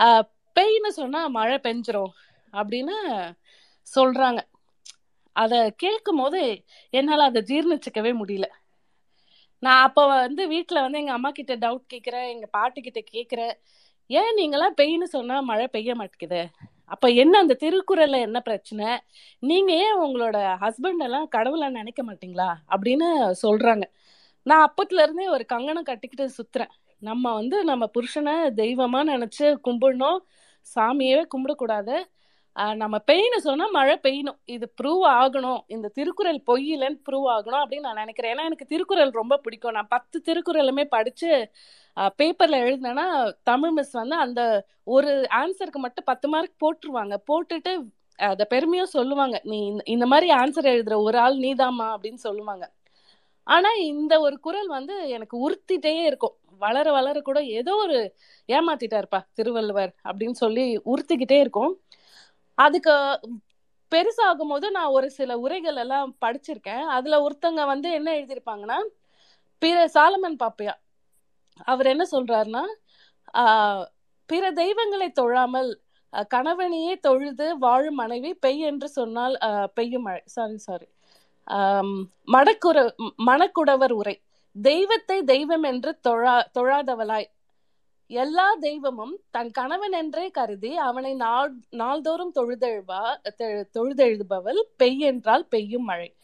ஆஹ் பெய்ன்னு சொன்னா மழை பெஞ்சிரும் அப்படின்னு சொல்றாங்க. அத கேட்கும் போது என்னால அதை ஜீர்ணிச்சுக்கவே முடியல. நான் அப்போ வந்து வீட்டில் வந்து எங்கள் அம்மா கிட்ட டவுட் கேட்குறேன் எங்கள் பாட்டு கிட்ட கேட்குறேன் ஏன் நீங்களாம் பெய்ன்னு சொன்னால் மழை பெய்ய மாட்டேங்குது? அப்போ என்ன அந்த திருக்குறளில் என்ன பிரச்சனை? நீங்கள் ஏன் உங்களோட ஹஸ்பண்ட் எல்லாம் நினைக்க மாட்டீங்களா? அப்படின்னு சொல்கிறாங்க நான் அப்பத்துலேருந்தே ஒரு கங்கணம் கட்டிக்கிட்டு சுற்றுறேன் நம்ம வந்து நம்ம புருஷனை தெய்வமாக நினச்சி கும்பிடணும். சாமியவே கும்பிடக்கூடாது. நம்ம பெய்யணும் சொன்னா மழை பெய்யணும். இது ப்ரூவ் ஆகணும். இந்த திருக்குறள் பொய் இல்லைன்னு ப்ரூவ் ஆகணும் அப்படின்னு நான் நினைக்கிறேன். ஏன்னா எனக்கு திருக்குறள் ரொம்ப பிடிக்கும். நான் பத்து திருக்குறளுமே படிச்சு பேப்பர்ல எழுதினேன்னா தமிழ் மிஸ் வந்து அந்த ஒரு ஆன்சருக்கு மட்டும் பத்து மார்க் போட்டுருவாங்க. போட்டுட்டு அதை பெருமையும் சொல்லுவாங்க. நீ இந்த- இந்த மாதிரி ஆன்சர் எழுதுற ஒரு ஆள் நீதாம்மா அப்படின்னு சொல்லுவாங்க. ஆனா இந்த ஒரு குறள் வந்து எனக்கு உறுத்திட்டே இருக்கும். வளர வளர கூட ஏதோ ஒரு ஏமாத்திட்டாருப்பா திருவள்ளுவர் அப்படின்னு சொல்லி உறுத்திக்கிட்டே இருக்கும். அதுக்கு பெருசாகும் போது நான் ஒரு சில உரைகள் எல்லாம் படிச்சிருக்கேன். அதுல ஒருத்தங்க வந்து என்ன எழுதியிருப்பாங்கன்னா பிற சாலமன் பாப்பையா. அவர் என்ன சொல்றாருன்னா பிற தெய்வங்களை தொழாமல் கணவனையே தொழுது வாழும் மனைவி பெய் என்று சொன்னால் பெய்யும் மழை. சாரி சாரி மடக்குற மணக்குடவர் உரை. தெய்வத்தை தெய்வம் என்று தொழா தொழாதவளாய் எல்லா தெய்வமும் தன் கணவன் என்றே கருதி அவனை நாள் நாள்தோறும் தொழுதெழுவா தொழுதெழுபவள் பெய் என்றால் பெய்யும் மழை.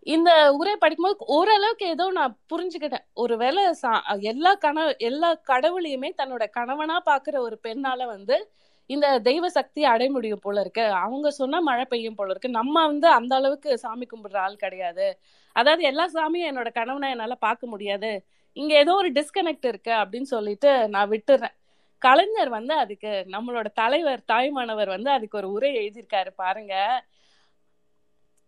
இந்த உரை படிக்கும்போது ஓரளவுக்கு ஏதோ நான் புரிஞ்சுக்கிட்டேன். ஒருவேளை சா- எல்லா கண எல்லா கடவுளையுமே தன்னோட கணவனா பாக்குற ஒரு பெண்ணால வந்து இந்த தெய்வ சக்தி அடைய முடியும் போல இருக்கு. அவங்க சொன்னா மழை பெய்யும் போல இருக்கு. நம்ம வந்து அந்த அளவுக்கு சாமி கும்பிடுற ஆள் கிடையாது. அதாவது எல்லா சாமியும் என்னோட கணவனை என்னால பார்க்க முடியாது. இங்க ஏதோ ஒரு டிஸ்கனெக்ட் இருக்கு அப்படின்னு சொல்லிட்டு நான் விட்டுறேன். கலைஞர் வந்து அதுக்கு நம்மளோட தலைவர் தாய்மானவர் வந்து அதுக்கு ஒரு உரை எழுதியிருக்காரு பாருங்க.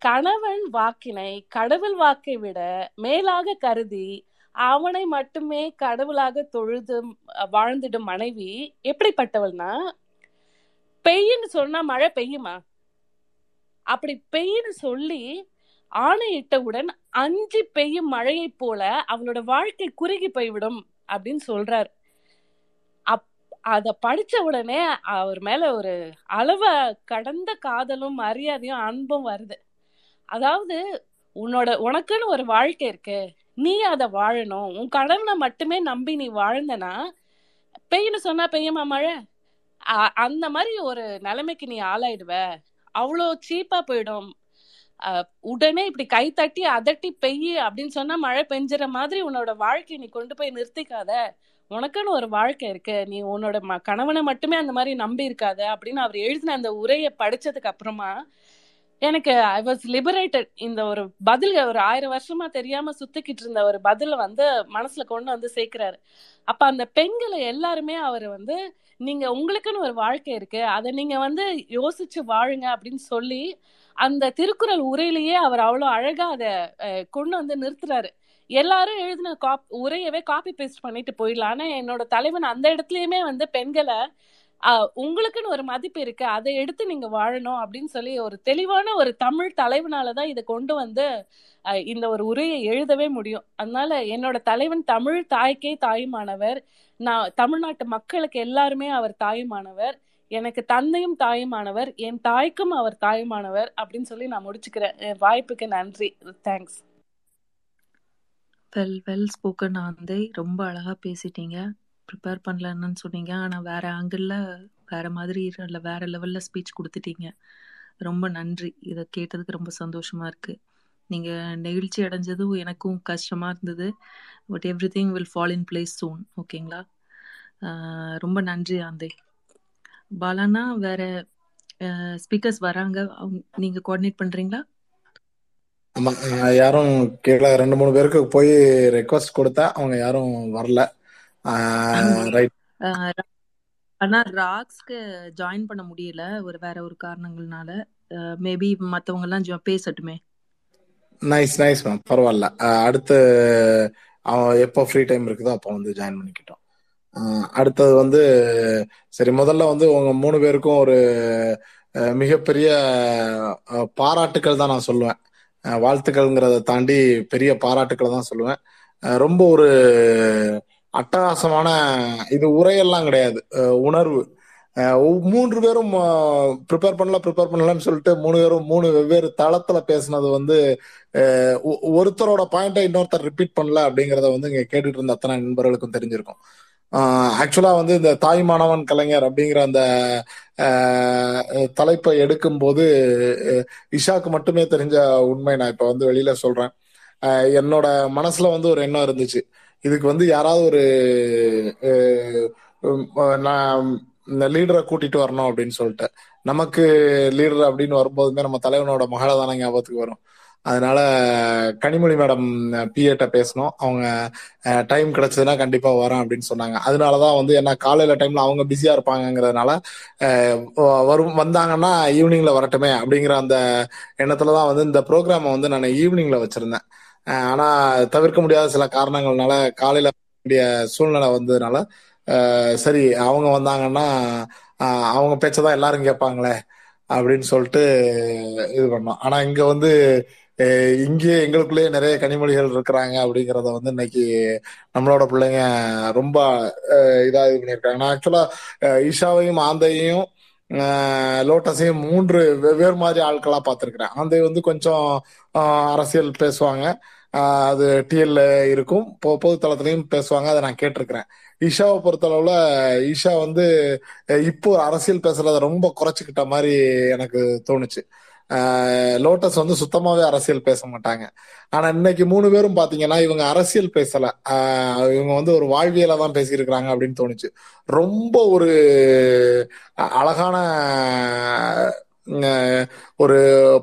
கணவன் வாக்கினை கடவுள் வாக்கை விட மேலாக கருதி அவனை மட்டுமே கடவுளாக தொழுது வாழ்ந்துடும் வாழ்ந்திடும் மனைவி எப்படிப்பட்டவள்னா பெய்யுன்னு சொன்னா மழை பெய்யுமா? அப்படி பெய்யுன்னு சொல்லி ஆணையிட்டவுடன் அஞ்சி பெய்யும் மழையை போல அவளோட வாழ்க்கை குறுகி போய்விடும் அப்படின்னு சொல்றார். அப் அத படிச்ச உடனே அவர் மேல ஒரு அளவை கடந்த காதலும் மரியாதையும் அன்பும் வருது. அதாவது உன்னோட உனக்குன்னு ஒரு வாழ்க்கை இருக்கு. நீ அதை வாழணும். உன் கடவுளை மட்டுமே நம்பி நீ வாழ்ந்தனா பெய்யுன்னு சொன்னா பெய்யுமா மழை? அ- அந்த மாதிரி ஒரு நிலைமைக்கு நீ ஆளாயிடுவ. அவ்வளோ சீப்பா போயிடும். உடனே இப்படி கை தட்டி அதட்டி பெய்யு அப்படின்னு சொன்னா மழை பெஞ்சுற மாதிரி உன்னோட வாழ்க்கையை நீ கொண்டு போய் நிறுத்திக்காத. உனக்குன்னு ஒரு வாழ்க்கை இருக்கு. நீ உன்னோட ம- கணவனை மட்டுமே அந்த மாதிரி நம்பி இருக்காத அப்படின்னு அவர் எழுதின அந்த உரையை படிச்சதுக்கு அப்புறமா எனக்கு ஐ வாஸ் லிபரேட்டட் இந்த ஒரு பதில் ஒரு ஆயிரம் வருஷமா தெரியாம சுத்திக்கிட்டு இருந்த ஒரு பதில வந்து மனசுல கொண்டு வந்து சேர்க்கிறாரு. அப்ப அந்த பெண்களை எல்லாருமே அவர் வந்து நீங்க உங்களுக்குன்னு ஒரு வாழ்க்கை இருக்கு. அதை நீங்க வந்து யோசிச்சு வாழுங்க அப்படின்னு சொல்லி அந்த திருக்குறள் உரையிலேயே அவர் அவ்வளோ அழகா அதை கொண்டு வந்து நிறுத்துறாரு. எல்லாரும் எழுதின காப் உரையவே காப்பி பேஸ்ட் பண்ணிட்டு போயிடலாம். ஆனா என்னோட தலைவன் அந்த இடத்துலயுமே வந்து பெண்களை உங்களுக்குன்னு ஒரு மதிப்பு இருக்கு. அதை எடுத்து நீங்க வாழணும் அப்படின்னு சொல்லி ஒரு தெளிவான ஒரு தமிழ் தலைவனாலதான் இதை கொண்டு வந்து இந்த ஒரு உரையை எழுதவே முடியும். அதனால என்னோட தலைவன் தமிழ் தாய்க்கே தாயுமானவர். நான் தமிழ்நாட்டு மக்களுக்கு எல்லாருமே அவர் தாயுமானவர். எனக்கு தந்தையும் தாயுமானவர் என் தாய்க்கும் அவர் தாயுமானவர் அப்படின்னு சொல்லி நான் முடிச்சுக்கிறேன். வாய்ப்புக்கு நன்றி. தேங்க்ஸ் வெல் வெல் ஸ்போக்கன் ஆந்தை ரொம்ப அழகாக பேசிட்டீங்க. ப்ரிப்பேர் பண்ணலன்னு சொன்னீங்க. ஆனால் வேற ஆங்கிளில் வேற மாதிரி இல்லை வேற லெவலில் ஸ்பீச் கொடுத்துட்டீங்க. ரொம்ப நன்றி. இதை கேட்டதுக்கு ரொம்ப சந்தோஷமா இருக்கு. நீங்க நெகிழ்ச்சி அடைஞ்சதும் எனக்கும் கஷ்டமா இருந்தது. But everything will fall in place soon ஓகேங்களா ரொம்ப நன்றி ஆந்தை பாலானா வேற ஸ்பீக்கர்ஸ் வராங்க. நீங்க கோஆர்டினேட் பண்றீங்களா? ஆமா யாரும் கீழே ரெண்டு மூணு பேருக்கு போய் ரெக்வஸ்ட் கொடுத்தா அவங்க யாரும் வரல. ரைட் ஆனா ராக்ஸ்க்கு ஜாயின் பண்ண முடியல. ஒரு வேற ஒரு காரணங்கள்னால. மேபி மத்தவங்க எல்லாம் பேசட்டுமே. நைஸ் நைஸ் மேம் பரவாயில்ல. அடுத்து அவன் எப்போ ஃப்ரீ டைம் இருக்குதோ அப்போ வந்து ஜாயின் பண்ணிக்கிட்டோம். அடுத்தது வந்து சரி முதல்ல வந்து உங்க மூணு பேருக்கும் ஒரு மிகப்பெரிய பாராட்டுக்கள் தான் நான் சொல்லுவேன். வாழ்த்துக்கள்ங்கிறத தாண்டி பெரிய பாராட்டுக்களை தான் சொல்லுவேன். ரொம்ப ஒரு அட்டகாசமான இது உரையெல்லாம் கிடையாது. உணர்வு. மூன்று பேரும் ப்ரிப்பேர் பண்ணல ப்ரிப்பேர் பண்ணலன்னு சொல்லிட்டு மூணு பேரும் மூணு வெவ்வேறு தளத்துல பேசினது வந்து ஒ- ஒருத்தரோட பாயிண்டை இன்னொருத்தர் ரிப்பீட் பண்ணல அப்படிங்கறத வந்து இங்க கேட்டுட்டு இருந்த அத்தனை நண்பர்களுக்கும் தெரிஞ்சிருக்கும். ஆக்சுவலா வந்து இந்த தாய்மானவன் கலைஞர் அப்படிங்கிற அந்த தலைப்பை எடுக்கும்போது போது இஷாக்கு மட்டுமே தெரிஞ்ச உண்மை நான் இப்ப வந்து வெளியில சொல்றேன். என்னோட மனசுல வந்து ஒரு எண்ணம் இருந்துச்சு. இதுக்கு வந்து யாராவது ஒரு நான் இந்த லீடரை கூட்டிட்டு வரணும் அப்படின்னு சொல்லிட்டு. நமக்கு லீடர் அப்படின்னு வரும்போதுமே நம்ம தலைவனோட மகளை தானே ஞாபகத்துக்கு வரும். அதனால கனிமொழி மேடம் பிஏட்ட பேசணும். அவங்க டைம் கிடைச்சதுன்னா கண்டிப்பா வரேன் அப்படின்னு சொன்னாங்க. அதனாலதான் வந்து என்ன காலையில டைம்ல அவங்க பிஸியா இருப்பாங்கங்கிறதுனால வரும் வந்தாங்கன்னா ஈவினிங்ல வரட்டுமே அப்படிங்கிற அந்த எண்ணத்துலதான் வந்து இந்த ப்ரோக்ராமை வந்து நான் ஈவினிங்ல வச்சிருந்தேன். ஆனா தவிர்க்க முடியாத சில காரணங்கள்னால காலையில வேண்டிய சூழ்நிலை வந்ததுனால சரி அவங்க வந்தாங்கன்னா அவங்க பேச்சதான் எல்லாரும் கேட்பாங்களே அப்படின்னு சொல்லிட்டு இது பண்ணோம். ஆனா இங்க வந்து இங்கே எங்களுக்குள்ளேயே நிறைய கனிமொழிகள் இருக்கிறாங்க அப்படிங்கறத வந்து இன்னைக்கு நம்மளோட பிள்ளைங்க ரொம்ப இதா இது பண்ணியிருக்காங்க. நான் ஆக்சுவலா ஈஷாவையும் ஆந்தையும் லோட்டஸையும் மூன்று வெவ்வேறு மாதிரி ஆட்களா பார்த்திருக்கிறேன். ஆந்தை வந்து கொஞ்சம் அரசியல் பேசுவாங்க. அது டிஎல்ல இருக்கும். பொ- பொது பேசுவாங்க. அதை நான் கேட்டிருக்கிறேன். ஈஷாவை பொறுத்தளவுல ஈஷா வந்து இப்போ அரசியல் பேசுறத ரொம்ப குறைச்சிக்கிட்ட மாதிரி எனக்கு தோணுச்சு. லோட்டஸ் வந்து சுத்தமாவே அரசியல் பேச மாட்டாங்க. ஆனா இன்னைக்கு மூணு பேரும் பாத்தீங்கன்னா இவங்க அரசியல் பேசல. இவங்க வந்து ஒரு வாழ்வியலை தான் பேசியிருக்கிறாங்க அப்படின்னு தோணுச்சு. ரொம்ப ஒரு அழகான ஒரு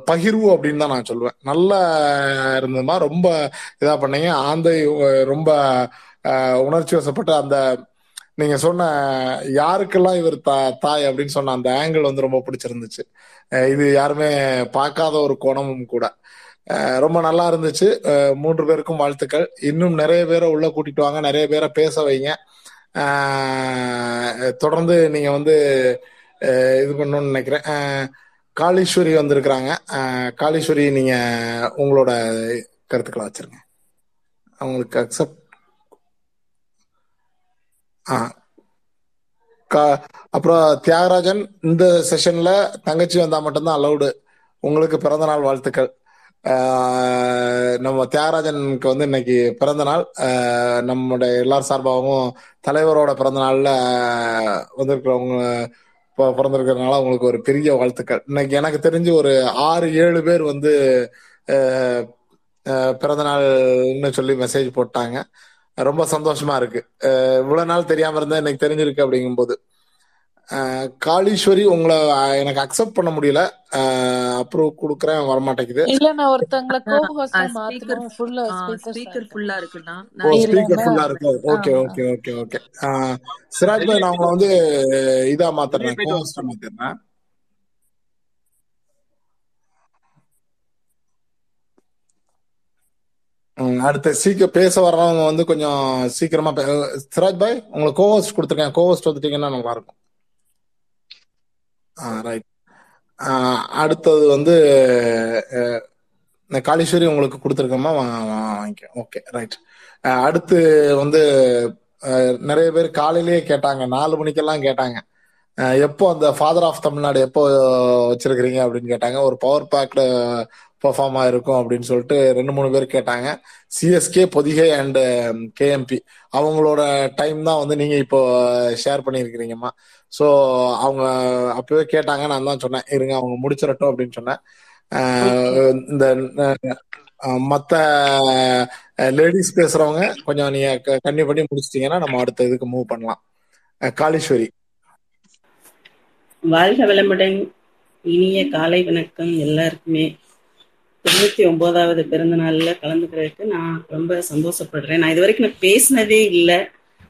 பகிர்வு அப்படின்னு தான் நான் சொல்லுவேன் நல்லா இருந்ததுமா ரொம்ப இதா பண்ணீங்க. ஆந்தை ரொம்ப உணர்ச்சி வசப்பட்டு அந்த நீங்க சொன்ன யாருக்கெல்லாம் இவர் தா தாய் அப்படின்னு சொன்ன அந்த ஆங்கிள் வந்து ரொம்ப பிடிச்சிருந்துச்சு. இது யாருமே பார்க்காத ஒரு கோணமும் கூட. ரொம்ப நல்லா இருந்துச்சு. மூன்று பேருக்கும் வாழ்த்துக்கள். இன்னும் நிறைய பேரை உள்ள கூட்டிட்டு வாங்க. நிறைய பேரை பேச வைங்க. தொடர்ந்து நீங்க வந்து இது பண்ணணும்னு நினைக்கிறேன். காளீஸ்வரி வந்திருக்கிறாங்க. காளீஸ்வரி நீங்க உங்களோட கருத்துக்களை வச்சிருங்க. அவங்களுக்கு அக்செப்ட் ஆ அப்புறம் தியாகராஜன் இந்த செஷன்ல தங்கச்சி வந்தா மட்டும்தான் அலௌடு உங்களுக்கு பிறந்த நாள் வாழ்த்துக்கள். நம்ம தியாகராஜனுக்கு வந்து இன்னைக்கு பிறந்த நாள். நம்முடைய எல்லார் சார்பாகவும் தலைவரோட பிறந்த நாள்ல வந்திருக்கிறவங்க பிறந்திருக்கிறதுனால உங்களுக்கு ஒரு பெரிய வாழ்த்துக்கள். இன்னைக்கு எனக்கு தெரிஞ்சு ஒரு ஆறு ஏழு பேர் வந்து பிறந்த நாள்னு சொல்லி மெசேஜ் போட்டாங்க. ரொம்ப சந்தோஷமா இருக்கு. இவ்வளவு நாள் தெரியாம இருந்தா எனக்கு தெரிஞ்சிருக்கு அப்படிங்கும்போது. ஆஹ் காளீஸ்வரி உங்களை எனக்கு அக்செப்ட் பண்ண முடியல. அப்ரூவ் கொடுக்குறேன் வரமாட்டேங்குது. இல்ல நான் ஒருத்தங்கள கோ ஹோஸ்டா ஸ்பீக்கர் ஃபுல்லா ஸ்பீக்கர் ஃபுல்லா இருக்குண்ணா. ஸ்பீக்கர் ஃபுல்லா இருக்கு? Okay okay okay. Okay Siraj பாய் நான் உங்களை வந்து இதா மாத்துறேன் கோஹோஸ்டா மாத்திடுறேன். அடுத்து சீக்கிரம் பேச வர்றவங்க வந்து கொஞ்சம் சீக்கிரமா பே- சிராஜ் பாய் உங்களுக்கு கோஹோஸ்ட் கொடுத்துருக்கேன். கோஹோஸ்ட் வந்துட்டீங்கன்னா நல்லா இருக்கும். ரைட் அடுத்தது வந்து இந்த காளீஸ்வரி உங்களுக்கு கொடுத்துருக்கோமா வாங்கிக்க. ஓகே ரைட் அடுத்து வந்து நிறைய பேர் காலையிலேயே கேட்டாங்க. நாலு மணிக்கெல்லாம் கேட்டாங்க. எப்போ அந்த ஃபாதர் ஆஃப் தமிழ்நாடு எப்போ வச்சிருக்கிறீங்க அப்படின்னு கேட்டாங்க. ஒரு பவர் பேக்டு பெர்ஃபார்ம் ஆயிருக்கும் அப்படின்னு சொல்லிட்டு ரெண்டு மூணு பேர் கேட்டாங்க. CSK Pothigai and KMP um, அவங்களோட டைம் தான் வந்து நீங்க இப்போ uh, ஷேர் பண்ணியிருக்கிறீங்கம்மா. ஸோ அவங்க அப்பவே கேட்டாங்க. நான் தான் சொன்னேன். இருங்க அவங்க முடிச்சிடட்டும் அப்படின்னு சொன்னேன். Uh, இந்த uh, மத்த லேடிஸ் பேசுறவங்க கொஞ்சம் நீங்க கன்னியூ பண்ணி முடிச்சிட்டீங்கன்னா நம்ம அடுத்த இதுக்கு மூவ் பண்ணலாம். காளீஸ்வரி. வாழ்க வளமுடன். இனிய காலை வணக்கம். எல்லாருக்குமே. தொண்ணூத்தி ஒன்பதாவது பிறந்த நாள்ல கலந்துக்கிறதுக்கு நான் ரொம்ப சந்தோஷப்படுறேன். நான் இது வரைக்கும் நான் பேசினதே இல்லை.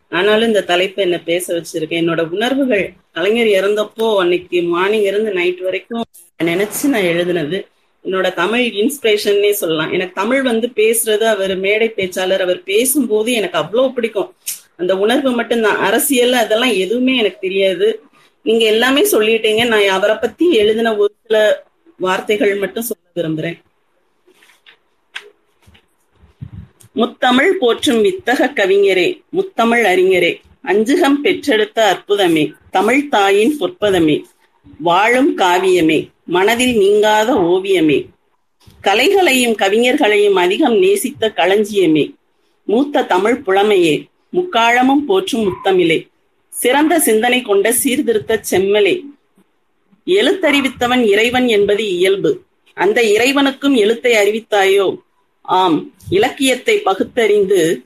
ஆனாலும் இந்த தலைப்பை என்ன பேச வச்சிருக்கேன். என்னோட உணர்வுகள் கலைஞர் இறந்தப்போ அன்னைக்கு மார்னிங் இருந்து நைட் வரைக்கும் நினைச்சு நான் எழுதினது. என்னோட தமிழ் இன்ஸ்பிரேஷன்னே சொல்லலாம். எனக்கு தமிழ் வந்து பேசுறது அவர் மேடை பேச்சாளர் அவர் பேசும்போது எனக்கு அவ்வளோ பிடிக்கும். அந்த உணர்வு மட்டும்தான். அரசியல் அதெல்லாம் எதுவுமே எனக்கு தெரியாது. நீங்க எல்லாமே சொல்லிட்டீங்க. நான் அவரை பத்தி எழுதின ஒரு சில வார்த்தைகள் மட்டும் சொல்ல விரும்புறேன். முத்தமிழ் போற்றும் வித்தக கவிஞரே முத்தமிழ் அறிஞரே அஞ்சுகம் பெற்றெடுத்த அற்புதமே தமிழ் தாயின் பொற்பதமே வாழும் காவியமே மனதில் நீங்காத ஓவியமே. கலைகளையும் கவிஞர்களையும் அதிகம் நேசித்த களஞ்சியமே. மூத்த தமிழ் புலமையே முக்காலமும் போற்றும் முத்தமிழே. சிறந்த சிந்தனை கொண்ட சீர்திருத்த செம்மலே. எழுத்தறிவித்தவன் இறைவன் என்பது இயல்பு. அந்த இறைவனுக்கும் எழுத்தை அறிவித்தாயோ? ஆம் இலக்கியத்தை பகுத்தறிந்து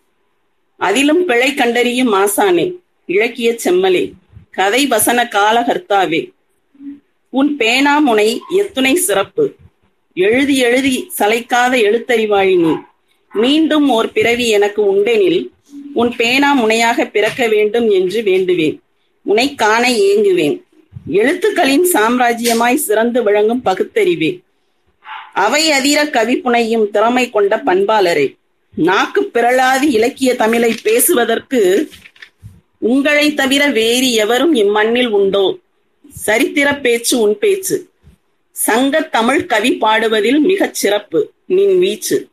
அதிலும் பிழை கண்டறியும் ஆசானே இலக்கிய செம்மலே கதை வசன காலகர்த்தாவே உன் பேனா முனை எத்துணை சிறப்பு எழுதி எழுதி சளைக்காத எழுத்தறிவாழி நீ. மீண்டும் ஓர் பிறவி எனக்கு உண்டெனில் உன் பேனா முனையாக பிறக்க வேண்டும் என்று வேண்டுவேன். உனை காண ஏங்குவேன். எழுத்துக்களின் சாம்ராஜ்யமாய் சிறந்து விளங்கும் பகுத்தறிவே. அவை அதிர கவிப்புனையும் திறமை கொண்ட பண்பாளரே. நாக்கு பிறளாது இலக்கிய தமிழை பேசுவதற்கு உங்களை தவிர வேறு எவரும் இம்மண்ணில் உண்டோ? சரித்திர பேச்சு உன் பேச்சு. சங்க தமிழ் கவி பாடுவதில் மிகச் சிறப்பு நின் வீச்சு.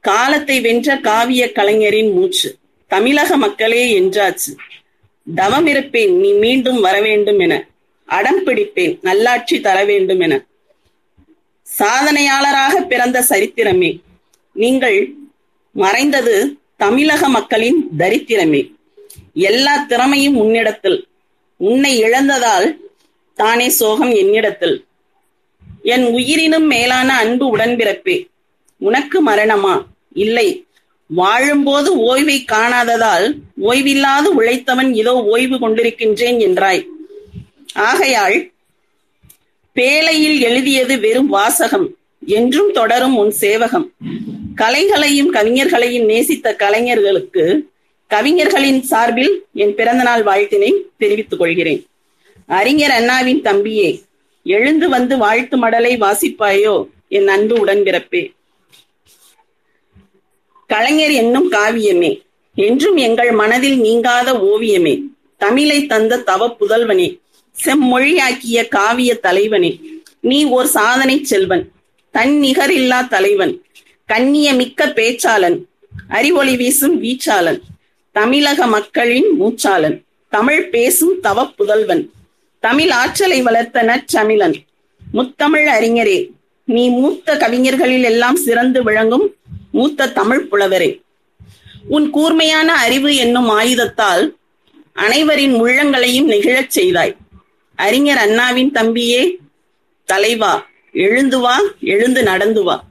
காலத்தை வென்ற காவிய கலைஞரின் மூச்சு. தமிழக மக்களே என்றாச்சு. தவம் இருப்பேன் நீ மீண்டும் வர வேண்டும் என. அடம் பிடிப்பேன் நல்லாட்சி தர வேண்டும் என. சாதனையாளராக பிறந்த சரித்திரமே. நீங்கள் மறைந்தது தமிழக மக்களின் தரித்திரமே. எல்லா திறமையும் உன்னிடத்தில். உன்னை இழந்ததால் தானே சோகம் என்னிடத்தில். என் உயிரினும் மேலான அன்பு உடன்பிறப்பே. உனக்கு மரணமா? இல்லை. வாழும்போது ஓய்வை காணாததால் ஓய்வில்லாது உழைத்தவன் இதோ ஓய்வு கொண்டிருக்கின்றேன் என்றாய். ஆகையால் பேழையில் எழுதியது வெறும் வாசகம் என்றும் தொடரும் உன் சேவகம். கலைகளையும் கவிஞர்களையும் நேசித்த கலைஞர்களுக்கு கவிஞர்களின் சார்பில் என் பிறந்தநாள் வாழ்த்தினை தெரிவித்துக் கொள்கிறேன். அறிஞர் அண்ணாவின் தம்பியே எழுந்து வந்து வாழ்த்து மடலை வாசிப்பாயோ? என் அன்பு உடன்பிறப்பே. கலைஞர் என்னும் காவியமே என்றும் எங்கள் மனதில் நீங்காத ஓவியமே தமிழை தந்த தவ புதல்வனே. செம்மொழியாக்கிய காவிய தலைவனே நீ ஓர் சாதனை செல்வன் தன் நிகரில்லா தலைவன் கண்ணிய மிக்க பேச்சாளன் அறிவொளி வீசும் வீச்சாளன் தமிழக மக்களின் மூச்சாளன் தமிழ் பேசும் தவ புதல்வன் தமிழ் ஆற்றலை வளர்த்த நச்சமிழன் முத்தமிழ் அறிஞரே நீ மூத்த கவிஞர்களில் எல்லாம் சிறந்து விளங்கும் மூத்த தமிழ் புலவரே. உன் கூர்மையான அறிவு என்னும் ஆயுதத்தால் அனைவரின் உள்ளங்களையும் நெகிழச் செய்தாய். அறிஞர் அண்ணாவின் தம்பியே தலைவா எழுந்து வா எழுந்து நடந்து வா.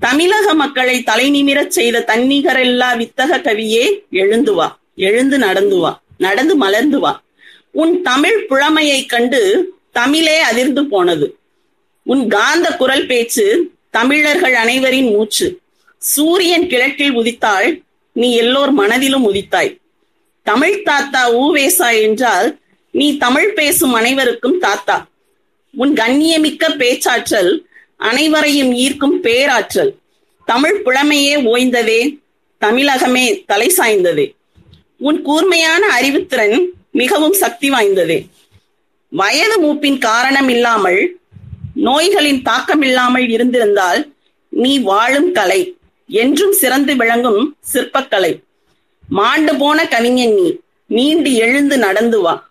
தமிழக மக்களை தலை நிமிரச் செய்த தன்னிகரெல்லா வித்தக கவியே எழுந்து வா எழுந்து நடந்து வா நடந்து மலர்ந்து வா. உன் தமிழ் புழமையைக் கண்டு தமிழே அதிர்ந்து போனது. உன் காந்த குரல் பேச்சு தமிழர்கள் அனைவரின் மூச்சு. சூரியன் கிழக்கில் உதித்தாள் நீ எல்லோர் மனதிலும் உதித்தாய். தமிழ் தாத்தா ஊவேசா என்றால் நீ தமிழ் பேசும் அனைவருக்கும் தாத்தா. உன் கண்ணியமிக்க பேச்சாற்றல் அனைவரையும் ஈர்க்கும் பேராற்றல். தமிழ் புலமையே ஓய்ந்ததே தமிழகமே தலை சாய்ந்ததே. உன் கூர்மையான அறிவுத்திறன் மிகவும் சக்தி வாய்ந்ததே. வயது மூப்பின் காரணம் இல்லாமல் நோய்களின் தாக்கம் இல்லாமல் இருந்திருந்தால் நீ வாழும் கலை என்றும் சிறந்து விளங்கும் சிற்பக்கலை. மாண்டு போன கவிஞன் நீ மீண்டு எழுந்து நடந்து வா.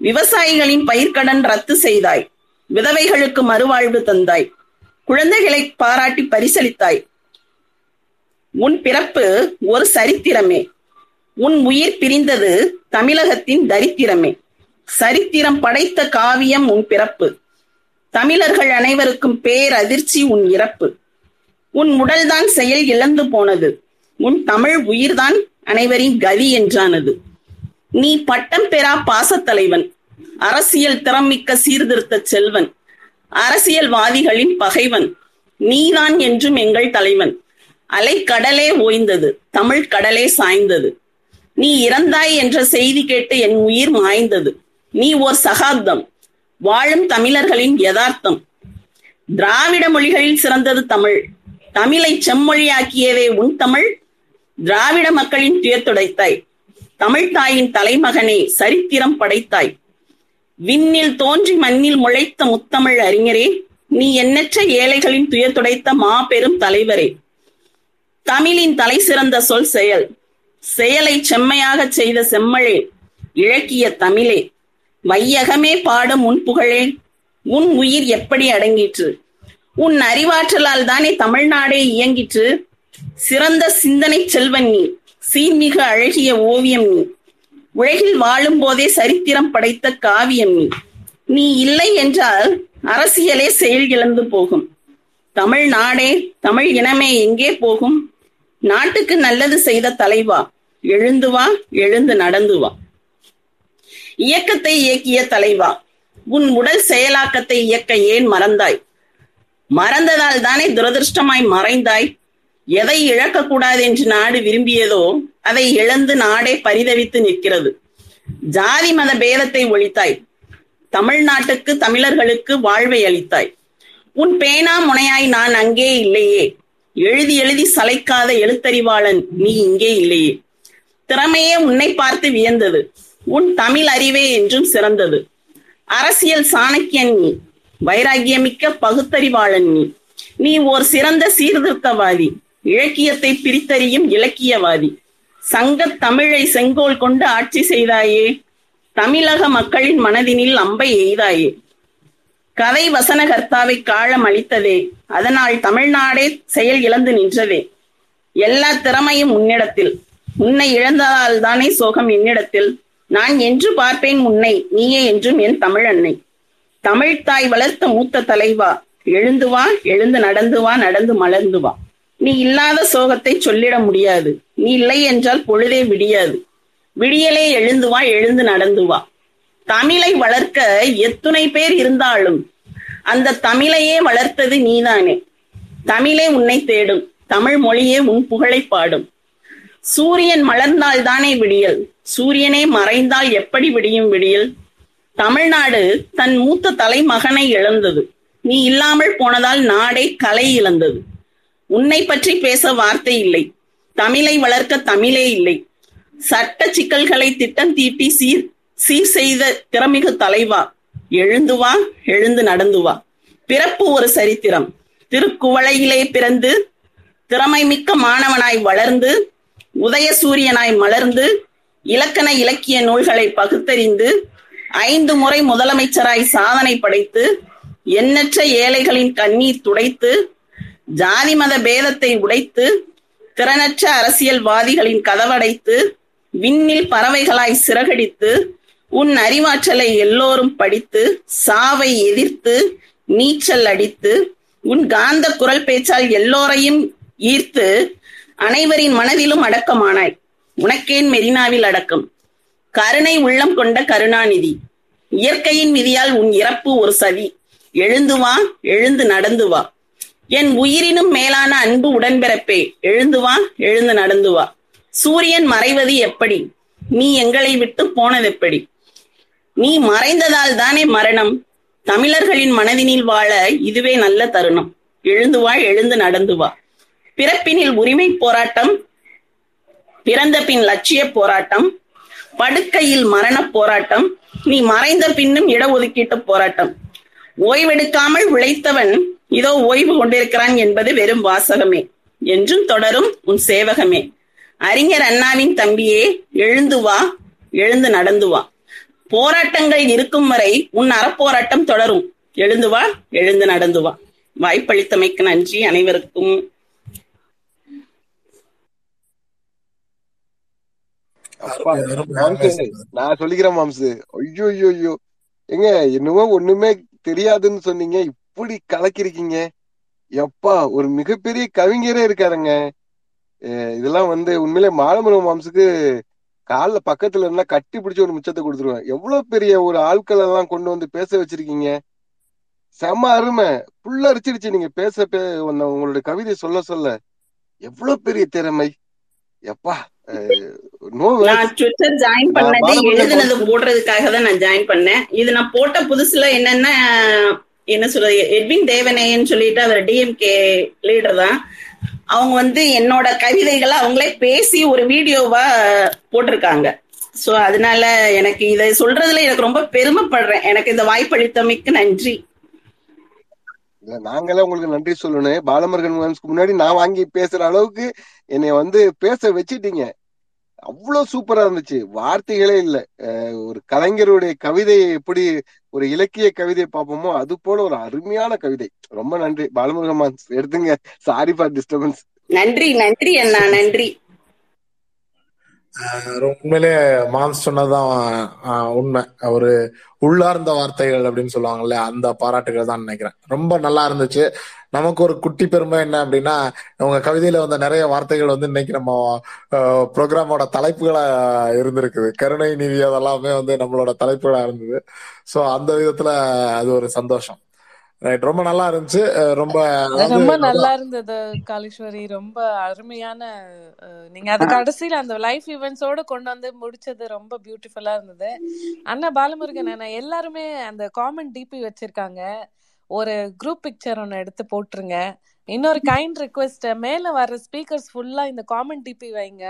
விவசாயிகளின் பயிர்க்கடன் ரத்து செய்தாய். விதவைகளுக்கு மறுவாழ்வு தந்தாய். குழந்தைகளை பாராட்டி பரிசளித்தாய். உன் பிறப்பு ஒரு சரித்திரமே. உன் உயிர் பிரிந்தது தமிழகத்தின் தரித்திரமே. சரித்திரம் படைத்த காவியம் உன் பிறப்பு. தமிழர்கள் அனைவருக்கும் பேரதிர்ச்சி உன் இறப்பு. உன் உடல்தான் செயல் இழந்து போனது. உன் தமிழ் உயிர்தான் அனைவரின் கதி என்றானது. நீ பட்டம் பெறா பாசத்தலைவன். அரசியல் திறமிக்க சீர்திருத்த செல்வன். அரசியல்வாதிகளின் பகைவன். நீதான் என்றும் எங்கள் தலைவன். அலை கடலே ஓய்ந்தது. தமிழ் கடலே சாய்ந்தது. நீ இறந்தாய் என்ற செய்தி கேட்டு என் உயிர் மாய்ந்தது. நீ ஓர் சகாப்தம். வாழும் தமிழர்களின் யதார்த்தம். திராவிட மொழிகளில் சிறந்தது தமிழ். தமிழை செம்மொழியாக்கியதே உன் தமிழ். திராவிட மக்களின் துயர் துடைத்தாய். தமிழ் தாயின் தலைமகனே சரித்திரம் படைத்தாய். விண்ணில் தோன்றி மண்ணில் முளைத்த முத்தமிழ் அறிஞரே நீ எண்ணற்ற ஏழைகளின் துயர் துடைத்த மாபெரும் தலைவரே. தமிழின் தலை சிறந்த சொல் செயல். செயலை செம்மையாக செய்த செம்மழே இழக்கிய தமிழே. வையகமே பாடும் உன் புகழே உன் உயிர் எப்படி அடங்கிற்று? உன் அறிவாற்றலால் தானே தமிழ்நாடே இயங்கிற்று? சிறந்த சிந்தனை செல்வன் நீ. சீர்மிகு அழகிய ஓவியம் நீ. உலகில் வாழும் போதே சரித்திரம் படைத்த காவியம் நீ. நீ இல்லை என்றால் அரசியலே செயல் இழந்து போகும். தமிழ் நாடே தமிழ் இனமே எங்கே போகும்? நாட்டுக்கு நல்லது செய்த தலைவா எழுந்து வா எழுந்து நடந்து வா. இயக்கத்தை இயக்கிய தலைவா உன் உடல் செயலாக்கத்தை இயக்க ஏன் மறந்தாய்? மறந்ததால் தானே துரதிருஷ்டமாய் மறைந்தாய்? எதை இழக்கக்கூடாது என்று நாடு விரும்பியதோ அதை இழந்து நாடே பரிதவித்து நிற்கிறது. ஜாதி மத பேதத்தை ஒழித்தாய். தமிழ்நாட்டுக்கு தமிழர்களுக்கு வாழ்வை அளித்தாய். உன் பேனா முனையாய் நான் அங்கே இல்லையே. எழுதி எழுதி சளைக்காத எழுத்தறிவாளன் நீ இங்கே இல்லையே. திறமையே உன்னை பார்த்து வியந்தது. உன் தமிழ் அறிவே என்றும் சிறந்தது. அரசியல் சாணக்கியன் நீ. வைராகியமிக்க பகுத்தறிவாளன் நீ. நீ ஓர் சிறந்த சீர்திருத்தவாதி. இலக்கியத்தை பிரித்தறியும் இலக்கியவாதி. சங்க தமிழை செங்கோல் கொண்டு ஆட்சி செய்தாயே? தமிழக மக்களின் மனதினில் அம்பை எய்தாயே? கதை வசனகர்த்தாவை காலம் அளித்ததே. அதனால் தமிழ்நாடே செயல் இழந்து நின்றதே. எல்லா திறமையும் உன்னிடத்தில். உன்னை இழந்ததால் தானே சோகம் என்னிடத்தில். நான் என்று பார்ப்பேன் உன்னை நீயே என்றும் என் தமிழ் அன்னை தமிழ்த்தாய் வளர்த்த மூத்த தலைவா. எழுந்து வா எழுந்து நடந்து வா நடந்து மலர்ந்து வா. நீ இல்லாத சோகத்தை சொல்லிட முடியாது. நீ இல்லை என்றால் பொழுதே விடியாது. விடியலே எழுந்து வா எழுந்து நடந்து வா. தமிழை வளர்க்க எத்துணை பேர் இருந்தாலும் அந்த தமிழையே வளர்த்தது நீதானே. தமிழே உன்னை தேடும். தமிழ் மொழியே உன் புகழை பாடும். சூரியன் மலர்ந்தால் தானே விடியல். சூரியனே மறைந்தால் எப்படி விடியும் விடியல்? தமிழ்நாடு தன் மூத்த தலைமகனை இழந்தது. நீ இல்லாமல் போனதால் நாடே கலை இழந்தது. உன்னை பற்றி பேச வார்த்தை இல்லை. தமிழை வளர்க்க தமிழே இல்லை. சட்ட சிக்கல்களை திட்டம் தீட்டி சீர் சீர் செய்த திறமிகு தலைவா. எழுந்து வா எழுந்து நடந்து வா. பிறப்பு ஒரு சரித்திரம். திருக்குவளையிலே பிறந்து திறமை மிக்க மாணவனாய் வளர்ந்து உதய சூரியனாய் மலர்ந்து இலக்கண இலக்கிய நூல்களை பகுத்தறிந்து ஐந்து முறை முதலமைச்சராய் சாதனை படைத்து எண்ணற்ற ஏழைகளின் கண்ணீர் துடைத்து ஜாதி மத பேதத்தை உடைத்து திறனற்ற அரசியல்வாதிகளின் கதவடைத்து விண்ணில் பறவைகளாய் சிறகடித்து உன் அறிவாற்றலை எல்லோரும் படித்து சாவை எதிர்த்து நீச்சல் அடித்து உன் காந்த குரல் பேச்சால் எல்லோரையும் ஈர்த்து அனைவரின் மனதிலும் அடக்கமானாய். உனக்கேன் மெரினாவில் அடக்கம். கருணை உள்ளம் கொண்ட கருணாநிதி. இயற்கையின் விதியால் உன் இறப்பு ஒரு சதி. எழுந்து வா எழுந்து நடந்து வா. என் உயிரினும் மேலான அன்பு உடன்பிறப்பே. எழுந்து வா எழுந்து நடந்து வா. சூரியன் மறைவது எப்படி? நீ எங்களை விட்டு போனதெப்படி நீ மறைந்ததால் தானே மரணம்? தமிழர்களின் மனதினில் வாழ இதுவே நல்ல தருணம். எழுந்து வா எழுந்து நடந்து வா. பிறப்பினில் உரிமை போராட்டம் பிறந்த பின் லட்சிய போராட்டம் படுக்கையில் மரண போராட்டம் நீ மறைந்த பின்னும் இடஒதுக்கீட்டு போராட்டம். ஓய்வெடுக்காமல் உழைத்தவன் இதோ ஓய்வு கொண்டிருக்கிறான் என்பது வெறும் வாசகமே. என்றும் தொடரும் உன் சேவகமே. அறிஞர் அண்ணாவின் தம்பியே எழுந்து வா எழுந்து நடந்து வா. போராட்டங்கள் இருக்கும் வரை உன் அறப்போராட்டம் தொடரும். எழுந்து வா எழுந்து நடந்து வா. வாய்ப்பளித்தமைக்கு நன்றி அனைவருக்கும். நான் சொல்லிக்கிறேன் மாம்சு. ஐயோ ஐயோ ஐயோ. எங்க என்னவோ ஒண்ணுமே தெரியாதுன்னு சொன்னீங்க. இப்படி கலக்கிருக்கீங்க எப்பா ஒரு மிகப்பெரிய கவிஞரே இருக்காருங்க. இதெல்லாம் வந்து உண்மையிலே மாலமரம் மாம்சுக்கு கால்ல பக்கத்துல இருந்தா கட்டி பிடிச்ச ஒரு மிச்சத்தை கொடுத்துருவேன். எவ்வளவு பெரிய ஒரு ஆட்கள் எல்லாம் கொண்டு வந்து பேச வச்சிருக்கீங்க. செம அருமை. புள்ள அரிச்சிருச்சு நீங்க பேச பே உங்களுடைய கவிதை சொல்ல சொல்ல. எவ்வளவு பெரிய திறமை. எப்பா நான் ட்விட்டர் ஜாயின் பண்ணதே எழுதுனது போடுறதுக்காக தான் நான் ஜாயின் பண்ணேன். இது நான் போட்ட புதுசுல என்னன்னா என்ன சொல்றது எட்வின் தேவனேயன்னு சொல்லிட்டு அவர் டிஎம்கே லீடர் தான். அவங்க வந்து என்னோட கவிதைகளை அவங்களே பேசி ஒரு வீடியோவா போட்டிருக்காங்க. சோ அதனால எனக்கு இதை சொல்றதுல எனக்கு ரொம்ப பெருமைப்படுறேன். எனக்கு இந்த வாய்ப்பளித்தமைக்கு நன்றி. இல்ல நாங்களே உங்களுக்கு நன்றி சொல்லணும். பாலமுருகன் முன்னாடி நான் வாங்கி பேசுற அளவுக்கு என்னை வந்து பேச வச்சிட்டீங்க. அவ்வளவு சூப்பரா இருந்துச்சு. வார்த்தைகளே இல்ல. ஒரு கலைஞருடைய கவிதையை எப்படி ஒரு இலக்கிய கவிதையை பார்ப்போமோ அது போல ஒரு அருமையான கவிதை. ரொம்ப நன்றி. பாலமுருகன் எடுத்துங்க. சாரி ஃபார் டிஸ்டர்பன்ஸ் நன்றி நன்றி அண்ணா நன்றி. உண்மையிலே மான்ஸ் சொன்னதுதான் உண்மை. அவரு உள்ளார்ந்த வார்த்தைகள் அப்படின்னு சொல்லுவாங்கல்ல அந்த பாராட்டுகள் தான் நினைக்கிறேன். ரொம்ப நல்லா இருந்துச்சு. நமக்கு ஒரு குட்டி பெருமை என்ன அப்படின்னா உங்க கவிதையில வந்த நிறைய வார்த்தைகள் வந்து இன்னைக்கு நம்ம ப்ரோக்ராமோட தலைப்புகளா இருந்திருக்குது. கருணை நிதி அதெல்லாமே வந்து நம்மளோட தலைப்புகளா இருந்தது. சோ அந்த விதத்துல அது ஒரு சந்தோஷம். ரைட் ரொம்ப நல்லா இருந்துச்சு. ரொம்ப ரொம்ப நல்லா இருந்தது காளீஸ்வரி. ரொம்ப அருமையான நீங்க அது கடைசியில அந்த லைஃப் ஈவெண்ட்ஸோட கொண்டு வந்து முடிச்சது ரொம்ப பியூட்டிஃபுல்லா இருந்தது. அண்ணா பாலமுருகன் அண்ணா எல்லாருமே அந்த காமன் டிபி வச்சிருக்காங்க. ஒரு குரூப் பிக்சர் ஒன்று எடுத்து போட்டுருங்க. இன்னொரு கைண்ட் ரிக்வெஸ்ட் மேல வர்ற ஸ்பீக்கர்ஸ் ஃபுல்லா இந்த காமன் டிபி வைங்க.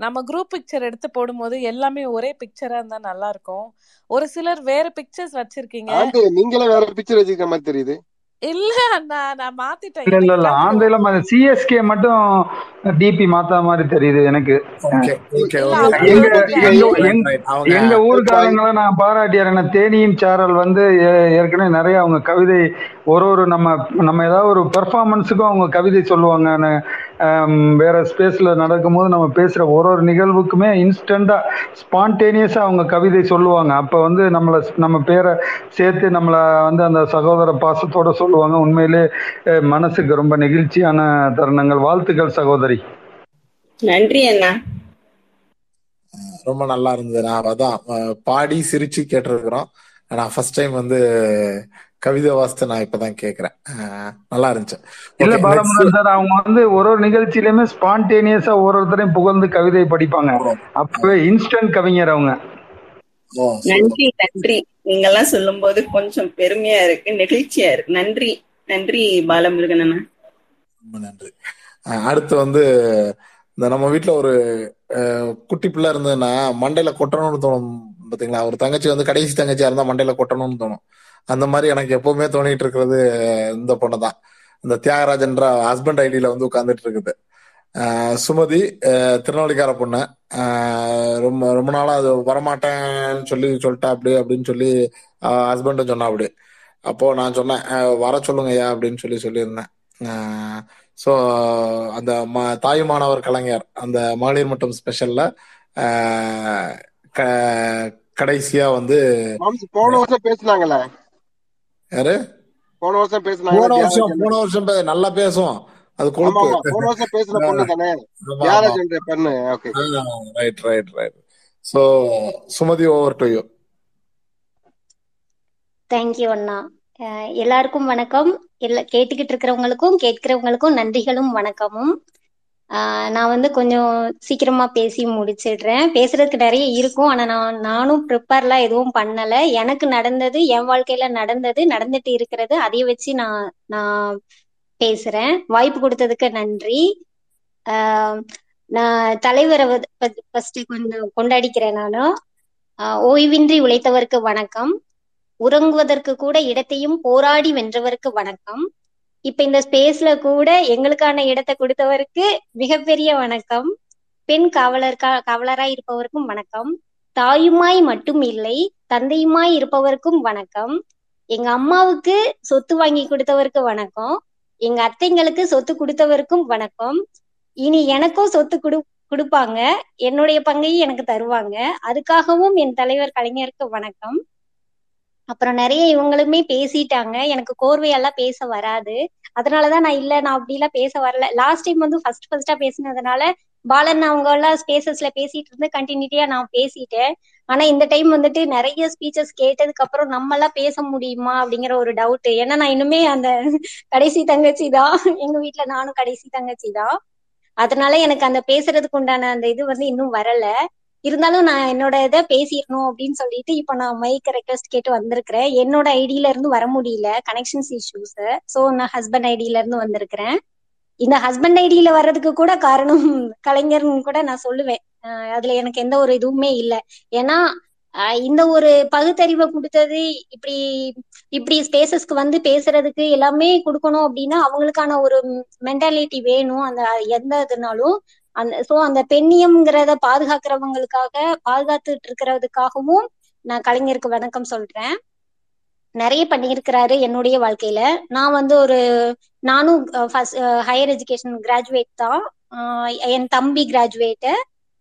நம்ம குரூப் பிக்சர் எடுத்து போடும்போது எல்லாமே ஒரே பிக்சரா இருந்தா நல்லா இருக்கும் ஒரு சிலர் வேற பிக்சர்ஸ் வச்சிருக்கீங்க. ஆண்டு நீங்களே வேற பிக்சர் வச்சிருக்க மாதிரி தெரியுது. இல்ல அண்ணா நான் மாத்திட்டேன். இல்ல இல்ல ஆந்தில சிஎஸ்கே மட்டும் டிபி மாத்தா மாதிரி தெரியுது எனக்கு. எங்க ஊருக்காரங்களை நான் பாராட்டியறேன். தேனியும் சேரல் வந்து ஏ- ஏற்கனவே நிறைய அவங்க கவிதை ஒரு ஒரு நம்ம நம்ம ஏதாவது ஒரு பெர்ஃபார்மன்ஸுக்கும் அவங்க கவிதை சொல்லுவாங்க வேற ஸ்பேஸ்ல நடக்கும்போது நம்ம பேசுற ஒரு ஒரு நிகழ்வுக்குமே இன்ஸ்டண்டா ஸ்பான்டேனியஸா அவங்க கவிதை சொல்லுவாங்க. அப்ப வந்து நம்மளை நம்ம பேரை சேர்த்து நம்மளை வந்து அந்த சகோதர பாசத்தோட சொல்லுவாங்க. உண்மையிலே மனசுக்கு ரொம்ப நெகிழ்ச்சியான தருணங்கள். வாழ்த்துக்கள் சகோதரி. நன்றி அண்ணா. ரொம்ப நல்லா இருந்தது நான் அதான் பாடி சிரிச்சு கேட்டிருக்கிறோம். நான் ஃபர்ஸ்ட் டைம் வந்து கவிதை வாசித்து நான் இப்பதான் கேக்குறேன். நல்லா இருந்துச்சு. இல்ல பாலமுருகன் சார் அவங்க வந்து ஒரு ஒரு நிகழ்ச்சியிலுமே ஸ்பான்டேனியஸா ஒரு ஒருத்தரையும் புகழ்ந்து கவிதை படிப்பாங்க. அப்பவே இன்ஸ்டன்ட் கவிஞர் அவங்க. நன்றி நன்றி. நீங்க எல்லாம் சொல்லும் போது கொஞ்சம் பெருமையா இருக்கு நெகிழ்ச்சியா இருக்கு. நன்றி நன்றி பாலமுருகன் அண்ணா. ரொம்ப நன்றி. அடுத்து வந்து இந்த நம்ம வீட்ல ஒரு அஹ், குட்டி பிள்ளை இருந்ததுன்னா மண்டையில கொட்டணும்னு தோணும் பாத்தீங்களா? ஒரு தங்கச்சி வந்து கடைசி தங்கச்சியா இருந்தா மண்டையில கொட்டணும்னு தோணும். அந்த மாதிரி எனக்கு எப்பவுமே தோணிட்டு இருக்கிறது இந்த பொண்ணு தான் இந்த தியாகராஜன்ற ஹஸ்பண்ட் ஐடியில வந்து உட்கார்ந்துட்டு இருக்குது. சுமதி திருநெல்வேலிக்கார பொண்ணு. ரொம்ப ரொம்ப நாளா அது வரமாட்டேன்னு சொல்லி சொல்லிட்டா அப்படி அப்படின்னு சொல்லி ஹஸ்பண்டும் சொன்னா அப்படி. அப்போ நான் சொன்னேன் வர சொல்லுங்க ஐயா அப்படின்னு சொல்லி சொல்லியிருந்தேன். ஸோ அந்த ம தாய் மாணவர் கலைஞர் அந்த மகளிர் மட்டும் ஸ்பெஷல்ல கடைசியா வந்து போன வருஷம் பேசினாங்களே. யாரு? போன வருஷம் போன பேசுனாங்கல்ல வருஷம் போன வருஷம் நல்லா பேசும் அது கொழுப்பு. போன வருஷம் பேசின பொண்ணு தானே? பொண்ணு? Okay right right right so Sumathi over to you thank you அண்ணா. அஹ் எல்லாருக்கும் வணக்கம். எல்லா கேட்டுக்கிட்டு இருக்கிறவங்களுக்கும் கேட்கிறவங்களுக்கும் நன்றிகளும் வணக்கமும். நான் வந்து கொஞ்சம் சீக்கிரமா பேசி முடிச்சிடுறேன். பேசுறதுக்கு நிறைய இருக்கும். ஆனா நான் நானும் ப்ரிப்பேர்லாம் எதுவும் பண்ணல. எனக்கு நடந்தது என் வாழ்க்கையில நடந்தது நடந்துட்டு இருக்கிறது அதை வச்சு நான் நான் பேசுறேன். வாய்ப்பு கொடுத்ததுக்கு நன்றி. நான் தலைவரை ஃபர்ஸ்ட் கொஞ்சம் கொண்டாடிக்கிறேன் நானும் ஓய்வின்றி உழைத்தவருக்கு வணக்கம். உறங்குவதற்கு கூட இடத்தையும் போராடி வென்றவருக்கு வணக்கம். இப்ப இந்த ஸ்பேஸ்ல கூட எங்களுக்கான இடத்தை கொடுத்தவருக்கு மிகப்பெரிய வணக்கம். பெண் காவலர் காவலராய் இருப்பவருக்கும் வணக்கம். தாயுமாய் மட்டும் இல்லை தந்தையுமாய் இருப்பவருக்கும் வணக்கம். எங்க அம்மாவுக்கு சொத்து வாங்கி கொடுத்தவருக்கு வணக்கம். எங்க அத்தைங்களுக்கு சொத்து கொடுத்தவருக்கும் வணக்கம். இனி எனக்கும் சொத்து கொடு கொடுப்பாங்க. என்னுடைய பங்கையும் எனக்கு தருவாங்க. அதுக்காகவும் என் தலைவர் கலைஞருக்கு வணக்கம். அப்புறம் நிறைய இவங்களுமே பேசிட்டாங்க. எனக்கு கோர்வையெல்லாம் பேச வராது. அதனாலதான் நான் இல்ல நான் அப்படி எல்லாம் பேச வரல. லாஸ்ட் டைம் வந்து ஃபர்ஸ்ட் ஃபர்ஸ்டா பேசினதுனால பாலன் அவங்க எல்லாம் ஸ்பேசஸ்ல பேசிட்டு இருந்து கண்டினியூட்டியா நான் பேசிட்டேன். ஆனா இந்த டைம் வந்துட்டு நிறைய ஸ்பீச்சஸ் கேட்டதுக்கு அப்புறம் நம்ம எல்லாம் பேச முடியுமா அப்படிங்கிற ஒரு டவுட் ஏன்னா நான் இன்னுமே அந்த கடைசி தங்கச்சி தான். எங்க வீட்டுல நானும் கடைசி தங்கச்சி தான். அதனால எனக்கு அந்த பேசுறதுக்கு உண்டான அந்த இது வந்து இன்னும் வரல. இருந்தாலும் நான் என்னோட இதை பேசிடணும் அப்படின்னு சொல்லிட்டு இப்ப நான் மைக் ரெக்வஸ்ட் கேட்டு வந்திருக்கிறேன். என்னோட ஐடியில இருந்து வர முடியல கனெக்ஷன்ஸ் இஷ்யூஸ் சோ நான் ஹஸ்பண்ட் ஐடியில இருந்து வந்திருக்கிறேன். இந்த ஹஸ்பண்ட் ஐடியில வர்றதுக்கு கூட காரணம் கலைஞர்னு கூட நான் சொல்லுவேன். அதுல எனக்கு எந்த ஒரு இதுவுமே இல்லை. ஏன்னா இந்த ஒரு பகுத்தறிவை கொடுத்தது இப்படி இப்படி ஸ்பேசஸ்க்கு வந்து பேசுறதுக்கு எல்லாமே கொடுக்கணும் அப்படின்னா அவங்களுக்கான ஒரு மென்டாலிட்டி வேணும். அந்த எந்த இதுனாலும் அந்த சோ அந்த பெண்ணியம்ங்கிறத பாதுகாக்கிறவங்களுக்காக பாதுகாத்துட்டு இருக்கிறதுக்காகவும் நான் கலைஞருக்கு வணக்கம் சொல்றேன். நிறைய பண்ணியிருக்கிறாரு என்னுடைய வாழ்க்கையில. நான் வந்து ஒரு நானும் ஃபர்ஸ்ட் ஹையர் எஜுகேஷன் கிராஜுவேட் தான். என் தம்பி கிராஜுவேட்டு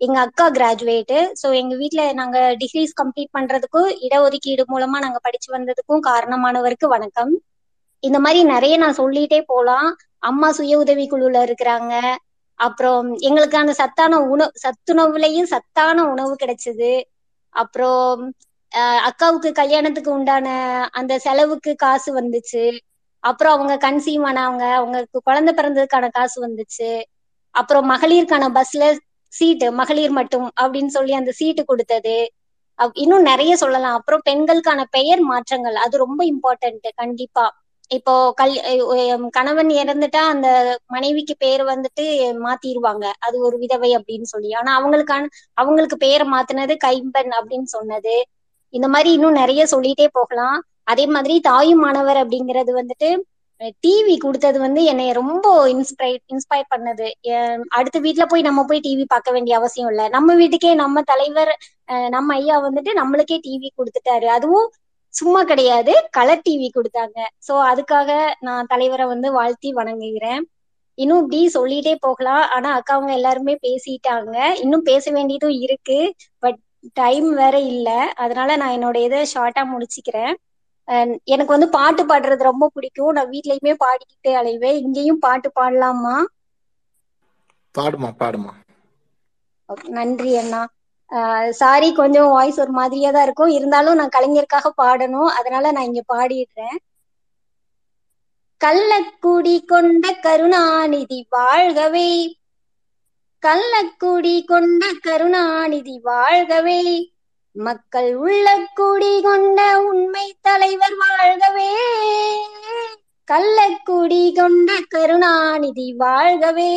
எங்க அக்கா கிராஜுவேட்டு ஸோ எங்க வீட்டுல நாங்க டிகிரிஸ் கம்ப்ளீட் பண்றதுக்கும் இடஒதுக்கீடு மூலமா நாங்க படிச்சு வந்ததுக்கும் காரணமானவருக்கு வணக்கம். இந்த மாதிரி நிறைய நான் சொல்லிட்டே போலாம். அம்மா சுய உதவி குழுல இருக்கிறாங்க. அப்புறம் எங்களுக்கு அந்த சத்தான உணவு சத்துணவுலயும் சத்தான உணவு கிடைச்சது. அப்புறம் அஹ் அக்காவுக்கு கல்யாணத்துக்கு உண்டான அந்த செலவுக்கு காசு வந்துச்சு. அப்புறம் அவங்க கன்சீவ் ஆனவங்க அவங்களுக்கு குழந்தை பிறந்ததுக்கான காசு வந்துச்சு. அப்புறம் மகளிருக்கான பஸ்ல சீட்டு மகளிர் மட்டும் அப்படின்னு சொல்லி அந்த சீட்டு கொடுத்தது. அப்- இன்னும் நிறைய சொல்லலாம். அப்புறம் பெண்களுக்கான பெயர் மாற்றங்கள் அது ரொம்ப இம்பார்ட்டன்ட் கண்டிப்பா. இப்போ கல் கணவன் இறந்துட்டா அந்த மனைவிக்கு பேர் வந்துட்டு மாத்திருவாங்க. அது ஒரு விதவை அப்படின்னு சொல்லி. ஆனா அவங்களுக்கான அவங்களுக்கு பேரை மாத்தினது கைம்பெண் அப்படின்னு சொன்னது. இந்த மாதிரி இன்னும் நிறைய சொல்லிட்டே போகலாம். அதே மாதிரி தாயும் மாணவர் அப்படிங்கிறது வந்துட்டு டிவி கொடுத்தது வந்து என்னை ரொம்ப இன்ஸ்பைர் இன்ஸ்பயர் பண்ணது. அடுத்த வீட்டுல போய் நம்ம போய் டிவி பார்க்க வேண்டிய அவசியம் இல்லை. நம்ம வீட்டுக்கே நம்ம தலைவர் நம்ம ஐயா வந்துட்டு நம்மளுக்கே டிவி கொடுத்துட்டாரு. அதுவும் சும்மா கிடையாது. கலர் டிவி கொடுத்தாங்க. சோ அதுக்காக நான் தலைவரை வந்து வாழ்த்தி வணங்குகிறேன். இன்னும் இப்படி சொல்லிட்டே போகலாம். ஆனா அக்காவங்க எல்லாருமே பேசிட்டாங்க. இன்னும் பேச வேண்டியதும் இருக்கு. பட் டைம் வேற இல்ல. அதனால நான் என்னோட இதை ஷார்ட்டா முடிச்சுக்கிறேன். எனக்கு வந்து பாட்டு பாடுறது ரொம்ப பிடிக்கும். நான் வீட்லயுமே பாடிக்கிட்டே அலைவேன். இங்கேயும் பாட்டு பாடலாமா? பாடுமா பாடுமா. நன்றி அண்ணா. சாரி கொஞ்சம் வாய்ஸ் ஒரு மாதிரியா தான் இருக்கும். இருந்தாலும் நான் கலைஞருக்காக பாடணும். அதனால நான் இங்க பாடிடுறேன். கள்ளக்குடி கொண்ட கருணாநிதி வாழ்கவே. கள்ளக்குடி கொண்ட கருணாநிதி வாழ்கவே. மக்கள் உள்ள குடி கொண்ட உண்மை தலைவர் வாழ்கவே. கள்ளக்குடி கொண்ட கருணாநிதி வாழ்கவே.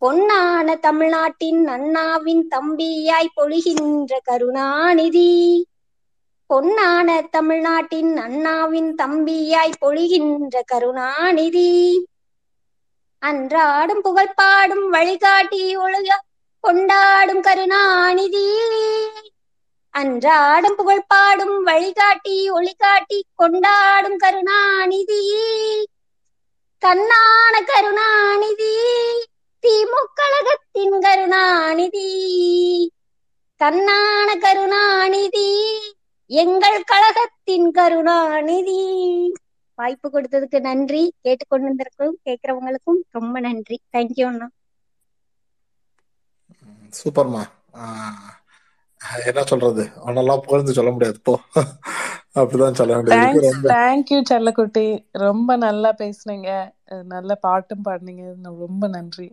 பொன்னான தமிழ்நாட்டின் அண்ணாவின் தம்பியாய் பொழிகின்ற கருணாநிதி. பொன்னான தமிழ்நாட்டின் அண்ணாவின் தம்பியாய் பொழிகின்ற கருணாநிதி. அன்றாடும் புகழ் பாடும் வழிகாட்டி ஒழுக கொண்டாடும் கருணாநிதி. அன்றாடும் புகழ் பாடும் வழிகாட்டி ஒளிகாட்டி கொண்டாடும் கருணாநிதி. கண்ணான கருணாநிதி. திமுக கழகத்தின் கருணாநிதி. கண்ணான கருணாநிதி எங்கள் கழகத்தின் கருணாநிதி. வாய்ப்பு கொடுத்ததுக்கு நன்றி. கேட்டுக்கொண்டிருக்கும் கேட்கிறவங்களுக்கும் ரொம்ப நன்றி. தேங்க்யூ அண்ணா. சூப்பர்மா. என்ன சொல்றது? அவனெல்லாம் புகழ்ந்து சொல்ல முடியாது. போ. அப்படிதான் சொல்ல வேண்டியது. தேங்க்யூ செல்லக்குட்டி. ரொம்ப நல்லா பேசுனீங்க. நல்ல பாட்டும் பாடுனீங்க. ரொம்ப நன்றி.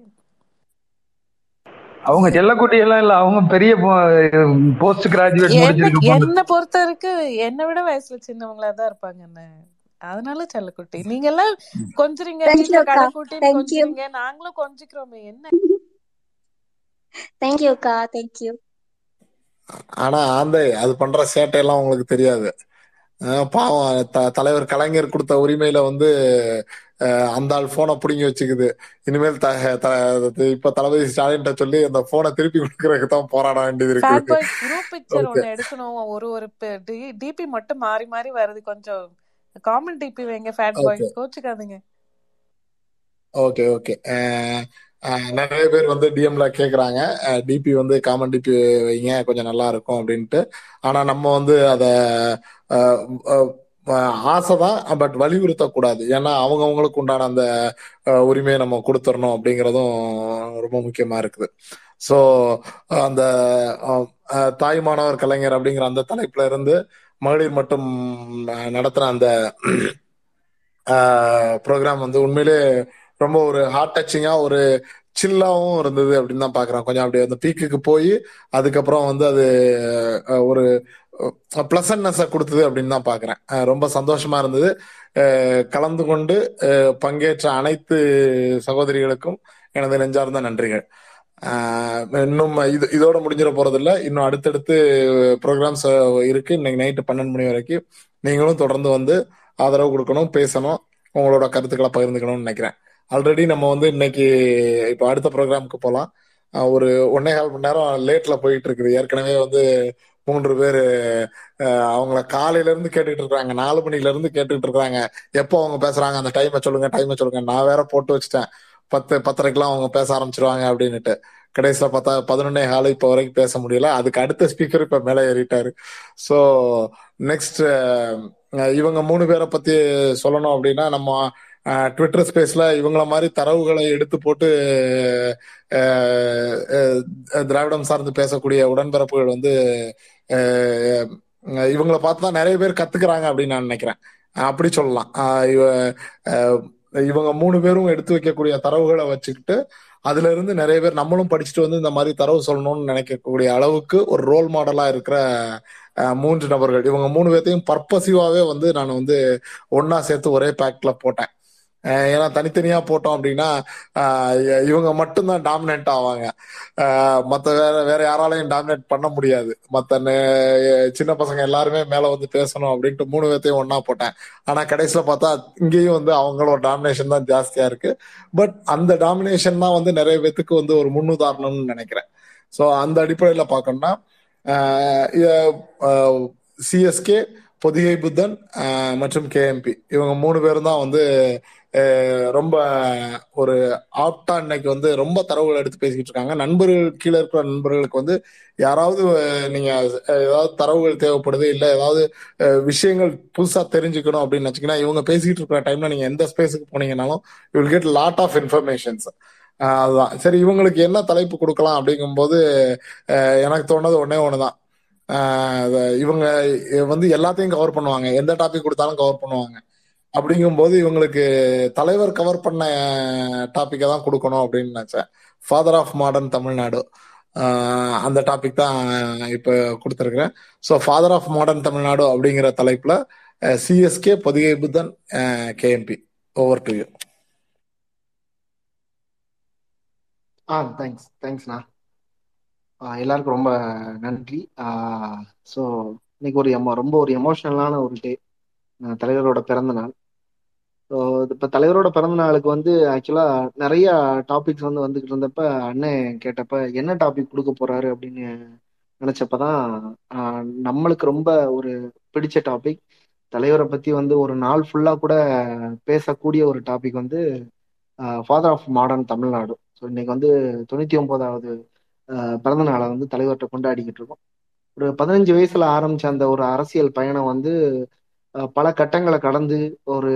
அவங்க செல்லக்குட்டி எல்லாம் இல்ல அவங்க பெரிய போஸ்ட் கிராஜுவேட் என்ன முடிச்சிருக்க பொண்ணு. என்ன பொறுத்த வரைக்கும் என்னை விட வயசுல சின்னவங்களா தான் இருப்பாங்க என்ன அதனால செல்லக்குட்டி. நீங்க எல்லாம் கொஞ்சுறீங்க தேங்க்யூ வீட்டுல அக்கா. கடை கூட்டின்னு தேங்க்யூ கொஞ்சுறீங்க. நாங்களும் கொஞ்சிக்கிறோமே. என்ன? தேங்க்யூ அக்கா. தேங்க்யூ ஆனா ஆந்தை அது பண்ற சேட்டையெல்லாம் உங்களுக்கு தெரியாது. பாவம் த- தலைவர் கலைஞர் கொடுத்த உரிமையில வந்து அந்த ஆள் போனை புடுங்கி வச்சுக்குது. இனிமேல் த இப்ப தளபதி ஸ்டாலின் சொல்லி அந்த போனை திருப்பி கொடுக்கறதுக்கு தான் போராட வேண்டியது குரூப் பிக்சர் ஒன்னு எடுக்கணும். ஒரு ஒரு டிபி மட்டும் மாறி மாறி வருது. கொஞ்சம் காமன் டிபி வைங்க ஃபேட் பாய்ஸ் கோச்சுக்காதீங்க. ஓகே ஓகே நிறைய பேர் வந்து டிஎம்ல கேக்குறாங்க. டிபி வந்து காமன் டிபி வைங்க கொஞ்சம் நல்லா இருக்கும் அப்படின்ட்டு. ஆனா நம்ம வந்து அத ஆசை தான் ஆசைதான் பட் வலியுறுத்தக்கூடாது ஏன்னா அவங்கவங்களுக்கு உண்டான அந்த உரிமையை நம்ம கொடுத்துடணும் அப்படிங்கிறதும் ரொம்ப முக்கியமா இருக்குது. ஸோ அந்த தாய் மாணவர் தாய்மானவர் கலைஞர் அப்படிங்கிற அந்த தலைப்புல இருந்து மகளிர் மட்டும் நடத்துன அந்த ப்ரோக்ராம் வந்து உண்மையிலே ரொம்ப ஒரு ஹார்ட் டச்சிங்கா ஒரு சில்லாவும் இருந்தது அப்படின்னு தான் பாக்குறேன். கொஞ்சம் அப்படியே அந்த பீக்குக்கு போய் அதுக்கப்புறம் வந்து அது ஒரு பிளசன்னஸை கொடுத்தது அப்படின்னு தான் பாக்குறேன். ரொம்ப சந்தோஷமா இருந்தது. கலந்து கொண்டு பங்கேற்ற அனைத்து சகோதரிகளுக்கும் எனது நெஞ்சார்ந்த நன்றிகள். இன்னும் இது இதோட முடிஞ்சிட போறது இல்ல இன்னும் அடுத்தடுத்து ப்ரோக்ராம்ஸ் இருக்கு. இன்னைக்கு நைட்டு பன்னெண்டு மணி வரைக்கும் நீங்களும் தொடர்ந்து வந்து ஆதரவு கொடுக்கணும் பேசணும். உங்களோட கருத்துக்களை பகிர்ந்துக்கணும்னு நினைக்கிறேன். ஆல்ரெடி நம்ம வந்து இன்னைக்கு இப்போ அடுத்த ப்ரோக்ராமுக்கு போகலாம் ஒரு ஒன்னே கால் மணி நேரம் லேட்ல போயிட்டு இருக்குது ஏற்கனவே வந்து மூன்று பேர் அவங்கள காலையில இருந்து கேட்டுட்டு இருக்காங்க நாலு மணில இருந்து கேட்டுட்டு இருக்காங்க எப்போ அவங்க பேசுறாங்க? அந்த டைமை சொல்லுங்க டைமை சொல்லுங்க. நான் வேற போட்டு வச்சுட்டேன். பத்து பத்தரைக்கெல்லாம் அவங்க பேச ஆரம்பிச்சிருவாங்க அப்படின்னுட்டு. கடைசியில பார்த்தா பதினொன்னே ஹால் இப்போ வரைக்கும் பேச முடியல. அதுக்கு அடுத்த ஸ்பீக்கர் இப்ப மேலே ஏறிட்டாரு. ஸோ நெக்ஸ்ட் இவங்க மூணு பேரை பத்தி சொல்லணும் அப்படின்னா நம்ம ட்விட்டர் ஸ்பேஸ்ல இவங்கள மாதிரி தரவுகளை எடுத்து போட்டு திராவிடம் சார்ந்து பேசக்கூடிய உடன்பிறப்புகள் வந்து இவங்களை இவங்கள பார்த்து தான் நிறைய பேர் கத்துக்கிறாங்க அப்படின்னு நான் நினைக்கிறேன். அப்படி சொல்லலாம். இவ- இவங்க மூணு பேரும் எடுத்து வைக்கக்கூடிய தரவுகளை வச்சுக்கிட்டு அதுல இருந்து நிறைய பேர் நம்மளும் படிச்சுட்டு வந்து இந்த மாதிரி தரவு சொல்லணும்னு நினைக்கக்கூடிய அளவுக்கு ஒரு ரோல் மாடலா இருக்கிற மூன்று நபர்கள். இவங்க மூணு பேர்த்தையும் பர்பசிவாவே வந்து நான் வந்து ஒன்னா சேர்த்து ஒரே பேக்ல போட்டேன். ஏன்னா தனித்தனியா போட்டோம் அப்படின்னா இவங்க மட்டும்தான் டாமினேட் ஆவாங்க. மற்ற மத்த வேற வேற யாராலையும் டாமினேட் பண்ண முடியாது. மத்த நே- சின்ன பசங்க எல்லாருமே மேல வந்து பேசணும் அப்படின்ட்டு மூணு பேர்த்தையும் ஒன்னா போட்டேன். ஆனா கடைசியில பார்த்தா இங்கேயும் வந்து அவங்களோட டாமினேஷன் தான் ஜாஸ்தியா இருக்கு. பட் அந்த டாமினேஷன் தான் வந்து நிறைய பேத்துக்கு வந்து ஒரு முன்னுதாரணம்னு நினைக்கிறேன். ஸோ அந்த அடிப்படையில பார்க்கணும்னா சிஎஸ்கே பொதிகை புத்தன் மற்றும் கேஎம்பி இவங்க மூணு பேரும் தான் வந்து ரொம்ப ஒரு ஆப்டா இன்னைக்கு வந்து ரொம்ப தரவுகள் எடுத்து பேசிக்கிட்டு இருக்காங்க. நண்பர்கள் கீழே இருக்கிற நண்பர்களுக்கு வந்து யாராவது நீங்க ஏதாவது தரவுகள் தேவைப்படுது இல்ல ஏதாவது விஷயங்கள் புதுசா தெரிஞ்சுக்கணும் அப்படின்னு வச்சுக்கன்னா இவங்க பேசிக்கிட்டு இருக்கிற டைம்ல நீங்க எந்த ஸ்பேஸுக்கு போனீங்கன்னாலும் you will get lot of informations அதுதான். சரி இவங்களுக்கு என்ன தலைப்பு கொடுக்கலாம் அப்படிங்கும்போது எனக்கு தோணது ஒன்னே ஒண்ணுதான். இவங்க வந்து எல்லாத்தையும் கவர் பண்ணுவாங்க. எந்த டாபிக் கொடுத்தாலும் கவர் பண்ணுவாங்க. அப்படிங்கும்போது இவங்களுக்கு தலைவர் கவர் பண்ண டாப்பிக்கை தான் கொடுக்கணும் அப்படின்னு நினைச்சேன். Father of modern Tamil Nadu. அந்த டாபிக் தான் இப்போ கொடுத்துருக்குறேன். So father of modern Tamil Nadu அப்படிங்கிற தலைப்பில் CSK Pothigai Puthan KMP over to you ah thanks தேங்க்ஸ்ண்ணா எல்லாருக்கும் ரொம்ப நன்றி. ஸோ இன்னைக்கு ஒரு எமோ ரொம்ப ஒரு எமோஷனலான ஒரு டே தலைவரோட பிறந்த நாள். ஸோ இப்போ தலைவரோட பிறந்த நாளுக்கு வந்து ஆக்சுவலா நிறைய டாபிக்ஸ் வந்து வந்துகிட்டு இருந்தப்ப அண்ணன் கேட்டப்ப என்ன டாபிக் கொடுக்க போறாரு? அப்படின்னு நினைச்சப்பதான் நம்மளுக்கு ரொம்ப ஒரு பிடிச்ச டாபிக் தலைவரை பத்தி வந்து ஒரு நாள் ஃபுல்லா கூட பேசக்கூடிய ஒரு டாபிக் வந்து father of modern Tamil Nadu so இன்னைக்கு வந்து தொண்ணூத்தி ஒன்பதாவது பிறந்த நாளை வந்து தலைவர்கிட்ட கொண்டாடிக்கிட்டு இருக்கோம். ஒரு பதினஞ்சு வயசுல ஆரம்பிச்ச அந்த ஒரு அரசியல் பயணம் வந்து பல கட்டங்களை கடந்து ஒரு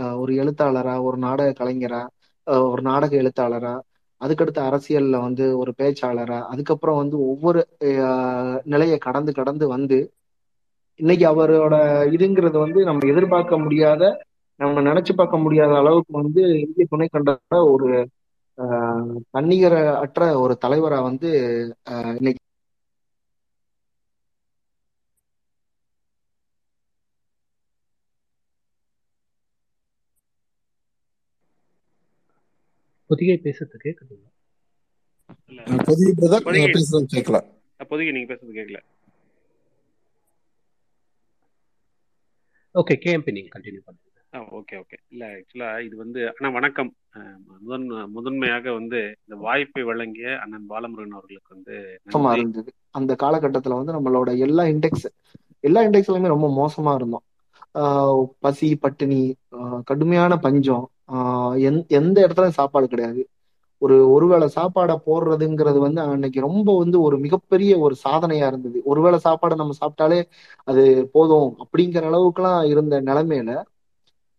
அஹ், ஒரு எழுத்தாளரா ஒரு நாடக கலைஞரா அஹ், ஒரு நாடக எழுத்தாளரா அதுக்கடுத்து அரசியல்ல வந்து ஒரு பேச்சாளரா அதுக்கப்புறம் வந்து ஒவ்வொரு அஹ், நிலையை கடந்து கடந்து வந்து இன்னைக்கு அவரோட இதுங்கிறது வந்து நம்ம எதிர்பார்க்க முடியாத நம்ம நினைச்சு பார்க்க முடியாத அளவுக்கு வந்து இந்திய துணை கண்ட ஒரு அஹ், தன்னிகர அற்ற ஒரு தலைவரா வந்து இன்னைக்கு பொதிகை பேசுறது கேக்குதுங்களா? இல்ல. அஹ், பொதிகை பேசுறது கேட்கல பொதிகை நீங்க பேசுறது கேட்கல ஓகே கேஎம்பி நீங்க கண்டினியூ பண்ணுங்க. ஆ ஓகே ஓகே இல்ல ஆக்சுவலா இது வந்து அண்ணா வணக்கம். முதன் முதன்மையாக வந்து இந்த வாய்ப்பை வழங்கிய அண்ணன் பாலமுருகன் அவர்களுக்கு வந்து அந்த காலகட்டத்துல வந்து நம்மளோட எல்லா இண்டெக்ஸ் எல்லா இண்டெக்ஸ்லயுமே ரொம்ப மோசமா இருந்தோம். ஆஹ் பசி பட்டினி ஆஹ் கடுமையான பஞ்சம். எந்த இடத்துலயும் சாப்பாடு கிடையாது. ஒரு ஒருவேளை சாப்பாடை போடுறதுங்கிறது வந்து அன்னைக்கு ரொம்ப வந்து ஒரு மிகப்பெரிய ஒரு சாதனையா இருந்தது. ஒருவேளை சாப்பாடை நம்ம சாப்பிட்டாலே அது போதும் அப்படிங்கிற அளவுக்குலாம் இருந்த நிலைமையில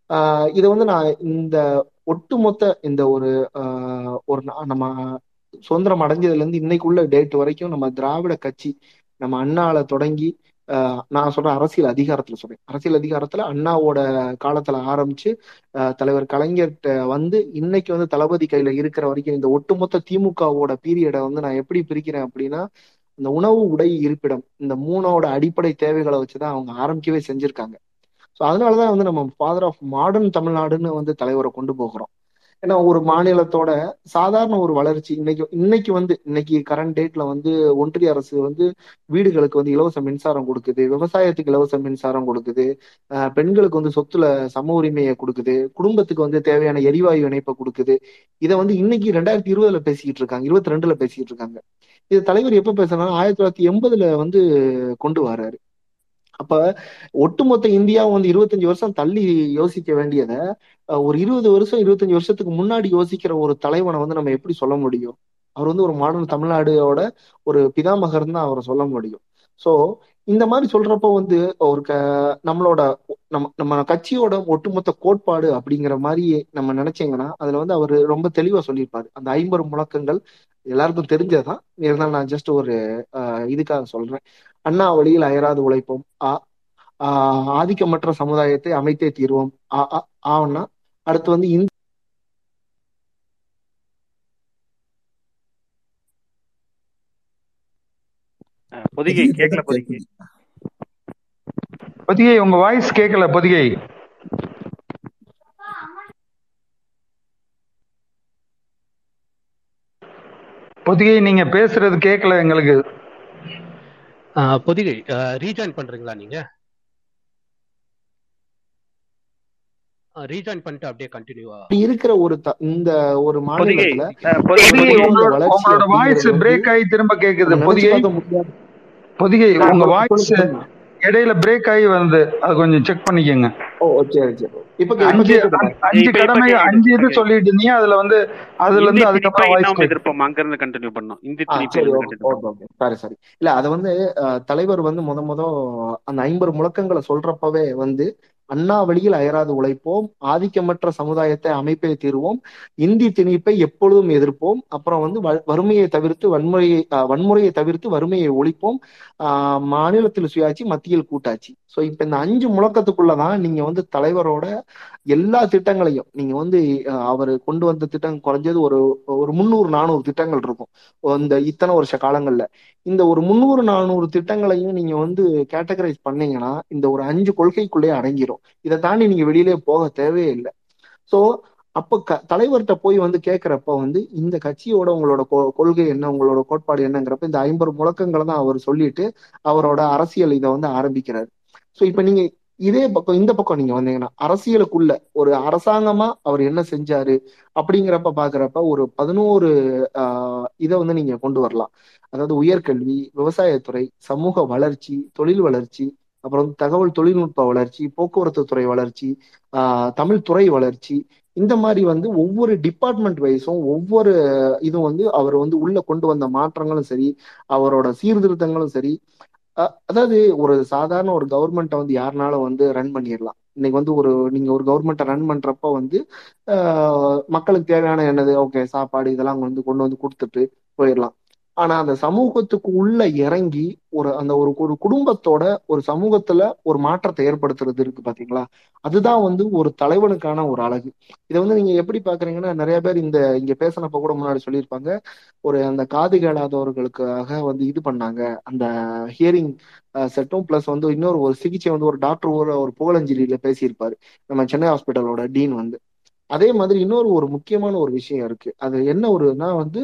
ஆஹ் இதை வந்து நான் இந்த ஒட்டுமொத்த இந்த ஒரு ஆஹ் ஒரு நா- நம்ம சுதந்திரம் அடைஞ்சதுல இருந்து இன்னைக்குள்ள டேட் வரைக்கும் நம்ம திராவிட கட்சி நம்ம அண்ணால தொடங்கி நான் சொல்றேன் அரசியல் அதிகாரத்துல சொல்றேன். அரசியல் அதிகாரத்துல அண்ணாவோட காலத்துல ஆரம்பிச்சு ஆஹ் தலைவர் கலைஞர்கிட்ட வந்து இன்னைக்கு வந்து தளபதி கையில இருக்கிற வரைக்கும் இந்த ஒட்டுமொத்த திமுகவோட பீரியடை வந்து நான் எப்படி பிரிக்கிறேன் அப்படின்னா இந்த உணவு உடை இருப்பிடம் இந்த மூணோட அடிப்படை தேவைகளை வச்சுதான் அவங்க ஆரம்பிக்கவே செஞ்சிருக்காங்க. ஸோ அதனாலதான் வந்து நம்ம ஃபாதர் ஆஃப் மாடர்ன் தமிழ்நாடுன்னு வந்து தலைவரை கொண்டு போகிறோம். ஏன்னா ஒரு மாநிலத்தோட சாதாரண ஒரு வளர்ச்சி இன்னைக்கு இன்னைக்கு வந்து இன்னைக்கு கரண்ட் டேட்ல வந்து ஒன்றிய அரசு வந்து வீடுகளுக்கு வந்து இலவச மின்சாரம் கொடுக்குது விவசாயத்துக்கு இலவச மின்சாரம் கொடுக்குது பெண்களுக்கு வந்து சொத்துல சம உரிமையை கொடுக்குது குடும்பத்துக்கு வந்து தேவையான எரிவாயு இணைப்பை கொடுக்குது. இதை வந்து இன்னைக்கு ரெண்டாயிரத்தி இருபதுல பேசிக்கிட்டு இருக்காங்க இருபத்தி ரெண்டுல பேசிக்கிட்டு இருக்காங்க. இது தலைவர் எப்ப பேசுறாங்கன்னா ஆயிரத்தி தொள்ளாயிரத்தி எண்பதுல வந்து கொண்டு வர்றாரு அப்ப ஒட்டுமொத்த இந்தியா வந்து இருபத்தஞ்சு வருஷம் தள்ளி யோசிக்க வேண்டியதை ஒரு இருபது வருஷம் இருபத்தஞ்சு வருஷத்துக்கு முன்னாடி யோசிக்கிற ஒரு தலைவனை வந்து நம்ம எப்படி சொல்ல முடியும் அவர் வந்து ஒரு மாடர்ன் தமிழ்நாடோட ஒரு பிதாமகர் தான் அவரை சொல்ல முடியும் சோ இந்த மாதிரி சொல்றப்போ வந்து ஒரு க நம்மளோட நம்ம நம்ம கட்சியோட ஒட்டுமொத்த கோட்பாடு அப்படிங்கிற மாதிரி நம்ம நினைச்சீங்கன்னா அதுல வந்து அவர் ரொம்ப தெளிவா சொல்லியிருப்பாரு அந்த ஐம்பது முழக்கங்கள் எல்லாருக்கும் தெரிஞ்சதுதான் இருந்தாலும் நான் ஜஸ்ட் ஒரு அஹ், இதுக்காக சொல்றேன் அண்ணா வழியில் அயராது உழைப்போம் ஆ ஆஹ் ஆதிக்கமற்ற சமுதாயத்தை அமைத்தே தீர்வோம் ஆ ஆ- ஆவன்னா அடுத்து வந்து இந்த பொதிகை கேட்கல பொதிகை. பொதிகை உங்க வாய்ஸ் கேட்கல பொதிகை. பொதிகை நீங்க பேசுறது கேட்கல எங்களுக்கு. பொதிகை ரீஜாயின் பண்றீங்களா நீங்க? ரீஜாயின் பண்ணிட்டு அப்படியே கண்டினியூவா அப்படி இருக்கிற ஒரு த- இந்த ஒரு மாநிலத்துல உங்களோட வாய்ஸ் பிரேக் ஆகி திரும்ப கேக்குது. பொதிகை பொதிகை உங்க வாய்ஸ் இடையில பிரேக் ஆகி வந்து அது கொஞ்சம் செக் பண்ணிக்கோங்க. ஓ சரி சரி இப்ப அஞ்சு அஞ்சு கடமை அஞ்சு இது சொல்லிட்டு இருந்தீங்க. அதுல வந்து அதுல இருந்து அதுக்கப்புறம் வாய்ஸ் எதிர்ப்போம்? அங்க இருந்து கண்டினியூ பண்ணோம் இந்தி சரி ஓகே சாரி சாரி. இல்ல அதை வந்து தலைவர் வந்து முத முத அந்த ஐம்பது முழக்கங்களை சொல்றப்பவே வந்து அண்ணா வழியில் அயராது உழைப்போம். ஆதிக்கமற்ற சமுதாயத்தை அமைப்பே தீர்வோம். இந்தி திணிப்பை எப்பொழுதும் எதிர்ப்போம். அப்புறம் வந்து வ- வறுமையை தவிர்த்து வன்முறையை வன்முறையை தவிர்த்து வறுமையை ஒழிப்போம். ஆஹ், மாநிலத்தில் சுயாட்சி மத்தியில் கூட்டாட்சி. சோ இப்ப இந்த அஞ்சு முழக்கத்துக்குள்ளதான் நீங்க வந்து தலைவரோட எல்லா திட்டங்களையும் நீங்க வந்து அவர் கொண்டு வந்த திட்டம் குறைஞ்சது ஒரு ஒரு முந்நூறு நானூறு திட்டங்கள் இருக்கும். இந்த இத்தனை வருஷ காலங்கள்ல. இந்த ஒரு முந்நூறு நானூறு திட்டங்களையும் நீங்க வந்து கேட்டகரைஸ் பண்ணீங்கன்னா இந்த ஒரு அஞ்சு கொள்கைக்குள்ளேயே அடங்கிரும். இதை தாண்டி நீங்க வெளியிலே போக தேவையே இல்லை சோ அப்ப க தலைவர்கிட்ட போய் வந்து கேட்கிறப்ப வந்து இந்த கட்சியோட உங்களோட கொ- கொள்கை என்ன உங்களோட கோட்பாடு என்னங்கிறப்ப இந்த ஐம்பது முழக்கங்களை தான் அவர் சொல்லிட்டு அவரோட அரசியல் இதை வந்து ஆரம்பிக்கிறாரு. சோ இப்ப நீங்க இதே பக்கம் இந்த பக்கம் நீங்க வந்தீங்கன்னா அரசியலுக்குள்ள ஒரு அரசாங்கமா அவர் என்ன செஞ்சாரு அப்படிங்கிறப்ப பாக்குறப்ப ஒரு பதினோரு ஆஹ் இதை வந்து நீங்க கொண்டு வரலாம். அதாவது உயர்கல்வி விவசாயத்துறை சமூக வளர்ச்சி தொழில் வளர்ச்சி அப்புறம் தகவல் தொழில்நுட்ப வளர்ச்சி போக்குவரத்து துறை வளர்ச்சி ஆஹ் தமிழ் துறை வளர்ச்சி இந்த மாதிரி வந்து ஒவ்வொரு டிபார்ட்மெண்ட் வைஸும் ஒவ்வொரு இதுவும் வந்து அவர் வந்து உள்ள கொண்டு வந்த மாற்றங்களும் சரி அவரோட சீர்திருத்தங்களும் சரி அதாவது ஒரு சாதாரண ஒரு கவர்மெண்ட்டை வந்து யாருனாலும் வந்து ரன் பண்ணிடலாம். இன்னைக்கு வந்து ஒரு நீங்க ஒரு கவர்மெண்ட்டை ரன் பண்றப்ப வந்து ஆஹ் மக்களுக்கு தேவையான என்னது? ஓகே சாப்பாடு இதெல்லாம் வந்து கொண்டு வந்து கொடுத்துட்டு போயிடலாம். ஆனா அந்த சமூகத்துக்கு உள்ள இறங்கி ஒரு அந்த ஒரு ஒரு குடும்பத்தோட ஒரு சமூகத்துல ஒரு மாற்றத்தை ஏற்படுத்துறது இருக்கு பாத்தீங்களா? அதுதான் வந்து ஒரு தலைவனுக்கான ஒரு அழகு. இதை வந்து நீங்க எப்படி பாக்குறீங்கன்னா நிறைய பேர் இந்த இங்க பேசினப்ப கூட முன்னாடி சொல்லியிருப்பாங்க. ஒரு அந்த காது கேளாதவர்களுக்காக வந்து இது பண்ணாங்க. அந்த ஹியரிங் செட்டும் பிளஸ் வந்து இன்னொரு ஒரு சிகிச்சை வந்து ஒரு டாக்டர் ஒரு ஒரு புகழஞ்சலியில பேசியிருப்பாரு. நம்ம சென்னை ஹாஸ்பிட்டலோட டீன் வந்து. அதே மாதிரி இன்னொரு ஒரு முக்கியமான ஒரு விஷயம் இருக்கு. அது என்ன ஒருனா வந்து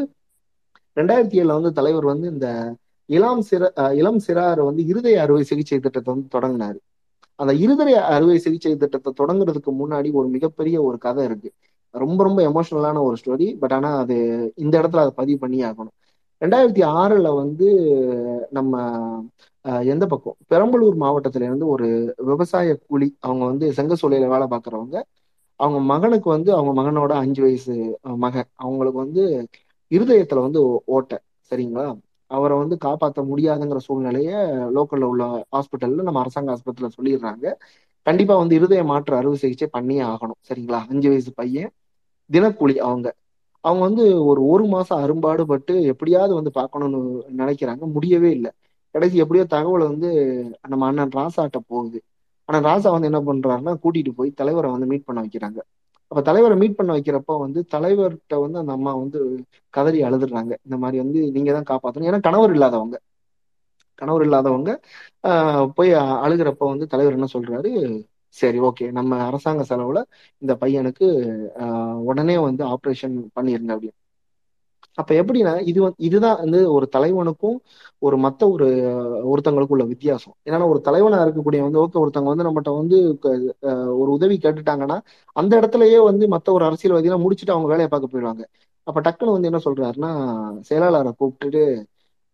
ரெண்டாயிரத்தி ஏழுல வந்து தலைவர் வந்து இந்த இளம் சிற அஹ் இளம் சிறார் வந்து இருதய அறுவை சிகிச்சை திட்டத்தை வந்து தொடங்கினாரு. அந்த இருதய அறுவை சிகிச்சை திட்டத்தை தொடங்குறதுக்கு முன்னாடி ஒரு மிகப்பெரிய ஒரு கதை இருக்கு. ரொம்ப ரொம்ப எமோஷனலான ஒரு ஸ்டோரி பட் ஆனா அது இந்த இடத்துல அதை பதிவு பண்ணி ஆகணும். ரெண்டாயிரத்தி ஆறுல வந்து நம்ம அஹ், எந்த பக்கம்? பெரம்பலூர் மாவட்டத்துல இருந்து ஒரு விவசாய கூலி அவங்க வந்து செங்கசூளையில வேலை பார்க்கறவங்க அவங்க மகனுக்கு வந்து அவங்க மகனோட அஞ்சு வயசு மகன். அவங்களுக்கு வந்து இருதயத்துல வந்து ஓட்டை சரிங்களா? அவரை வந்து காப்பாற்ற முடியாதுங்கிற சூழ்நிலைய லோக்கல்ல உள்ள ஹாஸ்பிட்டல்ல நம்ம அரசாங்க ஆஸ்பத்திரியில சொல்லிடுறாங்க. கண்டிப்பா வந்து இருதய மாற்று அறுவை சிகிச்சை பண்ணியே ஆகணும் சரிங்களா? அஞ்சு வயசு பையன் தினக்கூலி அவங்க. அவங்க வந்து ஒரு ஒரு மாசம் அரும்பாடுபட்டு எப்படியாவது வந்து பார்க்கணும்னு நினைக்கிறாங்க. முடியவே இல்லை. கடைசி எப்படியோ தகவல் வந்து நம்ம அண்ணன் ராசாட்ட போகுது. ஆனா ராசா வந்து என்ன பண்றாருன்னா கூட்டிட்டு போய் தலைவரை வந்து மீட் பண்ண வைக்கிறாங்க. அப்ப தலைவரை மீட் பண்ண வைக்கிறப்ப வந்து தலைவர்கிட்ட வந்து அந்த அம்மா வந்து கதறி அழுதுறாங்க. இந்த மாதிரி வந்து நீங்க தான் காப்பாத்தணும். ஏன்னா கணவர் இல்லாதவங்க. கணவர் இல்லாதவங்க ஆஹ் போய் அழுகிறப்ப வந்து தலைவர் என்ன சொல்றாரு? சரி ஓகே. நம்ம அரசாங்க செலவுல இந்த பையனுக்கு ஆஹ் உடனே வந்து ஆப்ரேஷன் பண்ணிருங்க அப்படின்னு. அப்ப எப்படின்னா இது இதுதான் வந்து ஒரு தலைவனுக்கும் ஒரு மத்த ஒரு ஒருத்தங்களுக்கும் உள்ள வித்தியாசம். ஏன்னா ஒரு தலைவனா இருக்கக்கூடிய வந்து ஓகே ஒருத்தவங்க வந்து நம்மகிட்ட வந்து ஒரு உதவி கேட்டுட்டாங்கன்னா அந்த இடத்துலயே வந்து மத்த ஒரு அரசியல்வாதியெல்லாம் முடிச்சுட்டு அவங்க வேலையை பார்க்க போயிடுவாங்க. அப்ப டக்குன்னு வந்து என்ன சொல்றாருன்னா செயலாளரை கூப்பிட்டுட்டு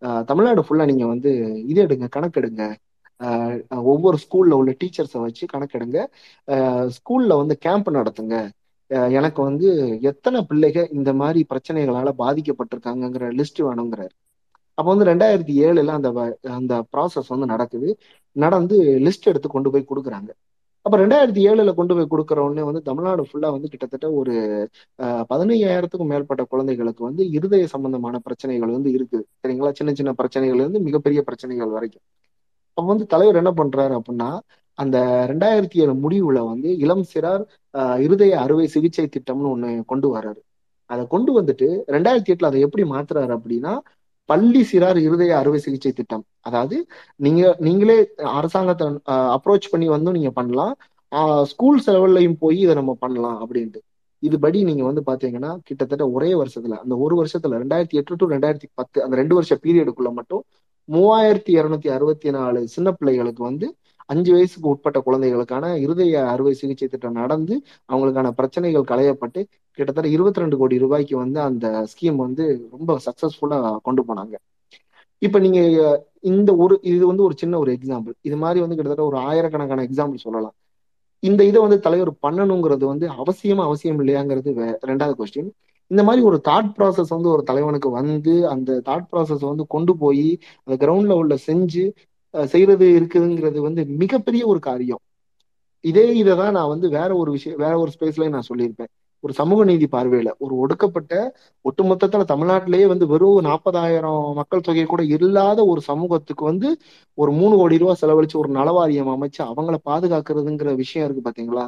ஆஹ் தமிழ்நாடு ஃபுல்லா நீங்க வந்து இது எடுங்க கணக்கெடுங்க. ஆஹ் ஒவ்வொரு ஸ்கூல்ல உள்ள டீச்சர்ஸை வச்சு கணக்கெடுங்க. ஸ்கூல்ல வந்து கேம்ப் நடத்துங்க. எனக்கு வந்து எத்தனை பிள்ளைக இந்த மாதிரி பிரச்சனைகளால பாதிக்கப்பட்டிருக்காங்கங்கிற லிஸ்ட் வேணுங்கிறாரு. அப்போ வந்து ரெண்டாயிரத்தி ஏழுல அந்த வ- அந்த ப்ராசஸ் வந்து நடக்குது. நடந்து லிஸ்ட் எடுத்து கொண்டு போய் கொடுக்குறாங்க. அப்ப ரெண்டாயிரத்தி ஏழுல கொண்டு போய் கொடுக்குற உடனே வந்து தமிழ்நாடு ஃபுல்லா வந்து கிட்டத்தட்ட ஒரு ஆஹ் பதினையாயிரத்துக்கும் மேற்பட்ட குழந்தைகளுக்கு வந்து இருதய சம்பந்தமான பிரச்சனைகள் வந்து இருக்குது சரிங்களா? சின்ன சின்ன பிரச்சனைகள் இருந்து மிகப்பெரிய பிரச்சனைகள் வரைக்கும். அப்ப வந்து தலைவர் என்ன பண்றாரு அப்படின்னா அந்த ரெண்டாயிரத்தி ஏழு முடிவுல வந்து இளம் சிறார் ஆஹ் இருதய அறுவை சிகிச்சை திட்டம்னு ஒண்ணு கொண்டு வர்றாரு அதை கொண்டு வந்துட்டு ரெண்டாயிரத்தி எட்டுல அதை எப்படி மாத்துறாரு அப்படின்னா பள்ளி சிறார் இருதய அறுவை சிகிச்சை திட்டம். அதாவது நீங்க நீங்களே அரசாங்கத்தை அப்ரோச் பண்ணி வந்து நீங்க பண்ணலாம். ஸ்கூல் செலவுலையும் போய் இதை நம்ம பண்ணலாம் அப்படின்ட்டு. இதுபடி நீங்க வந்து பாத்தீங்கன்னா கிட்டத்தட்ட ஒரே வருஷத்துல அந்த ஒரு வருஷத்துல ரெண்டாயிரத்தி எட்டு டு ரெண்டாயிரத்தி பத்து அந்த ரெண்டு வருஷ பீரியடுக்குள்ள மட்டும் மூவாயிரத்தி இருநூத்தி அறுபத்தி நாலு சின்ன பிள்ளைகளுக்கு வந்து அஞ்சு வயசுக்கு உட்பட்ட குழந்தைகளுக்கான இருதய அறுவை சிகிச்சை திட்டம் நடந்து அவங்களுக்கான பிரச்சனைகள் களையப்பட்டு கிட்டத்தட்ட இருபத்தி ரெண்டு கோடி ரூபாய்க்கு வந்து அந்த ஸ்கீம் வந்து ரொம்ப சக்சஸ்ஃபுல்லா கொண்டு போனாங்க. இப்ப நீங்க இந்த ஒரு இது வந்து ஒரு சின்ன ஒரு எக்ஸாம்பிள் இது மாதிரி வந்து கிட்டத்தட்ட ஒரு ஆயிரக்கணக்கான எக்ஸாம்பிள் சொல்லலாம். இந்த இதை வந்து தலைவர் பண்ணணுங்கிறது வந்து அவசியமா அவசியம் இல்லையாங்கிறது ரெண்டாவது கொஸ்டின் இந்த மாதிரி ஒரு தாட் ப்ராசஸ் வந்து ஒரு தலைவனுக்கு வந்து அந்த தாட் ப்ராசஸ் வந்து கொண்டு போய் அந்த கிரவுண்ட் லெவல்ல செஞ்சு செய்யறது இருக்குதுங்கிறது வந்து மிகப்பெரிய ஒரு காரியம். இதே இதை தான் நான் வந்து வேற ஒரு விஷயம் வேற ஒரு ஸ்பேஸ்லயும் நான் சொல்லியிருப்பேன். ஒரு சமூக நீதி பார்வையில ஒரு ஒடுக்கப்பட்ட ஒட்டுமொத்தத்துல தமிழ்நாட்டிலேயே வந்து வெறும் நாற்பதாயிரம் மக்கள் தொகை கூட இல்லாத ஒரு சமூகத்துக்கு வந்து ஒரு மூணு கோடி ரூபாய் செலவழிச்சு ஒரு நலவாரியம் அமைச்சு அவங்கள பாதுகாக்கிறதுங்கிற விஷயம் இருக்கு பாத்தீங்களா?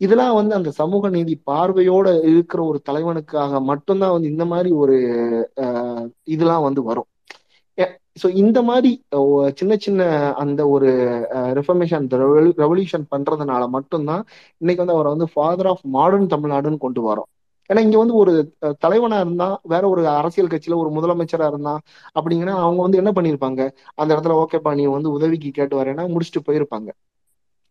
இதெல்லாம் வந்து அந்த சமூக நீதி பார்வையோட இருக்கிற ஒரு தலைவனுக்காக மட்டும்தான் வந்து இந்த மாதிரி ஒரு இதெல்லாம் வந்து வரும். ஸோ இந்த மாதிரி சின்ன சின்ன அந்த ஒரு ரெஃபர்மேஷன் ரெவல்யூஷன் பண்றதுனால மட்டும்தான் இன்னைக்கு வந்து அவரை வந்து ஃபாதர் ஆஃப் மாடர்ன் தமிழ்நாடுன்னு கொண்டு வரோம் ஏன்னா இங்க வந்து ஒரு தலைவனா இருந்தா வேற ஒரு அரசியல் கட்சியில ஒரு முதலமைச்சரா இருந்தா அப்படிங்கன்னா அவங்க வந்து என்ன பண்ணிருப்பாங்க அந்த இடத்துல ஓகேப்பா நீ வந்து உதவிக்கு கேட்டு வரேன்னா முடிச்சுட்டு போயிருப்பாங்க.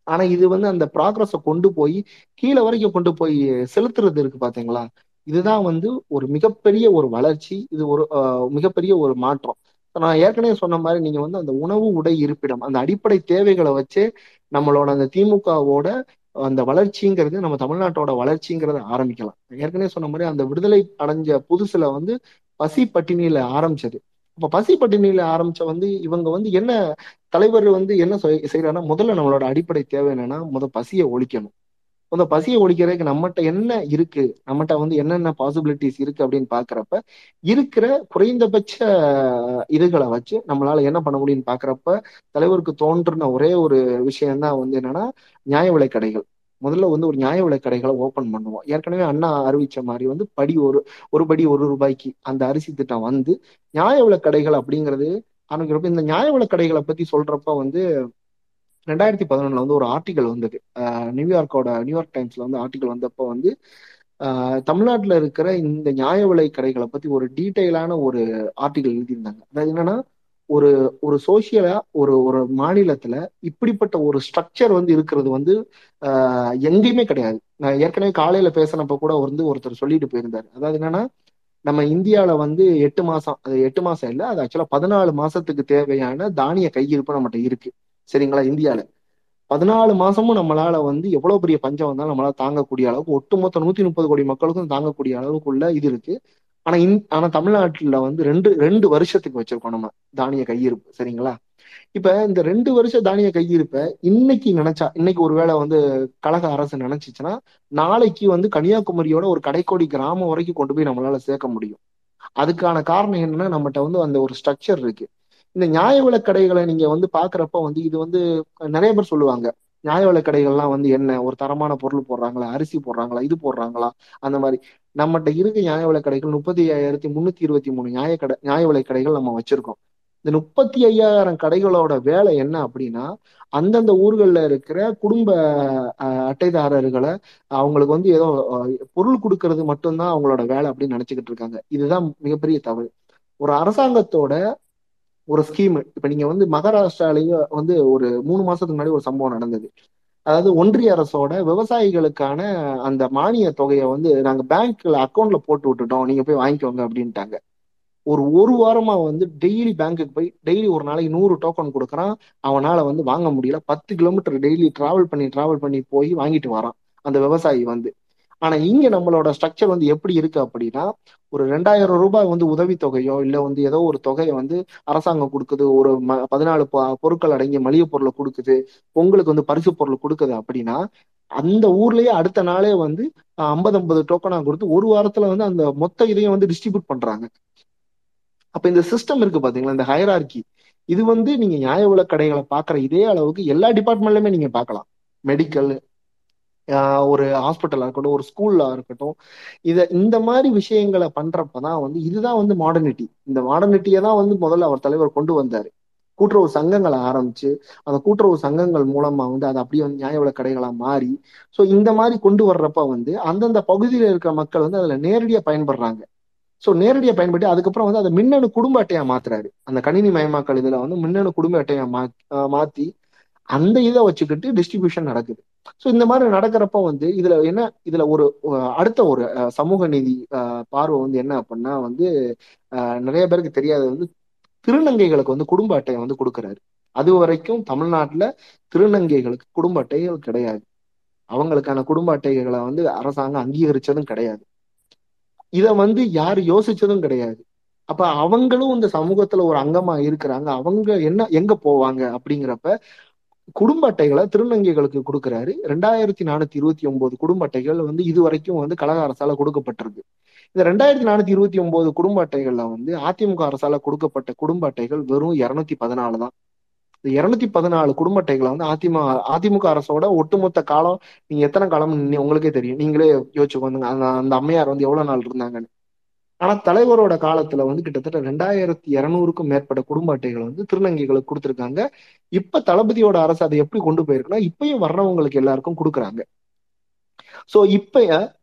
ஆனா இது வந்து அந்த ப்ராக்ரஸ கொண்டு போய் கீழே வரைக்கும் கொண்டு போய் செலுத்துறது இருக்கு பாத்தீங்களா? இதுதான் வந்து ஒரு மிகப்பெரிய ஒரு வளர்ச்சி இது ஒரு அஹ், மிகப்பெரிய ஒரு மாற்றம். நான் ஏற்கனவே சொன்ன மாதிரி நீங்க வந்து அந்த உணவு உடை இருப்பிடம் அந்த அடிப்படை தேவைகளை வச்சு நம்மளோட அந்த திமுகவோட அந்த வளர்ச்சிங்கிறது நம்ம தமிழ்நாட்டோட வளர்ச்சிங்கிறத ஆரம்பிக்கலாம். ஏற்கனவே சொன்ன மாதிரி அந்த விடுதலை அடைஞ்ச புதுசுல வந்து பசி பட்டினியில ஆரம்பிச்சது. அப்ப பசி பட்டினியில ஆரம்பிச்ச வந்து இவங்க வந்து என்ன தலைவர் வந்து என்ன செய்- முதல்ல நம்மளோட அடிப்படை தேவை என்னன்னா முத பசியை ஒழிக்கணும். அந்த பசியை ஒழிக்கிறதுக்கு நம்மகிட்ட என்ன இருக்கு? நம்மகிட்ட வந்து என்னென்ன பாசிபிலிட்டிஸ் இருக்கு அப்படின்னு பாக்குறப்ப இருக்கிற குறைந்தபட்ச இதுகளை வச்சு நம்மளால என்ன பண்ண முடியும்னு பாக்குறப்ப தலைவருக்கு தோன்றுன ஒரே ஒரு விஷயம்தான் வந்து என்னன்னா நியாய விலைக் கடைகள் முதல்ல வந்து ஒரு நியாய விலைக் கடைகளை ஓபன் பண்ணுவோம். ஏற்கனவே அண்ணா அறிவிச்ச மாதிரி வந்து படி ஒரு ஒரு படி ஒரு ரூபாய்க்கு அந்த அரிசி திட்டம் வந்து நியாய விலைக் கடைகள் அப்படிங்கிறது ஆரம்பிக்கிறப்ப இந்த நியாய விலைக் கடைகளை பத்தி சொல்றப்ப வந்து ரெண்டாயிரத்தி பதினொன்னுல வந்து ஒரு ஆர்டிகல் வந்தது. நியூயார்க்கோட நியூயார்க் டைம்ஸ்ல வந்து ஆர்டிகல் வந்தப்போ வந்து தமிழ்நாட்டில் இருக்கிற இந்த நியாய விலை கடைகளை பத்தி ஒரு டீட்டெயிலான ஒரு ஆர்டிகல் எழுதியிருந்தாங்க. அதாவது என்னன்னா ஒரு ஒரு சோசியலா ஒரு ஒரு மாநிலத்துல இப்படிப்பட்ட ஒரு ஸ்ட்ரக்சர் வந்து இருக்கிறது வந்து எங்கேயுமே கிடையாது. நான் ஏற்கனவே காலையில பேசினப்ப கூட வந்து ஒருத்தர் சொல்லிட்டு போயிருந்தாரு. அதாவது என்னன்னா நம்ம இந்தியாவில் வந்து எட்டு மாசம் அது எட்டு மாசம் இல்லை அது ஆக்சுவலா பதினாலு மாசத்துக்கு தேவையான தானிய கையிருப்பு நம்மகிட்ட இருக்கு. சரிங்களா இந்தியால. பதினாலு மாசமும் நம்மளால வந்து எவ்வளவு பெரிய பஞ்சம் வந்தாலும் நம்மளால தாங்கக்கூடிய அளவுக்கு ஒட்டுமொத்த நூத்தி முப்பது கோடி மக்களுக்கும் தாங்கக்கூடிய அளவுக்குள்ள இது இருக்கு. ஆனா இந் ஆனா தமிழ்நாட்டுல வந்து ரெண்டு ரெண்டு வருஷத்துக்கு வச்சிருக்கோம் நம்ம தானிய கையிருப்பு சரிங்களா? இப்ப இந்த ரெண்டு வருஷம் தானிய கையிருப்ப இன்னைக்கு நினைச்சா இன்னைக்கு ஒருவேளை வந்து கழக அரசு நினைச்சுச்சுன்னா நாளைக்கு வந்து கன்னியாகுமரியோட ஒரு கடைக்கோடி கிராமம் வரைக்கும் கொண்டு போய் நம்மளால சேர்க்க முடியும். அதுக்கான காரணம் என்னன்னா நம்மகிட்ட வந்து அந்த ஒரு ஸ்ட்ரக்சர் இருக்கு. இந்த நியாய விலைக் கடைகளை நீங்க வந்து பாக்குறப்ப வந்து இது வந்து நிறைய பேர் சொல்லுவாங்க. நியாய விலைக் கடைகள்லாம் வந்து என்ன? ஒரு தரமான பொருள் போடுறாங்களா? அரிசி போடுறாங்களா? இது போடுறாங்களா? அந்த மாதிரி. நம்மகிட்ட இருக்க நியாய விலைக் கடைகள் முப்பத்தி ஐயாயிரத்தி முன்னூத்தி இருபத்தி மூணு நியாய கடை நியாய விலைக் கடைகள் நம்ம வச்சிருக்கோம். இந்த முப்பத்தி ஐயாயிரம் கடைகளோட வேலை என்ன அப்படின்னா அந்தந்த ஊர்கள்ல இருக்கிற குடும்ப அஹ், அட்டைதாரர்களை அவங்களுக்கு வந்து ஏதோ பொருள் கொடுக்கறது மட்டும்தான் அவங்களோட வேலை அப்படின்னு நினைச்சுக்கிட்டு இருக்காங்க. இதுதான் மிகப்பெரிய தவறு. ஒரு அரசாங்கத்தோட ஒரு ஸ்கீம் இப்ப நீங்க வந்து மகாராஷ்டிராலயே வந்து ஒரு மூணு மாசத்துக்கு முன்னாடி ஒரு சம்பவம் நடந்தது. அதாவது ஒன்றிய அரசோட விவசாயிகளுக்கான அந்த மானிய தொகையை வந்து நாங்க பேங்க்ல அக்கௌண்ட்ல போட்டு விட்டுட்டோம். நீங்க போய் வாங்கிக்கோங்க அப்படின்ட்டாங்க. ஒரு ஒரு வாரமா வந்து டெய்லி பேங்க்குக்கு போய் டெய்லி ஒரு நாளைக்கு நூறு டோக்கன் கொடுக்குறான். அவனால வந்து வாங்க முடியல. பத்து கிலோமீட்டர் டெய்லி டிராவல் பண்ணி டிராவல் பண்ணி போய் வாங்கிட்டு வரான். அந்த விவசாயி வந்து. ஆனா இங்க நம்மளோட ஸ்ட்ரக்சர் வந்து எப்படி இருக்கு அப்படின்னா ஒரு ரெண்டாயிரம் ரூபாய் வந்து உதவித்தொகையோ இல்ல வந்து ஏதோ ஒரு தொகையை வந்து அரசாங்கம் கொடுக்குது ஒரு பதினாலு பொருட்கள் அடங்கிய மளிகை பொருளை கொடுக்குது பொங்கலுக்கு வந்து பரிசு பொருள் கொடுக்குது அப்படின்னா அந்த ஊர்லயே அடுத்த நாளே வந்து ஐம்பது ஐம்பது டோக்கனா கொடுத்து ஒரு வாரத்துல வந்து அந்த மொத்த இதையும் வந்து டிஸ்ட்ரிபியூட் பண்றாங்க. அப்ப இந்த சிஸ்டம் இருக்கு பாத்தீங்களா? இந்த ஹயரார்கி இது வந்து நீங்க நியாய விலைக் கடைகளை பாக்குற இதே அளவுக்கு எல்லா டிபார்ட்மெண்ட்லயுமே நீங்க பாக்கலாம் மெடிக்கல் ஒரு ஹாஸ்பிட்டலா இருக்கட்டும் ஒரு ஸ்கூல்ல இருக்கட்டும் இத இந்த மாதிரி விஷயங்களை பண்றப்பதான் வந்து இதுதான் வந்து மாடர்னிட்டி இந்த மாடர்னிட்டியை தான் வந்து முதல்ல அவர் தலைவர் கொண்டு வந்தாரு. கூட்டுறவு சங்கங்களை ஆரம்பிச்சு அந்த கூட்டுறவு சங்கங்கள் மூலமா வந்து அது அப்படியே வந்து நியாய விலை கடைகளா மாறி சோ இந்த மாதிரி கொண்டு வர்றப்ப வந்து அந்தந்த பகுதியில இருக்கிற மக்கள் வந்து அதுல நேரடியா பயன்படுறாங்க. சோ நேரடியா பயன்படுத்தி அதுக்கப்புறம் வந்து அதை மின்னணு குடும்ப அட்டையா மாத்துறாரு. அந்த கணினி மயமாக்கல் இதுல வந்து மின்னணு குடும்ப அட்டையா மா மாத்தி அந்த இதை வச்சுக்கிட்டு டிஸ்ட்ரிபியூஷன் நடக்குது. சோ இந்த மாதிரி நடக்கிறப்ப வந்து இதுல என்ன இதுல ஒரு அஹ், அடுத்த ஒரு அஹ், சமூக நீதி பார்வை வந்து என்ன அப்படின்னா வந்து நிறைய பேருக்கு தெரியாது வந்து திருநங்கைகளுக்கு வந்து குடும்ப அட்டையை வந்து கொடுக்குறாரு. அது வரைக்கும் தமிழ்நாட்டுல திருநங்கைகளுக்கு குடும்ப அட்டைகள் கிடையாது. அவங்களுக்கான குடும்ப அட்டைகளை வந்து அரசாங்கம் அங்கீகரிச்சதும் கிடையாது. இதை வந்து யார் யோசிச்சதும் கிடையாது. அப்ப அவங்களும் இந்த சமூகத்துல ஒரு அங்கமா இருக்கிறாங்க. அவங்க என்ன எங்க போவாங்க அப்படிங்கிறப்ப குடும்ப அட்டைகளை திருநங்கைகளுக்கு கொடுக்கறாரு. ரெண்டாயிரத்தி நானூத்தி இருபத்தி ஒன்பது குடும்ப அட்டைகள் வந்து இது வரைக்கும் வந்து கழக அரசால கொடுக்கப்பட்டிருக்கு. இந்த ரெண்டாயிரத்தி நானூத்தி இருபத்தி ஒன்பது குடும்ப அட்டைகள்ல வந்து அதிமுக அரசால கொடுக்கப்பட்ட குடும்ப அட்டைகள் வெறும் இருநூத்தி பதினாலு தான். இந்த இருநூத்தி பதினாலு குடும்ப அட்டைகளை வந்து அதிமுக அதிமுக அரசோட ஒட்டுமொத்த காலம் நீங்க எத்தனை காலம் உங்களுக்கே தெரியும். நீங்களே யோசிச்சு வந்துங்க அந்த அந்த அம்மையார் வந்து எவ்வளவு நாள் இருந்தாங்கன்னு. ஆனா தலைவரோட காலத்துல வந்து கிட்டத்தட்ட ரெண்டாயிரத்தி இருநூறுக்கும் மேற்பட்ட குடும்ப அட்டைகள் வந்து திருநங்கைகளுக்கு கொடுத்துருக்காங்க. இப்ப தளபதியோட அரசு அதை எப்படி கொண்டு போயிருக்குன்னா இப்பயும் வர்றவங்களுக்கு எல்லாருக்கும் கொடுக்குறாங்க. சோ இப்ப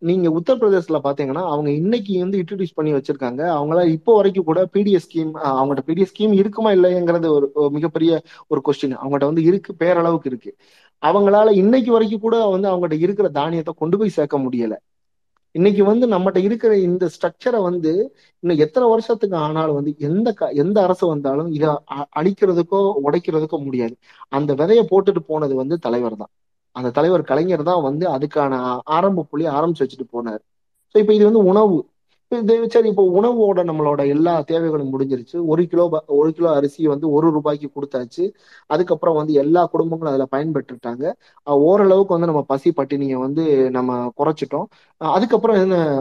நீங்க உத்தரப்பிரதேசல பாத்தீங்கன்னா அவங்க இன்னைக்கு வந்து இன்ட்ரடியூஸ் பண்ணி வச்சிருக்காங்க. அவங்கள இப்போ வரைக்கும் கூட பிடிஎஸ் ஸ்கீம் அவங்கள்ட்ட பிடிஎஸ் ஸ்கீம் இருக்குமா இல்லைங்கிறது ஒரு ஒரு மிகப்பெரிய ஒரு கொஸ்டின் அவங்ககிட்ட வந்து இருக்கு பேரளவுக்கு இருக்கு. அவங்களால இன்னைக்கு வரைக்கும் கூட வந்து அவங்ககிட்ட இருக்கிற தானியத்தை கொண்டு போய் சேர்க்க முடியல. இன்னைக்கு வந்து நம்மகிட்ட இருக்கிற இந்த ஸ்ட்ரக்சரை வந்து இன்னும் எத்தனை வருஷத்துக்கு ஆனாலும் வந்து எந்த க- எந்த அரசு வந்தாலும் இதை அ- அழிக்கிறதுக்கோ உடைக்கிறதுக்கோ முடியாது. அந்த விதைய போட்டுட்டு போனது வந்து தலைவர் தான். அந்த தலைவர் கலைஞர் தான் வந்து அதுக்கான ஆரம்ப புள்ளி ஆரம்பிச்சு வச்சுட்டு போனார். ஸோ இப்போ இது வந்து உணவு. சரி இப்போ உணவோட நம்மளோட எல்லா தேவைகளும் முடிஞ்சிருச்சு. ஒரு கிலோ ப- ஒரு கிலோ அரிசி வந்து ஒரு ரூபாய்க்கு கொடுத்தாச்சு. அதுக்கப்புறம் வந்து எல்லா குடும்பங்களும் அதுல பயன்பெற்றுட்டாங்க. ஓரளவுக்கு வந்து நம்ம பசி பட்டினியை வந்து நம்ம குறைச்சிட்டோம். அதுக்கப்புறம் என்ன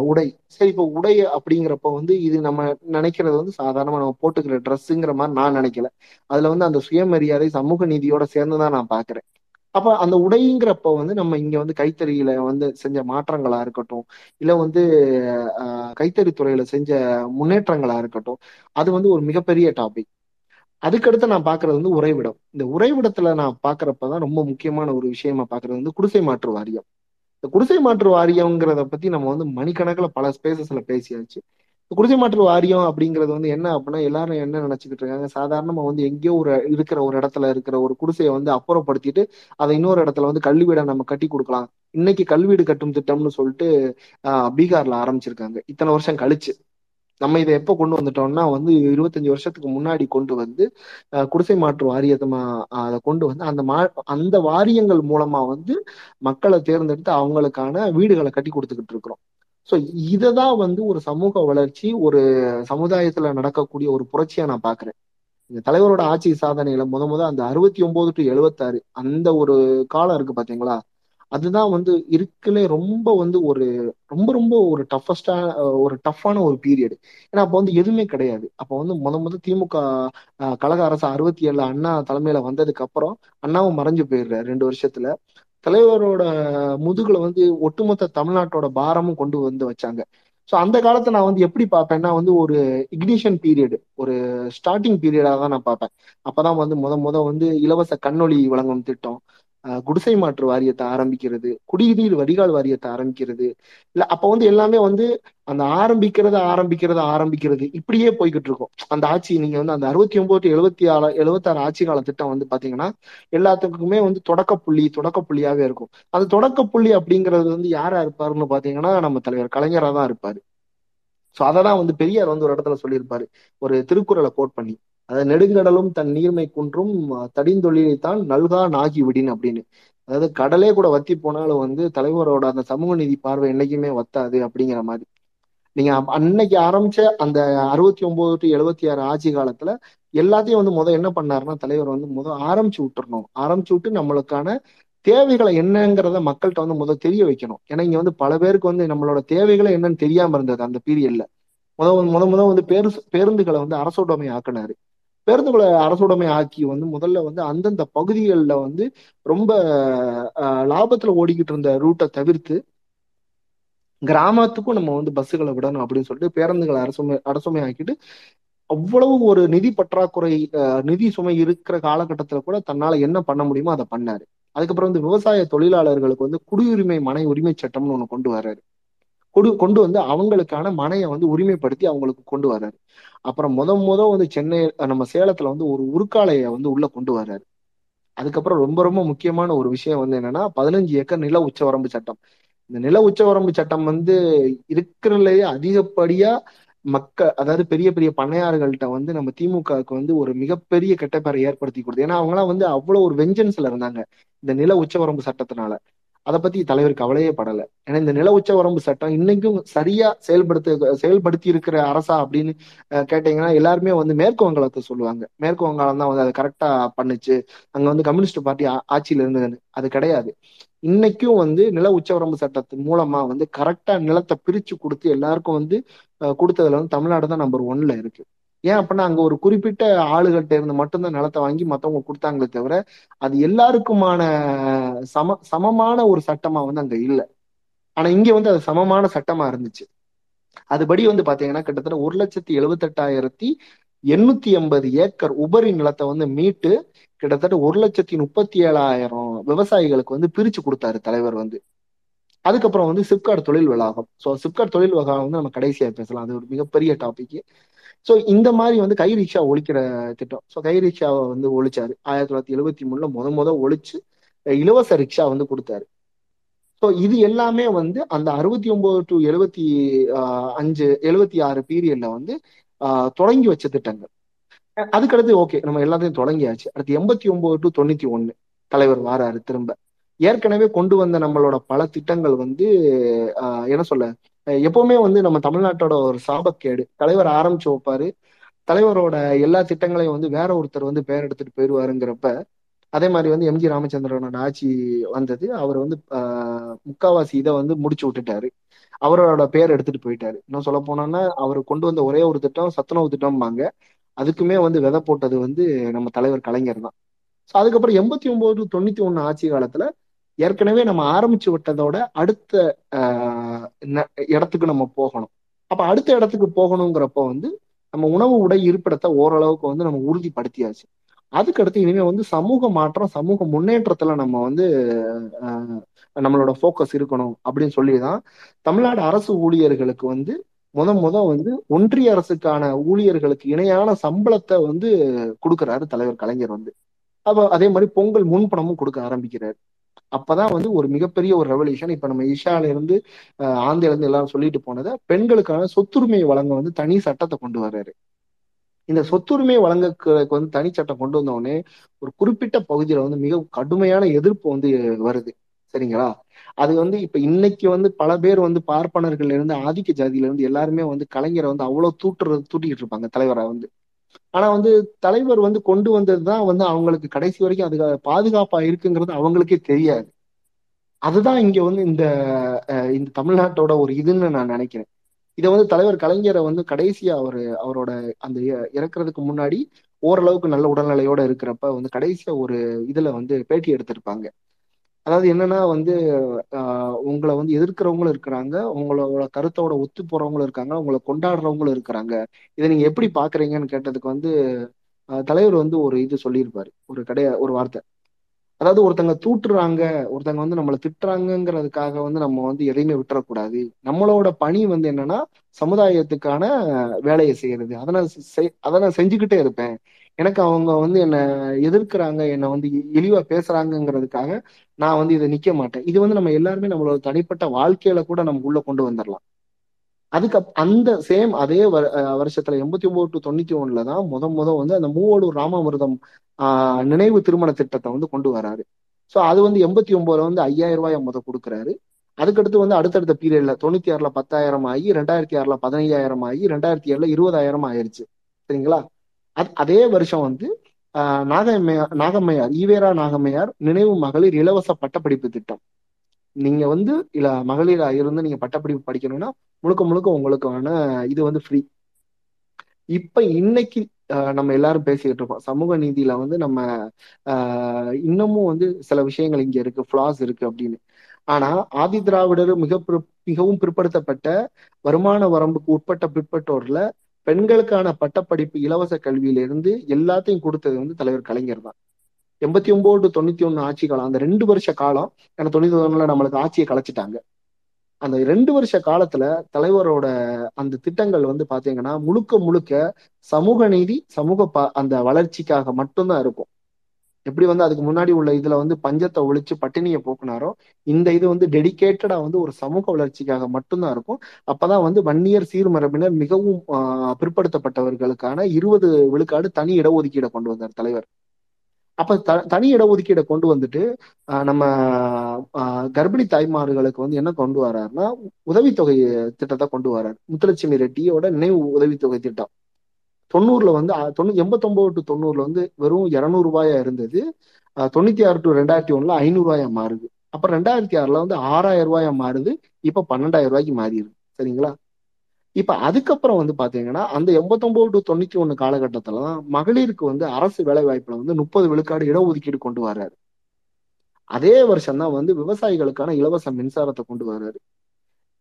உடை. சரி இப்போ உடை அப்படிங்கிறப்ப வந்து இது நம்ம நினைக்கிறது வந்து சாதாரணமா நம்ம போட்டுக்கிற ட்ரெஸ்ஸுங்கிற மாதிரி நான் நினைக்கல. அதுல வந்து அந்த சுயமரியாதை சமூக நீதியோட சேர்ந்துதான் நான் பாக்குறேன். அப்ப அந்த உடைங்கிறப்ப வந்து நம்ம இங்க வந்து கைத்தறியில வந்து செஞ்ச மாற்றங்களா இருக்கட்டும் இல்ல வந்து கைத்தறி துறையில செஞ்ச முன்னேற்றங்களா இருக்கட்டும் அது வந்து ஒரு மிகப்பெரிய டாபிக் அதுக்கடுத்து நான் பாக்குறது வந்து உறைவிடம். இந்த உறைவிடத்துல நான் பாக்குறப்பதான் ரொம்ப முக்கியமான ஒரு விஷயமா பாக்குறது வந்து குடிசை மாற்று வாரியம். இந்த குடிசை மாற்று வாரியம்ங்கிறத பத்தி நம்ம வந்து மணிக்கணக்கில் பல ஸ்பேசஸ்ல பேசியாச்சு. குடிசை மாற்று வாரியம் அப்படிங்கிறது வந்து என்ன அப்படின்னா எல்லாரும் என்ன நினைச்சுக்கிட்டு இருக்காங்க? சாதாரணமா வந்து எங்கேயோ ஒரு இருக்கிற ஒரு இடத்துல இருக்கிற ஒரு குடிசையை வந்து அப்புறப்படுத்திட்டு அதை இன்னொரு இடத்துல வந்து கல்வி நம்ம கட்டி கொடுக்கலாம். இன்னைக்கு கல்வீடு கட்டும் திட்டம்னு சொல்லிட்டு ஆஹ், பீகார்ல ஆரம்பிச்சிருக்காங்க. இத்தனை வருஷம் கழிச்சு. நம்ம இதை எப்போ கொண்டு வந்துட்டோம்னா வந்து இருபத்தஞ்சு வருஷத்துக்கு முன்னாடி கொண்டு வந்து குடிசை மாற்று வாரியத்தை மா- அதை கொண்டு வந்து அந்த மா அந்த வாரியங்கள் மூலமா வந்து மக்களை தேர்ந்தெடுத்து அவங்களுக்கான வீடுகளை கட்டி கொடுத்துக்கிட்டு இருக்கிறோம். ஸோ இதை தான் வந்து ஒரு சமூக வளர்ச்சி ஒரு சமுதாயத்துல நடக்கக்கூடிய ஒரு புரட்சியா நான் பாக்குறேன். இந்த தலைவரோட ஆட்சி சாதனையில முத முத அந்த அறுபத்தி ஒன்பது டு எழுபத்தாறு அந்த ஒரு காலம் இருக்கு பாத்தீங்களா? அதுதான் வந்து இருக்குலே ரொம்ப வந்து ஒரு ரொம்ப ரொம்ப ஒரு டஃபஸ்டா ஒரு டஃப்பான ஒரு பீரியட் ஏன்னா அப்போ வந்து எதுவுமே கிடையாது. அப்போ வந்து முத முத திமுக கழக அரசு அறுபத்தி ஏழுல அண்ணா தலைமையில வந்ததுக்கு அப்புறம் அண்ணாவும் மறைஞ்சு போயிடுறாரு ரெண்டு வருஷத்துல. தலைவரோட முதுகுல வந்து ஒட்டுமொத்த தமிழ்நாட்டோட பாரமும் கொண்டு வந்து வச்சாங்க. ஸோ அந்த காலத்தை நான் வந்து எப்படி பார்ப்பேன்னா வந்து ஒரு இக்னிஷன் பீரியட் ஒரு ஸ்டார்டிங் பீரியடாக தான் நான் பார்ப்பேன். அப்பதான் வந்து முத முத வந்து இலவச கண்ணொளி வழங்கும் திட்டம் குடிசை மாற்று வாரியத்தை ஆரம்பிக்கிறது குடிநீர் வடிகால் வாரியத்தை ஆரம்பிக்கிறது. இல்ல அப்ப வந்து எல்லாமே வந்து அந்த ஆரம்பிக்கிறத ஆரம்பிக்கிறத ஆரம்பிக்கிறது. இப்படியே போய்கிட்டு இருக்கும். அந்த ஆட்சி நீங்க வந்து அந்த அறுபத்தி ஒன்பது எழுபத்தி ஆறு எழுபத்தாறு ஆட்சி கால திட்டம் வந்து பாத்தீங்கன்னா எல்லாத்துக்குமே வந்து தொடக்க புள்ளி தொடக்க புள்ளியாவே இருக்கும். அந்த தொடக்க புள்ளி அப்படிங்கிறது வந்து யாரா இருப்பாருன்னு பாத்தீங்கன்னா நம்ம தலைவர் கலைஞரா தான் இருப்பாரு. சோ அததான் வந்து பெரியார் வந்து ஒரு இடத்துல சொல்லியிருப்பாரு. ஒரு திருக்குறளை கோட் பண்ணி. அதாவது நெடுங்கடலும் தன் நீர்மை குன்றும் தடிந்தொழிலைத்தான் நல்கா நாகி விடின் அப்படின்னு. அதாவது கடலே கூட வத்தி போனாலும் வந்து தலைவரோட அந்த சமூக நீதி பார்வை என்னைக்குமே வத்தாது அப்படிங்கிற மாதிரி. நீங்க அன்னைக்கு ஆரம்பிச்ச அந்த அறுபத்தி ஒன்பது டு எழுபத்தி ஆறு ஆட்சி காலத்துல எல்லாத்தையும் வந்து முத என்ன பண்ணாருன்னா தலைவர் வந்து முத ஆரம்பிச்சு விட்டுறணும். ஆரம்பிச்சு விட்டு நம்மளுக்கான தேவைகளை என்னங்கிறத மக்கள்கிட்ட வந்து முதல் தெரிய வைக்கணும். ஏன்னா இங்க வந்து பல பேருக்கு வந்து நம்மளோட தேவைகளை என்னன்னு தெரியாம இருந்தது அந்த பீரியட்ல முத முத முத வந்து பேரு பேருந்துகளை வந்து அரசுடைமை ஆக்குனாரு. பேருந்துகளை அரசுடைமை ஆக்கி வந்து முதல்ல வந்து அந்தந்த பகுதிகளில் வந்து ரொம்ப அஹ், லாபத்துல ஓடிக்கிட்டு இருந்த ரூட்டை தவிர்த்து கிராமத்துக்கும் நம்ம வந்து பஸ்ஸுகளை விடணும் அப்படின்னு சொல்லிட்டு பேருந்துகளை அரசுமை அரசுமை ஆக்கிட்டு அவ்வளவு ஒரு நிதி பற்றாக்குறை அஹ், நிதி சுமை இருக்கிற காலகட்டத்துல கூட தன்னால என்ன பண்ண முடியுமோ அதை பண்ணாரு. அதுக்கப்புறம் வந்து விவசாய தொழிலாளர்களுக்கு வந்து குடியுரிமை மனை உரிமை சட்டம்னு ஒண்ணு கொண்டு வர்றாரு. கொடு கொண்டு வந்து அவங்களுக்கான மனையை வந்து உரிமைப்படுத்தி அவங்களுக்கு கொண்டு வர்றாரு. அப்புறம் முத முத வந்து சென்னை நம்ம சேலத்துல வந்து ஒரு உருக்காலையை வந்து உள்ள கொண்டு வர்றாரு. அதுக்கப்புறம் ரொம்ப ரொம்ப முக்கியமான ஒரு விஷயம் வந்து என்னன்னா பதினஞ்சு ஏக்கர் நில உச்சவரம்பு சட்டம். இந்த நில உச்சவரம்பு சட்டம் வந்து இருக்கிறதுலயே அதிகப்படியா மக்க அதாவது பெரிய பெரிய பண்ணையாறுகள்கிட்ட வந்து நம்ம திமுகவுக்கு வந்து ஒரு மிகப்பெரிய கெட்ட பேரை ஏற்படுத்தி கொடுத்து ஏன்னா அவங்களாம் வந்து அவ்வளவு ஒரு வெஞ்சன்ஸ்ல இருந்தாங்க இந்த நில உச்சவரம்பு சட்டத்தினால. அதை பத்தி தலைவர் கவலையே படல. ஏன்னா இந்த நில உச்சவரம்பு சட்டம் இன்னைக்கும் சரியா செயல்படுத்த செயல்படுத்தி இருக்கிற அரசா அப்படின்னு கேட்டீங்கன்னா எல்லாருமே வந்து மேற்கு வங்காளத்தை சொல்லுவாங்க. மேற்கு வங்காளம் தான் வந்து அதை கரெக்டா பண்ணுச்சு. அங்க வந்து கம்யூனிஸ்ட் பார்ட்டி ஆட்சியில இருந்ததுன்னு. அது கிடையாது. இன்னைக்கும் வந்து நில உச்சவரம்பு சட்டத்தின் மூலமா வந்து கரெக்டா நிலத்தை பிரிச்சு கொடுத்து எல்லாருக்கும் வந்து கொடுத்ததுல வந்து தமிழ்நாடு தான் நம்பர் ஒன்ல இருக்கு. ஏன் அப்படின்னா அங்க ஒரு குறிப்பிட்ட ஆளுகிட்ட இருந்து மட்டும்தான் நிலத்தை வாங்கி மத்தவங்க கொடுத்தாங்களே தவிர அது எல்லாருக்குமான சம சமமான ஒரு சட்டமா வந்து அங்க இல்ல. ஆனா இங்க வந்து அது சமமான சட்டமா இருந்துச்சு. அதுபடி வந்து பாத்தீங்கன்னா கிட்டத்தட்ட ஒரு லட்சத்தி எழுபத்தெட்டாயிரத்தி எண்ணூத்தி எண்பது ஏக்கர் உபரி நிலத்தை வந்து மீட்டு கிட்டத்தட்ட ஒரு லட்சத்தி முப்பத்தி ஏழாயிரம் விவசாயிகளுக்கு வந்து பிரிச்சு கொடுத்தாரு தலைவர் வந்து. அதுக்கப்புறம் வந்து சிப்காட் தொழில் வளாகம். ஸோ சிப்காட் தொழில் வளாகம் வந்து நம்ம கடைசியா பேசலாம். அது ஒரு மிகப்பெரிய டாபிக் ஸோ இந்த மாதிரி வந்து கை ரிக்ஷா ஒழிக்கிற திட்டம். ஸோ கை ரிக்ஷாவை வந்து ஒழிச்சாரு. ஆயிரத்தி தொள்ளாயிரத்தி எழுபத்தி மூணுல முத முத ஒழிச்சு இலவச ரிக்ஷா வந்து கொடுத்தாரு. ஸோ இது எல்லாமே வந்து அந்த அறுபத்தி ஒன்பது டு எழுபத்தி அஞ்சு எழுபத்தி ஆறு பீரியட்ல வந்து ஆஹ் தொடங்கி வச்ச திட்டங்கள். அதுக்கடுத்து ஓகே நம்ம எல்லாத்தையும் தொடங்கியாச்சு. அடுத்து எண்பத்தி ஒன்பது டு தொண்ணூத்தி ஒண்ணு தலைவர் வாராரு திரும்ப. ஏற்கனவே கொண்டு வந்த நம்மளோட பல திட்டங்கள் வந்து ஆஹ் என்ன சொல்ல எப்பவுமே வந்து நம்ம தமிழ்நாட்டோட ஒரு சாபக்கேடு. தலைவர் ஆரம்பிச்சு வைப்பாரு. தலைவரோட எல்லா திட்டங்களையும் வந்து வேற ஒருத்தர் வந்து பேர் எடுத்துட்டு போயிடுவாருங்கிறப்ப அதே மாதிரி வந்து எம்ஜி ராமச்சந்திரனோட ஆட்சி வந்தது. அவர் வந்து முக்காவாசி இதை வந்து முடிச்சு விட்டுட்டாரு. அவரோட பேர் எடுத்துட்டு போயிட்டாரு. இன்னும் சொல்ல போனோம்னா அவர் கொண்டு வந்த ஒரே ஒரு திட்டம் சத்துணவு திட்டம்பாங்க. அதுக்குமே வந்து விதை போட்டது வந்து நம்ம தலைவர் கலைஞர் தான் ஸோ அதுக்கப்புறம் எண்பத்தி ஒன்பது தொண்ணூத்தி ஒன்னு ஆட்சி காலத்துல ஏற்கனவே நம்ம ஆரம்பிச்சு விட்டதோட அடுத்த இடத்துக்கு நம்ம போகணும். அப்ப அடுத்த இடத்துக்கு போகணுங்கிறப்ப வந்து நம்ம உணவு உடை இருப்பிடத்தை ஓரளவுக்கு வந்து நம்ம உறுதிப்படுத்தியாச்சு. அதுக்கடுத்து இனிமே வந்து சமூக மாற்றம் சமூக முன்னேற்றத்துல நம்ம வந்து நம்மளோட ஃபோக்கஸ் இருக்கணும் அப்படின்னு சொல்லிதான் தமிழ்நாடு அரசு ஊழியர்களுக்கு வந்து முத முத வந்து ஒன்றிய அரசுக்கான ஊழியர்களுக்கு இணையான சம்பளத்தை வந்து கொடுக்குறாரு தலைவர் கலைஞர் வந்து. அப்ப அதே மாதிரி பொங்கல் முன்பணமும் கொடுக்க ஆரம்பிக்கிறாரு. அப்பதான் வந்து ஒரு மிகப்பெரிய ஒரு ரெவல்யூஷன் இப்ப நம்ம இஷால இருந்து ஆந்தில இருந்து எல்லாரும் சொல்லிட்டு போனதை பெண்களுக்கான சொத்துரிமை வழங்க வந்து தனி சட்டத்தை கொண்டு வர்றாரு. இந்த சொத்துரிமை வழங்கக்கு வந்து தனி சட்டம் கொண்டு வந்தோடனே ஒரு குறிப்பிட்ட பகுதியில வந்து மிக கடுமையான எதிர்ப்பு வந்து வருது. சரிங்களா? அது வந்து இப்ப இன்னைக்கு வந்து பல பேர் வந்து பார்ப்பனர்கள் இருந்து ஆதிக்க ஜாதியில இருந்து எல்லாருமே வந்து கலைஞரை வந்து அவ்வளவு தூட்டுறது தூட்டிட்டு இருப்பாங்க தலைவரா வந்து. ஆனா வந்து தலைவர் வந்து கொண்டு வந்ததுதான் வந்து அவங்களுக்கு கடைசி வரைக்கும் அது பாதுகாப்பா இருக்குங்கிறது அவங்களுக்கே தெரியாது. அதுதான் இங்க வந்து இந்த இந்த தமிழ்நாட்டோட ஒரு இதுன்னு நான் நினைக்கிறேன். இதை வந்து தலைவர் கலைஞரை வந்து கடைசியா அவரு அவரோட அந்த இறக்குறதுக்கு முன்னாடி ஓரளவுக்கு நல்ல உடல்நிலையோட இருக்கிறப்ப வந்து கடைசியா ஒரு இதுல வந்து பேட்டி எடுத்திருப்பாங்க. அதாவது என்னன்னா வந்து உங்களை வந்து எதிர்க்கிறவங்களும் இருக்கிறாங்க உங்களோட கருத்தோட ஒத்து போறவங்களும் இருக்காங்க உங்களை கொண்டாடுறவங்களும் இருக்கிறாங்க. இதை நீங்க எப்படி பாக்குறீங்கன்னு கேட்டதுக்கு வந்து தலைவர் வந்து ஒரு இது சொல்லியிருப்பாரு. ஒரு கடைய ஒரு வார்த்தை. அதாவது ஒருத்தங்க தூட்டுறாங்க ஒருத்தங்க வந்து நம்மளை திட்டுறாங்கிறதுக்காக வந்து நம்ம வந்து எதையுமே விட்டுறக்கூடாது. நம்மளோட பணி வந்து என்னன்னா சமுதாயத்துக்கான வேலையை செய்யறது. அதை நான் அதை நான் செஞ்சுக்கிட்டே இருப்பேன். எனக்கு அவங்க வந்து என்னை எதிர்க்கிறாங்க என்னை வந்து இழிவா பேசுறாங்கிறதுக்காக நான் வந்து இதை நிக்க மாட்டேன். இது வந்து நம்ம எல்லாருமே நம்மளோட தனிப்பட்ட வாழ்க்கையில கூட நம்ம உள்ள கொண்டு வந்துடலாம் அதுக்கு அந்த சேம் அதே வருஷத்துல எண்பத்தி ஒன்பது டு தொண்ணூத்தி ஒண்ணுல தான் முத முத வந்து அந்த மூவோடூர் ராமாமிர்தம் ஆஹ் நினைவு திருமண திட்டத்தை வந்து கொண்டு வராரு. ஸோ அது வந்து எண்பத்தி ஒன்பதுல வந்து ஐயாயிரம் ரூபாய் முத கொடுக்குறாரு. அதுக்கடுத்து வந்து அடுத்தடுத்த பீரியட்ல தொண்ணூத்தி ஆறுல பத்தாயிரம் ஆகி ரெண்டாயிரத்தி ஆறுல பதினையாயிரம் ஆகி ரெண்டாயிரத்தி ஏழுல இருபதாயிரம் ஆயிருச்சு. சரிங்களா? அது அதே வருஷம் வந்து ஆஹ் நாகம்மையார் நாகம்மையார் ஈவேரா நாகம்மையார் நினைவு மகளிர் இலவச பட்டப்படிப்பு திட்டம். நீங்க வந்து இல்ல மகளிரா இருந்து நீங்க பட்டப்படிப்பு படிக்கணும்னா முழுக்க முழுக்க உங்களுக்கான இது வந்து ஃப்ரீ இப்ப இன்னைக்கு நம்ம எல்லாரும் பேசிக்கிட்டு இருக்கோம். சமூக நீதியில வந்து நம்ம ஆஹ் இன்னமும் வந்து சில விஷயங்கள் இங்க இருக்கு ஃபிளாஸ் இருக்கு அப்படின்னு. ஆனா ஆதி திராவிடர் மிக மிகவும் பிற்படுத்தப்பட்ட வருமான வரம்புக்கு உட்பட்ட பிற்பட்டோர்ல பெண்களுக்கான பட்டப்படிப்பு இலவச கல்வியிலிருந்து எல்லாத்தையும் கொடுத்தது வந்து தலைவர் கலைஞர் தான். எண்பத்தி ஒன்பது டு தொண்ணூத்தி ஒண்ணு ஆட்சி காலம் அந்த ரெண்டு வருஷ காலம் ஏன்னா தொண்ணூத்தி ஒண்ணுல நம்மளுக்கு ஆட்சியை கலைச்சிட்டாங்க. அந்த ரெண்டு வருஷ காலத்துல தலைவரோட அந்த திட்டங்கள் வந்து பாத்தீங்கன்னா முழுக்க முழுக்க சமூக நீதி சமூக ப அந்த வளர்ச்சிக்காக மட்டும்தான் இருக்கும். எப்படி வந்து அதுக்கு முன்னாடி உள்ள இதுல வந்து பஞ்சத்தை ஒழிச்சு பட்டினியை போக்குனாரோ இந்த இது வந்து டெடிக்கேட்டடா வந்து ஒரு சமூக வளர்ச்சிக்காக மட்டும்தான் இருக்கும். அப்பதான் வந்து வன்னியர் சீர்மரபினர் மிகவும் பிற்படுத்தப்பட்டவர்களுக்கான இருபது விழுக்காடு தனி இடஒதுக்கீடை கொண்டு வந்தார் தலைவர். அப்ப த தனி இடஒதுக்கீடை கொண்டு வந்துட்டு நம்ம கர்ப்பிணி தாய்மார்களுக்கு வந்து என்ன கொண்டு வர்றாருன்னா உதவித்தொகை திட்டத்தை கொண்டு வர்றாரு முத்துலட்சுமி ரெட்டியோட நினைவு உதவித்தொகை திட்டம். தொண்ணூறுல வந்து தொண்ணூ எண்பத்தொன்பது டு தொண்ணூறுல வந்து வெறும் இருநூறு ரூபாயா இருந்தது. தொண்ணூத்தி ஆறு டு ரெண்டாயிரத்தி ஒண்ணுல ஐநூறு ரூபாயா மாறுது. அப்ப ரெண்டாயிரத்தி ஆறுல வந்து ஆறாயிரம் ரூபாயா மாறுது. இப்ப பன்னெண்டாயிரம் ரூபாய்க்கு மாறிடுது. சரிங்களா? இப்ப அதுக்கப்புறம் வந்து பாத்தீங்கன்னா அந்த எண்பத்தொன்பது டு தொண்ணூத்தி ஒண்ணு காலகட்டத்துல தான் மகளிருக்கு வந்து அரசு வேலை வாய்ப்புல வந்து முப்பது விழுக்காடு இடஒதுக்கீடு கொண்டு வர்றாரு. அதே வருஷம் தான் வந்து விவசாயிகளுக்கான இலவச மின்சாரத்தை கொண்டு வர்றாரு.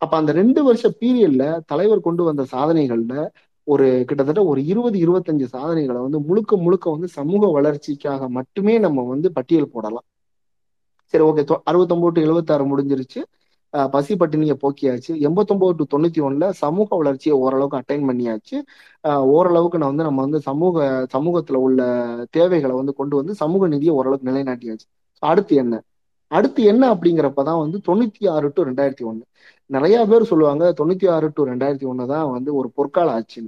அப்ப அந்த ரெண்டு வருஷ பீரியட்ல தலைவர் கொண்டு வந்த சாதனைகள்ல ஒரு கிட்டத்தட்ட ஒரு இருபது இருபத்தஞ்சு சாதனைகளை வந்து முழுக்க முழுக்க வந்து சமூக வளர்ச்சிக்காக மட்டுமே நம்ம வந்து பட்டியல் போடலாம். சரி ஓகே அறுபத்தொன்பது டு எழுபத்தாறு முடிஞ்சிருச்சு. பசி பட்டினியை போக்கியாச்சு. எண்பத்தொன்பது டு தொண்ணூத்தி ஒண்ணுல சமூக வளர்ச்சியை ஓரளவுக்கு அட்டைன் பண்ணியாச்சு. ஓரளவுக்கு நான் வந்து நம்ம வந்து சமூக சமூகத்துல உள்ள தேவைகளை வந்து கொண்டு வந்து சமூக நிதியை ஓரளவுக்கு நிலைநாட்டியாச்சு. அடுத்து என்ன? அடுத்து என்ன அப்படிங்கிறப்பதான் வந்து தொண்ணூத்தி ஆறு டு ரெண்டாயிரத்தி ஒண்ணு நிறைய பேர் சொல்லுவாங்க தொண்ணூத்தி ஆறு டு ரெண்டாயிரத்தி ஒண்ணு தான் வந்து ஒரு பொற்கால ஆட்சின்னு.